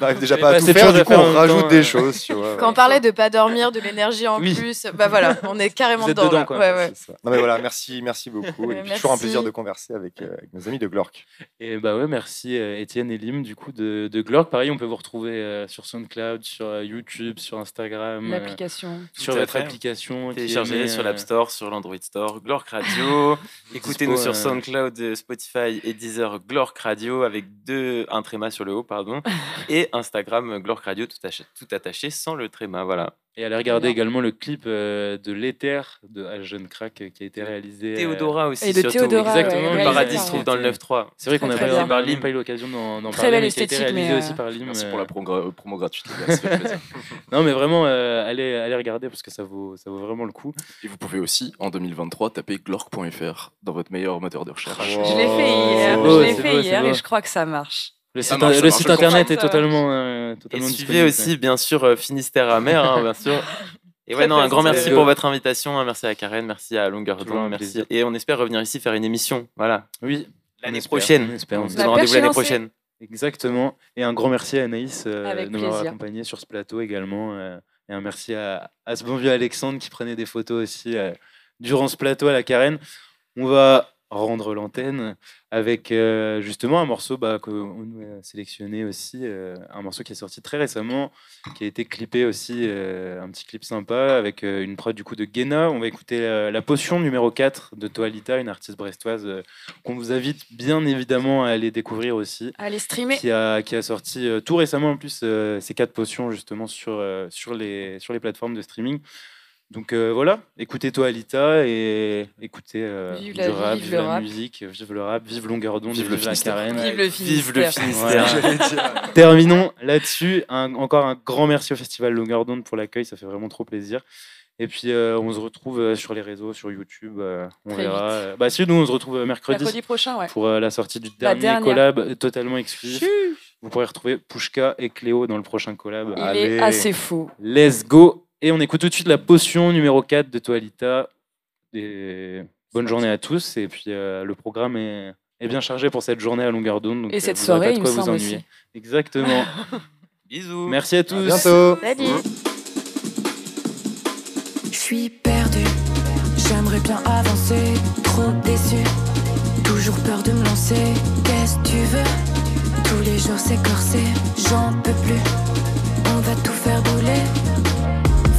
on n'arrive déjà pas à tout faire, du coup on rajoute des choses. Tu vois, Quand on parlait de pas dormir, de l'énergie en plus, bah voilà, on est carrément dedans. dedans quoi. Ouais, ouais. Non mais voilà, merci, merci beaucoup. <laughs> Et toujours un plaisir de converser avec, euh, avec, nos amis de Glork. Et bah ouais, merci Étienne et Lim du coup de, de Glork. Pareil, on peut vous retrouver sur SoundCloud, sur YouTube, sur Instagram, l'application, sur votre application, téléchargée sur l'App Store, sur Android Store, Glork Radio. <laughs> Écoutez-nous sur SoundCloud, Spotify et Deezer, Glork Radio, avec deux, un tréma sur le haut, pardon, <laughs> et Instagram, Glork Radio, tout tout attaché sans le tréma. Voilà. Et allez regarder également le clip euh, de l'éther de Jeune Crack euh, qui a été réalisé. Euh, Théodora aussi. Et de Théodora. Exactement. le paradis se trouve dans le 9-3. C'est vrai qu'on n'a pas, pas, eu l'occasion d'en parler. mais qui a été réalisé aussi par Lim. Merci pour la promo gratuite. <laughs> <laughs> non, mais vraiment, allez, allez regarder parce que ça vaut, ça vaut vraiment le coup. Et vous pouvez aussi, en 2023, taper glork.fr dans votre meilleur moteur de recherche. Je l'ai fait hier. Je l'ai fait hier et je crois que ça marche. Le site, internet est totalement, euh, totalement Et suivez aussi, bien sûr, euh, Finistère à mer, hein, bien sûr. Et ouais, non, un grand merci pour votre invitation. Hein. Merci à Karen, merci à Longueur d'onde, merci. Et on espère revenir ici faire une émission. Voilà. Oui. L'année prochaine. On, se donne rendez-vous l'année prochaine. Exactement. Et un grand merci à Anaïs euh, de m'avoir accompagné sur ce plateau également. et un merci à, à ce bon vieux Alexandre qui prenait des photos aussi durant ce plateau à la Karen. On va rendre l'antenne avec euh, justement un morceau bah, qu'on a sélectionné aussi, euh, un morceau qui est sorti très récemment, qui a été clippé aussi, euh, un petit clip sympa avec une prod du coup de Guéna. On va écouter la, potion numéro 4 de Toalita, une artiste brestoise qu'on vous invite bien évidemment à aller découvrir aussi. À aller streamer. Qui a, qui a sorti tout récemment en plus ces quatre potions justement sur, sur, les, sur les plateformes de streaming. Donc euh, voilà, écoutez toi Alita et écoutez euh, vive la, rap, vive, la musique, vive le rap, vive Longueur d'onde, vive, vive la carène, vive le Finistère. <laughs> Terminons là-dessus. encore un grand merci au festival Longueur d'onde pour l'accueil, ça fait vraiment trop plaisir. Et puis euh, on se retrouve sur les réseaux, sur YouTube, on verra. Bah si nous on se retrouve mercredi, mercredi prochain, ouais. pour la sortie du dernier collab totalement exclusif. Vous pourrez retrouver Pushka et Cléo dans le prochain collab. Il est assez fou. Let's go et on écoute tout de suite la potion numéro 4 de Toalita. Et bonne journée à tous. Et puis euh, le programme est, bien chargé pour cette journée à longueur d'onde. Et cette soirée, il me semble aussi. Exactement. <laughs> Bisous. Merci à tous. À bientôt. Salut. Je suis perdu. J'aimerais bien avancer. Trop déçu. Toujours peur de me lancer. Qu'est-ce que tu veux? Tous les jours c'est corsé. J'en peux plus. On va tout faire brûler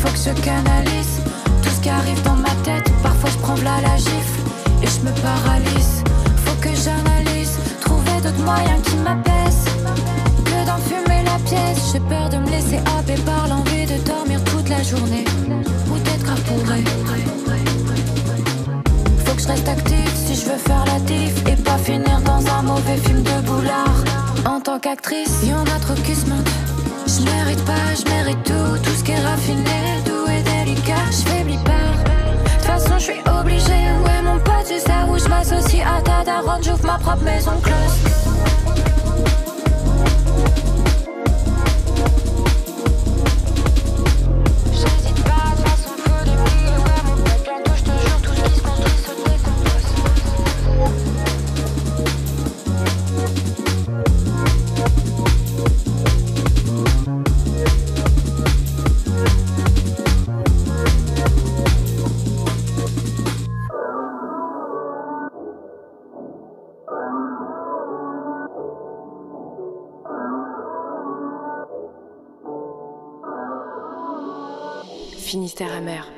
faut que je canalise tout ce qui arrive dans ma tête. Parfois je prends là la gifle et je me paralyse. Faut que j'analyse, trouver d'autres moyens qui m'apaisent. Que d'enfumer la pièce, j'ai peur de me laisser happer par l'envie de dormir toute la journée ou d'être appauvri. Faut que je reste actif si je veux faire la diff et pas finir dans un mauvais film de boulard. En tant qu'actrice, y en a trop qui se mentent. Je mérite pas, je mérite tout, tout ce qui est raffiné, doux et délicat, je faiblis pas. De toute façon, je suis obligé, ouais, mon pote, c'est ça où je m'associe à ta daronne, j'ouvre ma propre maison close. Finistère amer.